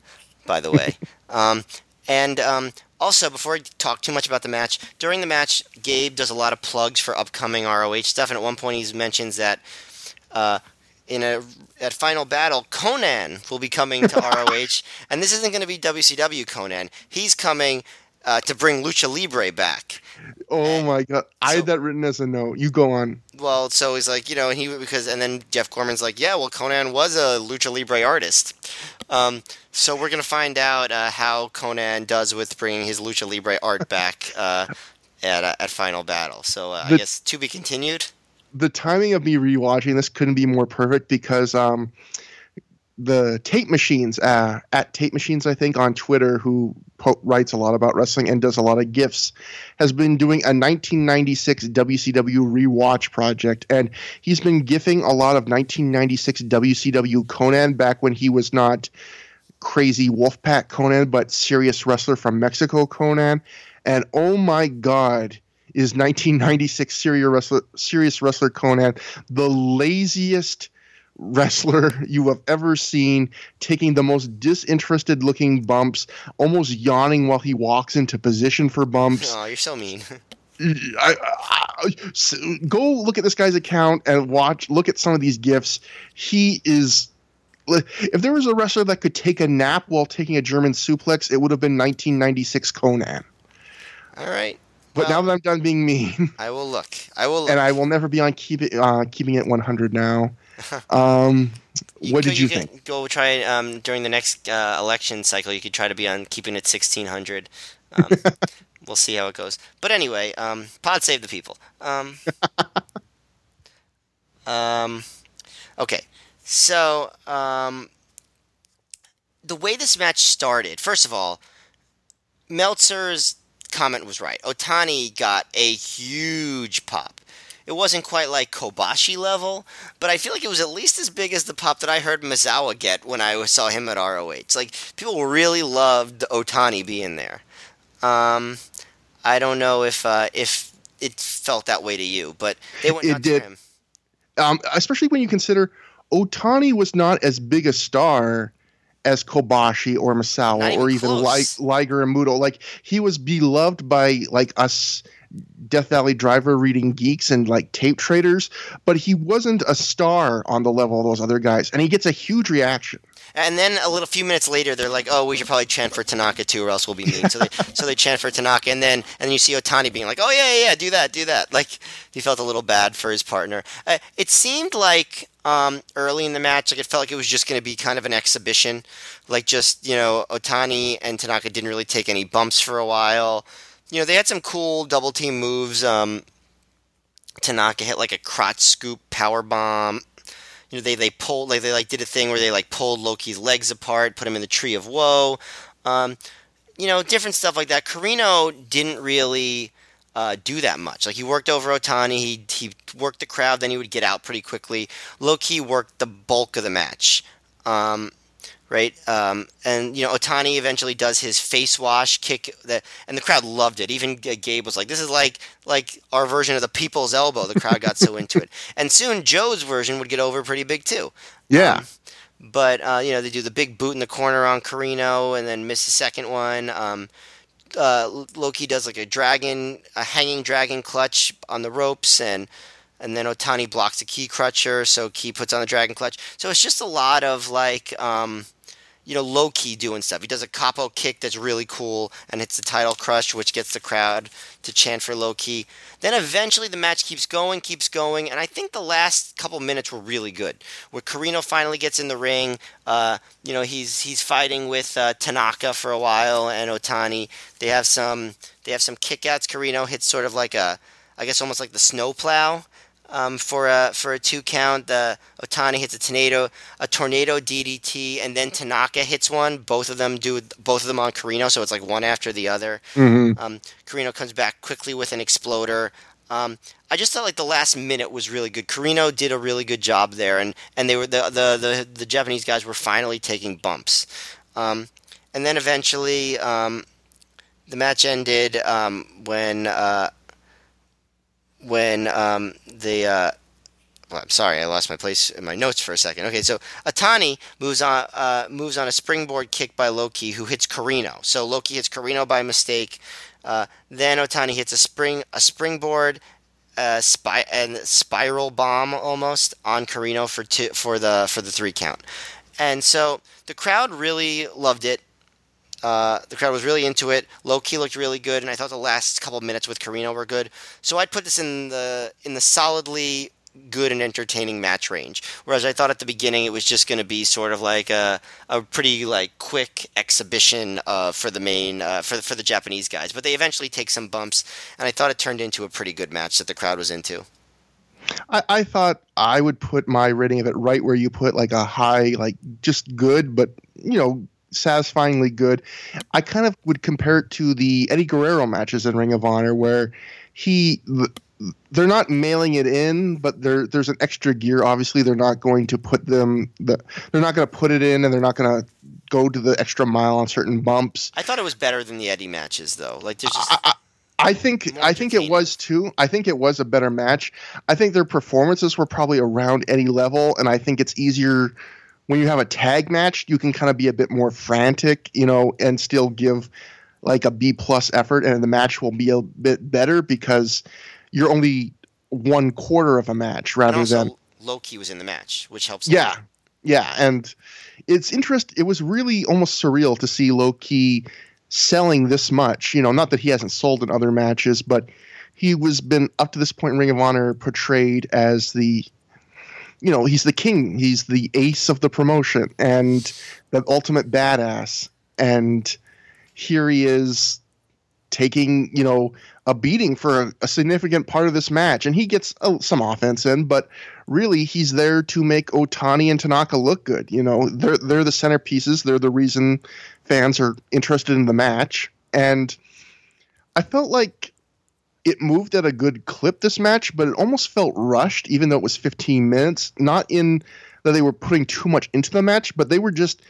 by the way. [LAUGHS] um, and um, also, before I talk too much about the match, during the match, Gabe does a lot of plugs for upcoming ROH stuff, and at one point he mentions that. Uh, in a at Final Battle, Konnan will be coming to [LAUGHS] ROH, and this isn't going to be WCW Konnan. He's coming uh, to bring Lucha Libre back. Oh my god, I had that written as a note. You go on. Well, so he's like, you know, and he because and then Jeff Corman's like, yeah, well, Konnan was a Lucha Libre artist. Um, so we're gonna find out uh, how Konnan does with bringing his Lucha Libre art back [LAUGHS] uh, at uh, at Final Battle. So uh, the, I guess to be continued. The timing of me rewatching this couldn't be more perfect because um, the tape machines uh, at tape machines i think on twitter who po- writes a lot about wrestling and does a lot of gifs has been doing a 1996 wcw rewatch project. And he's been gifting a lot of 1996 wcw Konnan back when he was not crazy wolfpack Konnan but serious wrestler from mexico Konnan. And oh my god is 1996 serious wrestler, serious wrestler konnan the laziest wrestler you have ever seen, taking the most disinterested looking bumps, almost yawning while he walks into position for bumps. Oh, you're so mean. [LAUGHS] I, I, I, go look at this guy's account and watch. Look at some of these gifs. He is. If there was a wrestler that could take a nap while taking a German suplex, it would have been 1996 Konnan. All right. But well, now that I'm done being mean, I will look. I will, look. [LAUGHS] and I will never be on keep it, uh, keeping it 100 now. Um, what did you, you think? Go try um, during the next uh, election cycle. You could try to be on keeping it sixteen hundred. Um, [LAUGHS] we'll see how it goes. But anyway, um, Pod save the people. Um, [LAUGHS] um, okay, so um, the way this match started. First of all, Meltzer's comment was right. Otani got a huge pop. It wasn't quite like Kobashi level, but I feel like it was at least as big as the pop that I heard Misawa get when I saw him at ROH. It's like people really loved Otani being there. Um, I don't know if uh, if it felt that way to you, but they went it did. him. Um, especially when you consider Otani was not as big a star as Kobashi or Misawa or even like Liger and Muto. Like he was beloved by like us Death Valley Driver reading geeks and like tape traders, but he wasn't a star on the level of those other guys, and he gets a huge reaction. And then a little few minutes later, they're like, "Oh, we should probably chant for Tanaka too, or else we'll be mean." so they so they chant for Tanaka, and then and then you see Otani being like, "Oh yeah, yeah, yeah do that, do that." Like he felt a little bad for his partner. Uh, it seemed like um, early in the match, like it felt like it was just going to be kind of an exhibition, like just you know Otani and Tanaka didn't really take any bumps for a while you know, they had some cool double team moves. Um, Tanaka hit like a crotch scoop power bomb. You know, they they pulled like they like did a thing where they like pulled Low Ki's legs apart, put him in the tree of woe. Um, you know, different stuff like that. Corino didn't really uh, do that much. Like he worked over Otani, he he worked the crowd, then he would get out pretty quickly. Low Ki worked the bulk of the match. Um, right? Um, and you know, Otani eventually does his face wash kick that, and the crowd loved it. Even Gabe was like, "This is like like our version of the people's elbow." The crowd got so into it, [LAUGHS] and soon Joe's version would get over pretty big too. Yeah. Um, but uh, you know, they do the big boot in the corner on Corino, and then miss the second one. Um, uh, Low Ki does like a dragon, a hanging dragon clutch on the ropes, and and then Otani blocks the Ki Krusher, so Ki puts on the dragon clutch. So it's just a lot of like, um, you know, Low Ki doing stuff. He does a koppo kick that's really cool and hits the Tidal Crush, which gets the crowd to chant for Low Ki. Then eventually the match keeps going, keeps going, and I think the last couple minutes were really good. Where Corino finally gets in the ring, uh, you know, he's he's fighting with uh, Tanaka for a while and Otani. They have some they have some kickouts. Corino hits sort of like a, I guess almost like the snowplow um, for a for a two count. The Otani hits a tornado, a tornado DDT, and then Tanaka hits one. Both of them do both of them on Corino, so it's like one after the other. Mm-hmm. Um, Corino comes back quickly with an exploder. Um, I just thought like the last minute was really good. Corino did a really good job there, and, and they were the, the, the, the Japanese guys were finally taking bumps. Um, and then eventually, um, the match ended um, when uh, when um, the uh, well, I'm sorry, I lost my place in my notes for a second. Okay, so Otani moves on uh, moves on a springboard kick by Low Ki, who hits Corino. So Low Ki hits Corino by mistake. Uh, then Otani hits a spring a springboard uh, spy and spiral bomb almost on Corino for two, for the for the three count. And so the crowd really loved it. Uh, the crowd was really into it. Low Ki looked really good, and I thought the last couple minutes with Corino were good. So I'd put this in the in the solidly good and entertaining match range. Whereas I thought at the beginning it was just going to be sort of like a, a pretty like quick exhibition uh, for the main uh, for for the Japanese guys. But they eventually take some bumps, and I thought it turned into a pretty good match that the crowd was into. I, I thought I would put my rating of it right where you put like a high, like just good, but you know, satisfyingly good. I kind of would compare it to the Eddie Guerrero matches in Ring of Honor where he they're not mailing it in, but there there's an extra gear. Obviously, they're not going to put them the they're not going to put it in, and they're not going to go to the extra mile on certain bumps. I thought it was better than the Eddie matches, though. Like there's just. I, I, I think I think it was too. I think it was a better match. I think their performances were probably around any level, and I think it's easier when you have a tag match. You can kind of be a bit more frantic, you know, and still give like a B plus effort, and the match will be a bit better because you're only one quarter of a match rather than Low Ki was in the match, which helps. yeah, yeah, and it's interest. It was really almost surreal to see Low Ki selling this much. You know, not that he hasn't sold in other matches, but he was been up to this point in Ring of Honor portrayed as the, you know, he's the king. He's the ace of the promotion and the ultimate badass. And here he is taking, you know, a beating for a, a significant part of this match, and he gets uh, some offense in, but really he's there to make Otani and Tanaka look good. You know, they're they're the centerpieces. They're the reason fans are interested in the match, and I felt like it moved at a good clip this match, but it almost felt rushed, even though it was 15 minutes. Not in that they were putting too much into the match, but they were just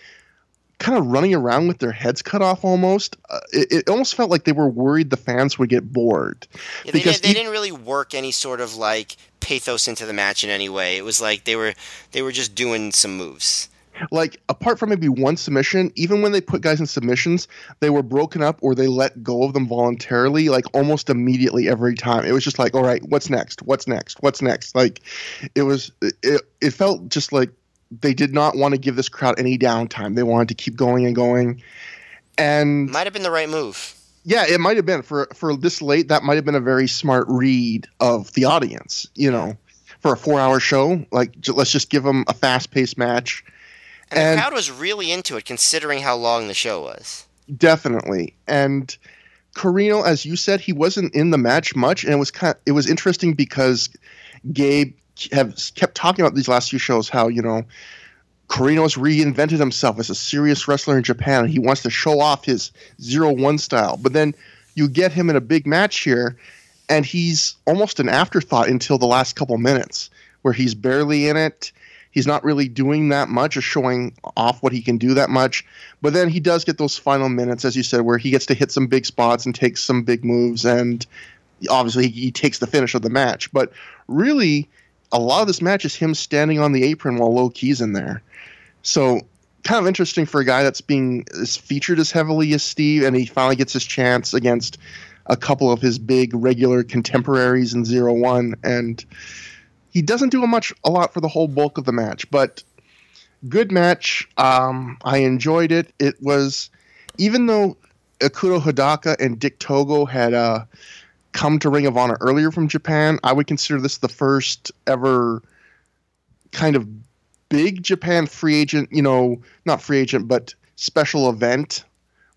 kind of running around with their heads cut off almost. Uh, it, it almost felt like they were worried the fans would get bored. Yeah, they, Because they e- didn't really work any sort of like pathos into the match in any way. It was like they were they were just doing some moves. Like apart from maybe one submission, even when they put guys in submissions, they were broken up or they let go of them voluntarily, like almost immediately every time. It was just like, all right, what's next? What's next? What's next? Like, it was. It, it felt just like they did not want to give this crowd any downtime. They wanted to keep going and going. And Might have been the right move. yeah, it might have been for for this late. That might have been a very smart read of the audience. You know, for a four-hour show, like j- let's just give them a fast-paced match. And, And- the crowd was really into it, considering how long the show was. Definitely. And Corino, as you said, he wasn't in the match much, and it was kind. of, it was interesting because Gabe have kept talking about these last few shows how you know Corino's reinvented himself as a serious wrestler in Japan. and He wants to show off his zero one style, but then you get him in a big match here, and he's almost an afterthought until the last couple minutes, where he's barely in it. He's not really doing that much or showing off what he can do that much. But then he does get those final minutes, as you said, where he gets to hit some big spots and take some big moves, and obviously he, he takes the finish of the match. But really, a lot of this match is him standing on the apron while Low Ki's in there. So kind of interesting for a guy that's being featured as heavily as Steve, and he finally gets his chance against a couple of his big regular contemporaries in Zero One, and he doesn't do a much a lot for the whole bulk of the match, but good match. Um, I enjoyed it. It was even though Ikuto Hidaka and Dick Togo had uh, come to Ring of Honor earlier from Japan, I would consider this the first ever kind of big Japan free agent, you know, not free agent, but special event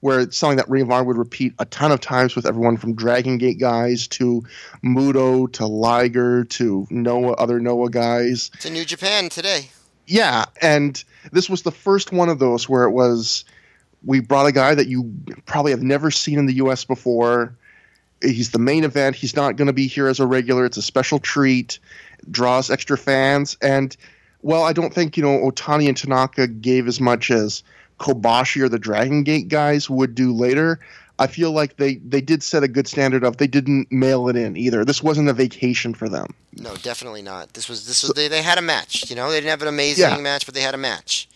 where it's something that Ring of Honor would repeat a ton of times with everyone from Dragon Gate guys to Muto to Liger to Noah, other Noah guys. In New Japan today. Yeah, and this was the first one of those where it was we brought a guy that you probably have never seen in the US before. He's the main event. He's not going to be here as a regular. It's a special treat. Draws extra fans and well, I don't think, you know, Otani and Tanaka gave as much as Kobashi or the Dragon Gate guys would do later. I feel like they, they did set a good standard of they didn't mail it in either. This wasn't a vacation for them. No, definitely not. This was this was they, they had a match. You know, they didn't have an amazing Yeah. match, but they had a match.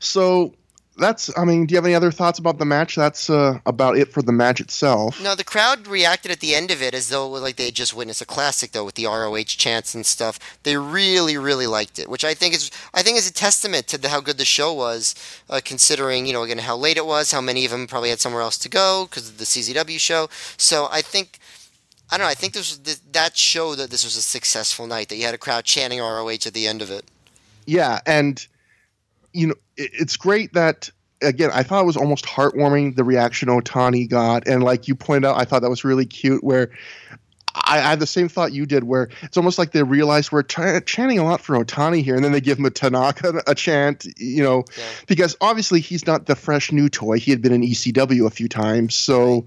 So that's I mean, do you have any other thoughts about the match? That's uh, about it for the match itself. No, the crowd reacted at the end of it as though like they had just witnessed a classic, though, with the ROH chants and stuff. They really, really liked it, which I think is I think is a testament to the, how good the show was, uh, considering you know again how late it was, how many of them probably had somewhere else to go because of the CZW show. So I think. I don't know. I think this was th- that showed that this was a successful night. That you had a crowd chanting ROH at the end of it. Yeah, and you know, it, it's great that again, I thought it was almost heartwarming the reaction Otani got, and like you pointed out, I thought that was really cute. Where I, I had the same thought you did, where it's almost like they realized we're ch- chanting a lot for Otani here, and then they give him a Tanaka a chant, you know, Yeah. because obviously he's not the fresh new toy. He had been in ECW a few times, so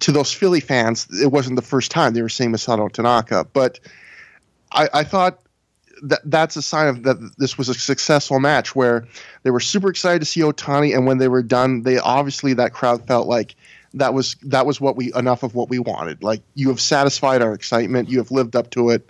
to those Philly fans, it wasn't the first time they were saying Masato Tanaka, but I, I thought that that's a sign of that this was a successful match where they were super excited to see Otani, and when they were done, they obviously that crowd felt like that was that was what we enough of what we wanted. Like you have satisfied our excitement, you have lived up to it,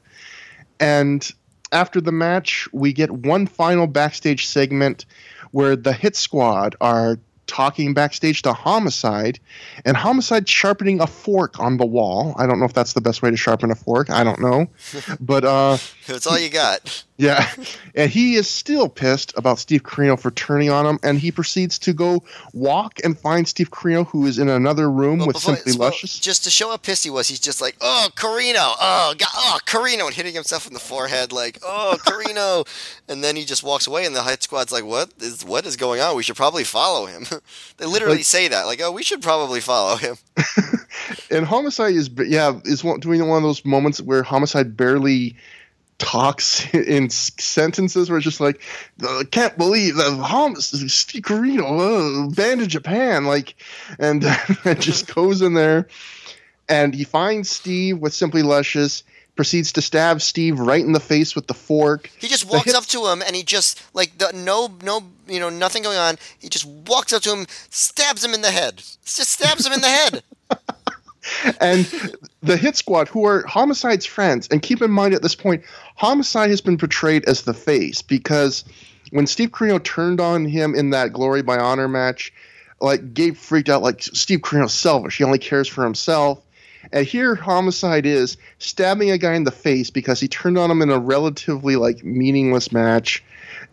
and after the match, we get one final backstage segment where the Hit Squad are talking backstage to Homicide, and Homicide sharpening a fork on the wall. I don't know if that's the best way to sharpen a fork. I don't know, [LAUGHS] but uh, That's all you got. [LAUGHS] yeah, and he is still pissed about Steve Corino for turning on him, and he proceeds to go walk and find Steve Corino, who is in another room Well, with before- Simply well, Luscious. Just to show how pissed he was, he's just like, "Oh, Corino! Oh, God! Oh, Corino!" and hitting himself in the forehead, like, "Oh, Corino!" [LAUGHS] and then he just walks away, and the Hit Squad's like, "What is what is going on? We should probably follow him." [LAUGHS] they literally Like- say that, like, "Oh, we should probably follow him." [LAUGHS] and Homicide is yeah is one, doing one of those moments where Homicide barely talks [LAUGHS] in sentences where it's just like "I can't believe that Homicide Steve Corino uh, banned in Japan like and it just goes in there and he finds Steve with Simply Luscious proceeds to stab Steve right in the face with the fork He just walks up to him, and he just like the, no, no, you know, nothing going on. He just walks up to him, stabs him in the head. Just stabs him in the head. [LAUGHS] and the hit squad who are homicide's friends and keep in mind at this point homicide has been portrayed as the face because when Steve Corino turned on him in that glory by honor match like gabe freaked out like Steve Corino's selfish he only cares for himself and here homicide is stabbing a guy in the face because he turned on him in a relatively like meaningless match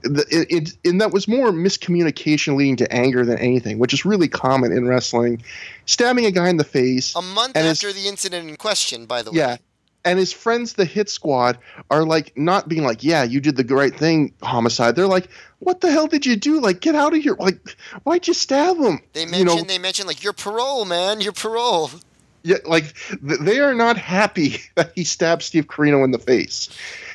the- it, it, and that was more miscommunication leading to anger than anything, which is really common in wrestling. Stabbing a guy in the face, A month And his- after the incident in question, by the way. yeah. And his friends, the hit squad, are like not being like, "Yeah, you did the right thing, homicide." They're like, "What the hell did you do? Like, get out of here! Like, why'd you stab him?" They you mentioned know, they mentioned like your parole, man, your parole. Yeah, like they are not happy [LAUGHS] that he stabbed Steve Corino in the face.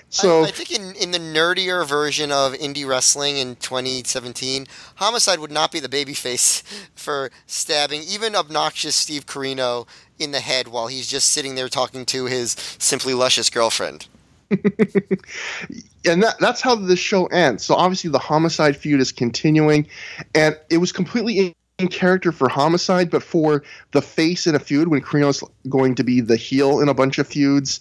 So I, I think in, in the nerdier version of indie wrestling in 2017, Homicide would not be the babyface [LAUGHS] for stabbing even obnoxious Steve Corino in the head while he's just sitting there talking to his simply luscious girlfriend. [LAUGHS] and that, that's how this show ends. So obviously the homicide feud is continuing, and it was completely character for homicide, but for the face in a feud when Corino's going to be the heel in a bunch of feuds.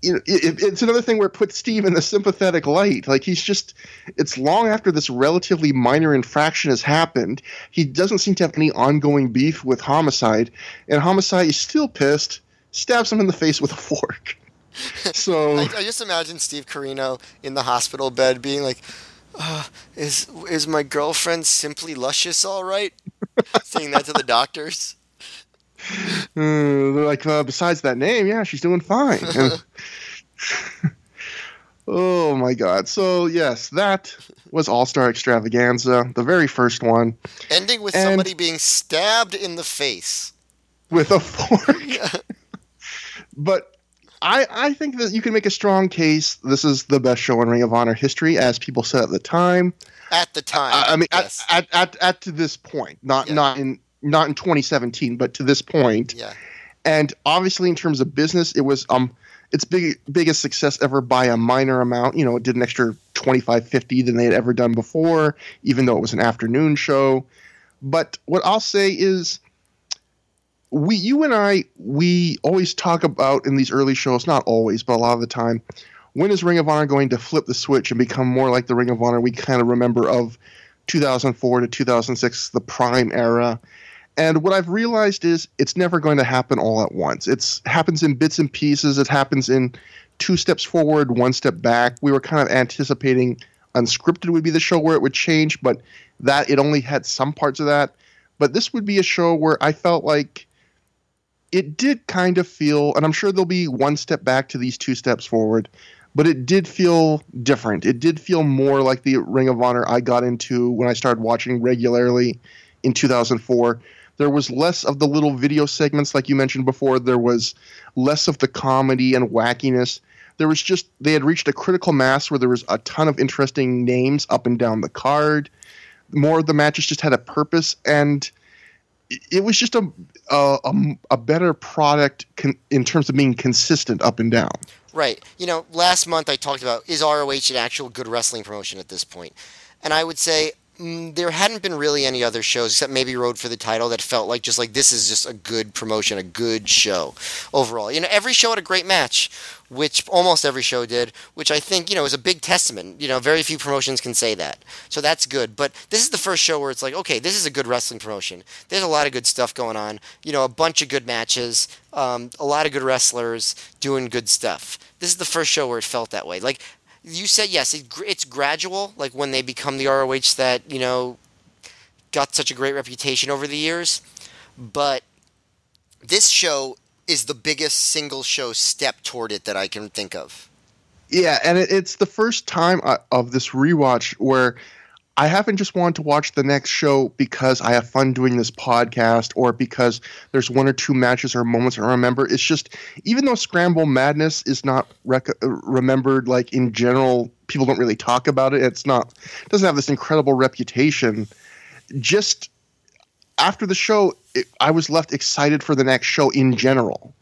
You know, it, it's another thing where it puts Steve in the sympathetic light. Like he's just, it's long after this relatively minor infraction has happened. He doesn't seem to have any ongoing beef with Homicide, and Homicide is still pissed, stabs him in the face with a [LAUGHS] fork. [LAUGHS] So I, I just imagine Steve Corino in the hospital bed being like, uh, "Is is my girlfriend simply luscious all right?" [LAUGHS] Saying that to the doctors. Uh, they're like, uh, besides that name, yeah, she's doing fine. [LAUGHS] And- [LAUGHS] oh my god! So yes, that was All Star Extravaganza, the very first one, Ending with And- somebody being stabbed in the face. with a fork. but I I think that you can make a strong case. This is the best show in Ring of Honor history, as people said at the time. At the time. I, I mean, yes. at, at, at at to this point, not Yeah. not in not in 2017, but to this point. yeah. and obviously in terms of business it was um its big biggest success ever by a minor amount you know it did an extra 25 50 than they had ever done before even though it was an afternoon show but what i'll say is we you and i we always talk about in these early shows not always but a lot of the time when is ring of honor going to flip the switch and become more like the ring of honor we kind of remember of 2004 to 2006 the prime era and what I've realized is it's never going to happen all at once. It happens in bits and pieces. It happens in two steps forward, one step back. We were kind of anticipating unscripted would be the show where it would change, but that it only had some parts of that. But this would be a show where I felt like it did kind of feel, and I'm sure there'll be one step back to these two steps forward, but it did feel different. It did feel more like the Ring of Honor I got into when I started watching regularly in 2004 there was less of the little video segments like you mentioned before. There was less of the comedy and wackiness. There was just they had reached a critical mass where there was a ton of interesting names up and down the card. More of the matches just had a purpose and it- was just a a, a, a better product con- in terms of being consistent up and down Right. You know, last month I talked about is ROH an actual good wrestling promotion at this point? And I would say mm, there hadn't been really any other shows except maybe Road for the Title that felt like just like this is just a good promotion, a good show overall. You know, every show had a great match, which almost every show did, which I think, you know, is a big testament. You know, very few promotions can say that. So that's good. But this is the first show where it's like, okay, this is a good wrestling promotion. There's a lot of good stuff going on. You know, a bunch of good matches, um, a lot of good wrestlers doing good stuff. This is the first show where it felt that way. Like you said, yes, it, it's gradual. Like when they become the ROH that you know got such a great reputation over the years, but this show is the biggest single show step toward it that I can think of. Yeah, and it, it's the first time uh, of this rewatch where I haven't just wanted to watch the next show because I have fun doing this podcast or because there's one or two matches or moments I remember. It's just even though Scramble Madness is not rec- uh, remembered like in general, people don't really talk about it. It's not it doesn't have this incredible reputation. Just after the show, it, I was left excited for the next show in general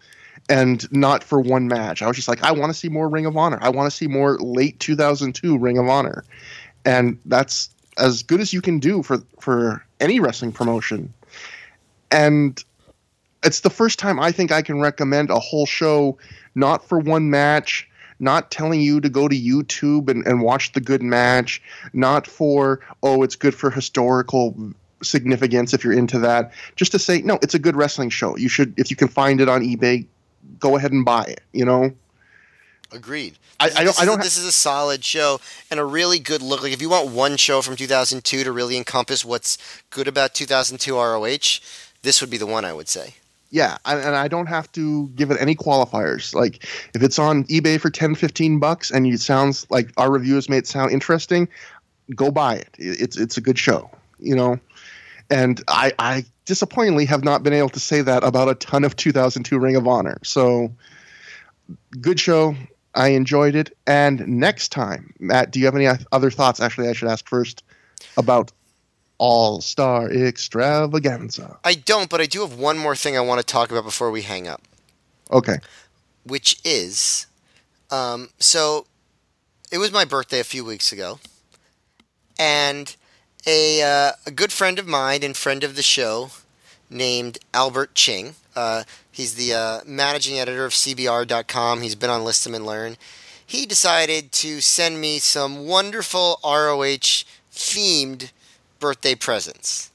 and not for one match. I was just like, I want to see more Ring of Honor. I want to see more late 2002 Ring of Honor, and that's as good as you can do for for any wrestling promotion. And it's the first time I think I can recommend a whole show, not for one match. Not telling you to go to YouTube and, and watch the good match, not for, oh, it's good for historical significance if you're into that. Just to say, no, it's a good wrestling show. You should, if you can find it on eBay, go ahead and buy it. You know, Agreed. I- I don't- This I is, don't ha- this is a solid show and a really good look. Like if you want one show from 2002 to really encompass what's good about 2002 ROH, this would be the one I would say. yeah, and, and I don't have to give it any qualifiers. Like if it's on eBay for 10, 15 bucks, and it sounds like our reviews made it sound interesting, go buy it. It- It's it's a good show. You know, and I I disappointingly have not been able to say that about a ton of 2002 Ring of Honor. So good show. I enjoyed it. And next time, Matt, do you have any other thoughts? Actually, I should ask first about All Star Extravaganza. I don't, but I do have one more thing I want to talk about before we hang up, Okay. which is Um, so it was my birthday a few weeks ago, and a uh, a good friend of mine and friend of the show named Albert Ching. Uh, he's the uh, managing editor of CBR.com. He's been on List 'em and Learn. He decided to send me some wonderful ROH themed birthday presents.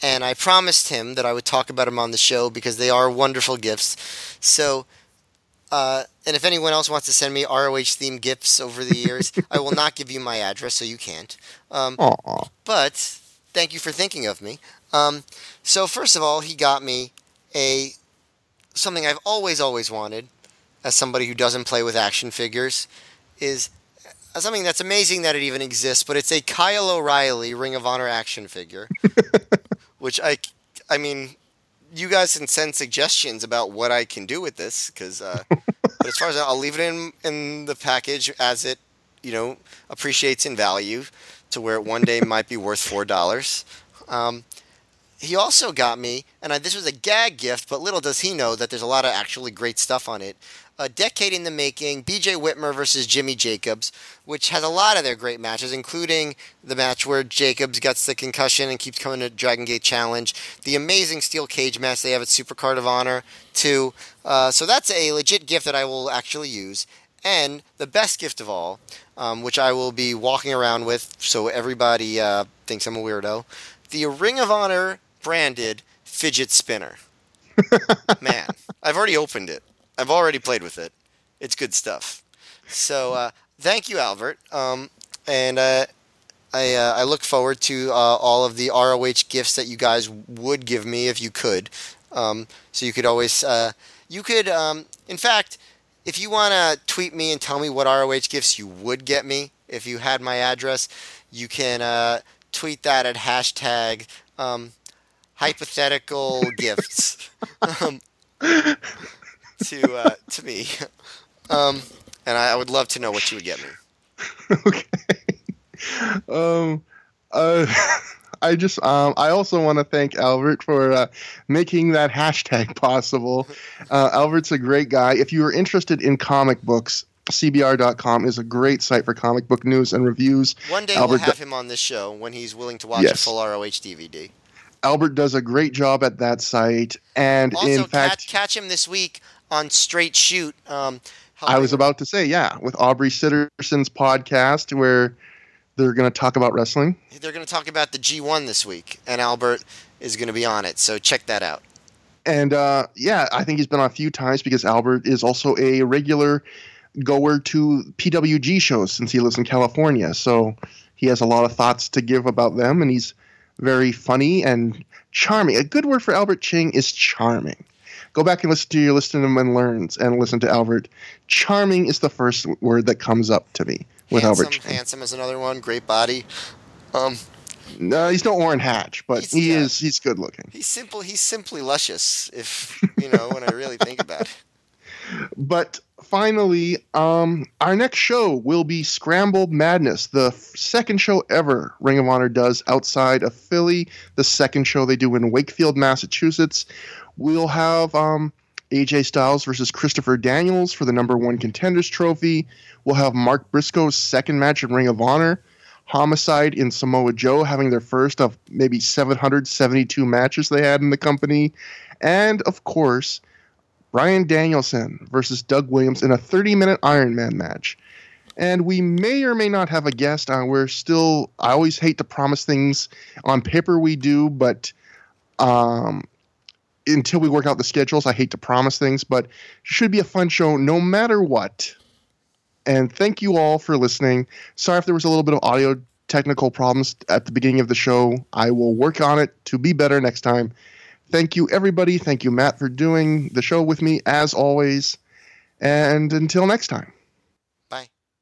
And I promised him that I would talk about them on the show because they are wonderful gifts. So, uh, and if anyone else wants to send me ROH themed gifts over the years, I will not give you my address, so you can't. Um, but thank you for thinking of me. Um, so first of all, he got me a something I've always always wanted as somebody who doesn't play with action figures is uh, something that's amazing that it even exists, but it's a Kyle O'Reilly Ring of Honor action figure, [LAUGHS] which I I mean, you guys can send suggestions about what I can do with this because uh, as far as I'll leave it in in the package as it you know appreciates in value to where it one day [LAUGHS] might be worth four dollars. Um, he also got me, and I, this was a gag gift, but little does he know that there's a lot of actually great stuff on it. A decade in the making, B.J. Whitmer versus Jimmy Jacobs, which has a lot of their great matches, including the match where Jacobs gets the concussion and keeps coming to Dragon Gate Challenge, the amazing steel cage match they have at Supercard of Honor, too. Uh, so that's a legit gift that I will actually use. And the best gift of all, um, which I will be walking around with so everybody uh, thinks I'm a weirdo, the Ring of Honor branded fidget spinner. [LAUGHS] Man, I've already opened it. I've already played with it. It's good stuff. So uh, thank you, Albert. Um, and uh, I uh, I look forward to uh, all of the ROH gifts that you guys would give me if you could. Um, so you could always uh, you could um, in fact if you want to tweet me and tell me what ROH gifts you would get me if you had my address, you can uh, tweet that at hashtag um, hypothetical gifts [LAUGHS] um, to uh, to me, [LAUGHS] um, and I, I would love to know what you would get me. [LAUGHS] okay. Um, uh, [LAUGHS] I just um, I also want to thank Albert for uh, making that hashtag possible. Uh, Albert's a great guy. If you are interested in comic books, CBR.com is a great site for comic book news and reviews. One day Albert we'll have him on this show when he's willing to watch Yes. a full ROH DVD. Albert does a great job at that site, and Also, in fact, catch, catch him this week on Straight Shoot. Um, I was about to say, yeah, with Aubrey Sitterson's podcast where they're going to talk about wrestling. They're going to talk about the G1 this week, and Albert is going to be on it. So check that out. And uh, yeah, I think he's been on a few times because Albert is also a regular goer to PWG shows since he lives in California. So he has a lot of thoughts to give about them, and he's very funny and charming. A good word for Albert Ching is charming. Go back and listen to your Listen to and Learns and listen to Albert. Charming is the first word that comes up to me with handsome, Albert Ching. handsome is another one. Great body. Um, No, he's no Orrin Hatch, but he yeah. is he's good looking. he's simple. He's simply luscious. If you know, when I really think about it. [LAUGHS] But finally, um, our next show will be Scramble Madness, the second show ever Ring of Honor does outside of Philly. The second show they do in Wakefield, Massachusetts. We'll have um, AJ Styles versus Christopher Daniels for the number one contenders trophy. We'll have Mark Briscoe's second match in Ring of Honor. Homicide in Samoa Joe having their first of maybe 772 matches they had in the company. And of course, Bryan Danielson versus Doug Williams in a 30 minute Iron Man match. And we may or may not have a guest. Uh, we're still, I always hate to promise things on paper, we do, but um, until we work out the schedules, I hate to promise things, but it should be a fun show no matter what. And thank you all for listening. Sorry if there was a little bit of audio technical problems at the beginning of the show. I will work on it to be better next time. Thank you, everybody. Thank you, Matt, for doing the show with me as always. And until next time.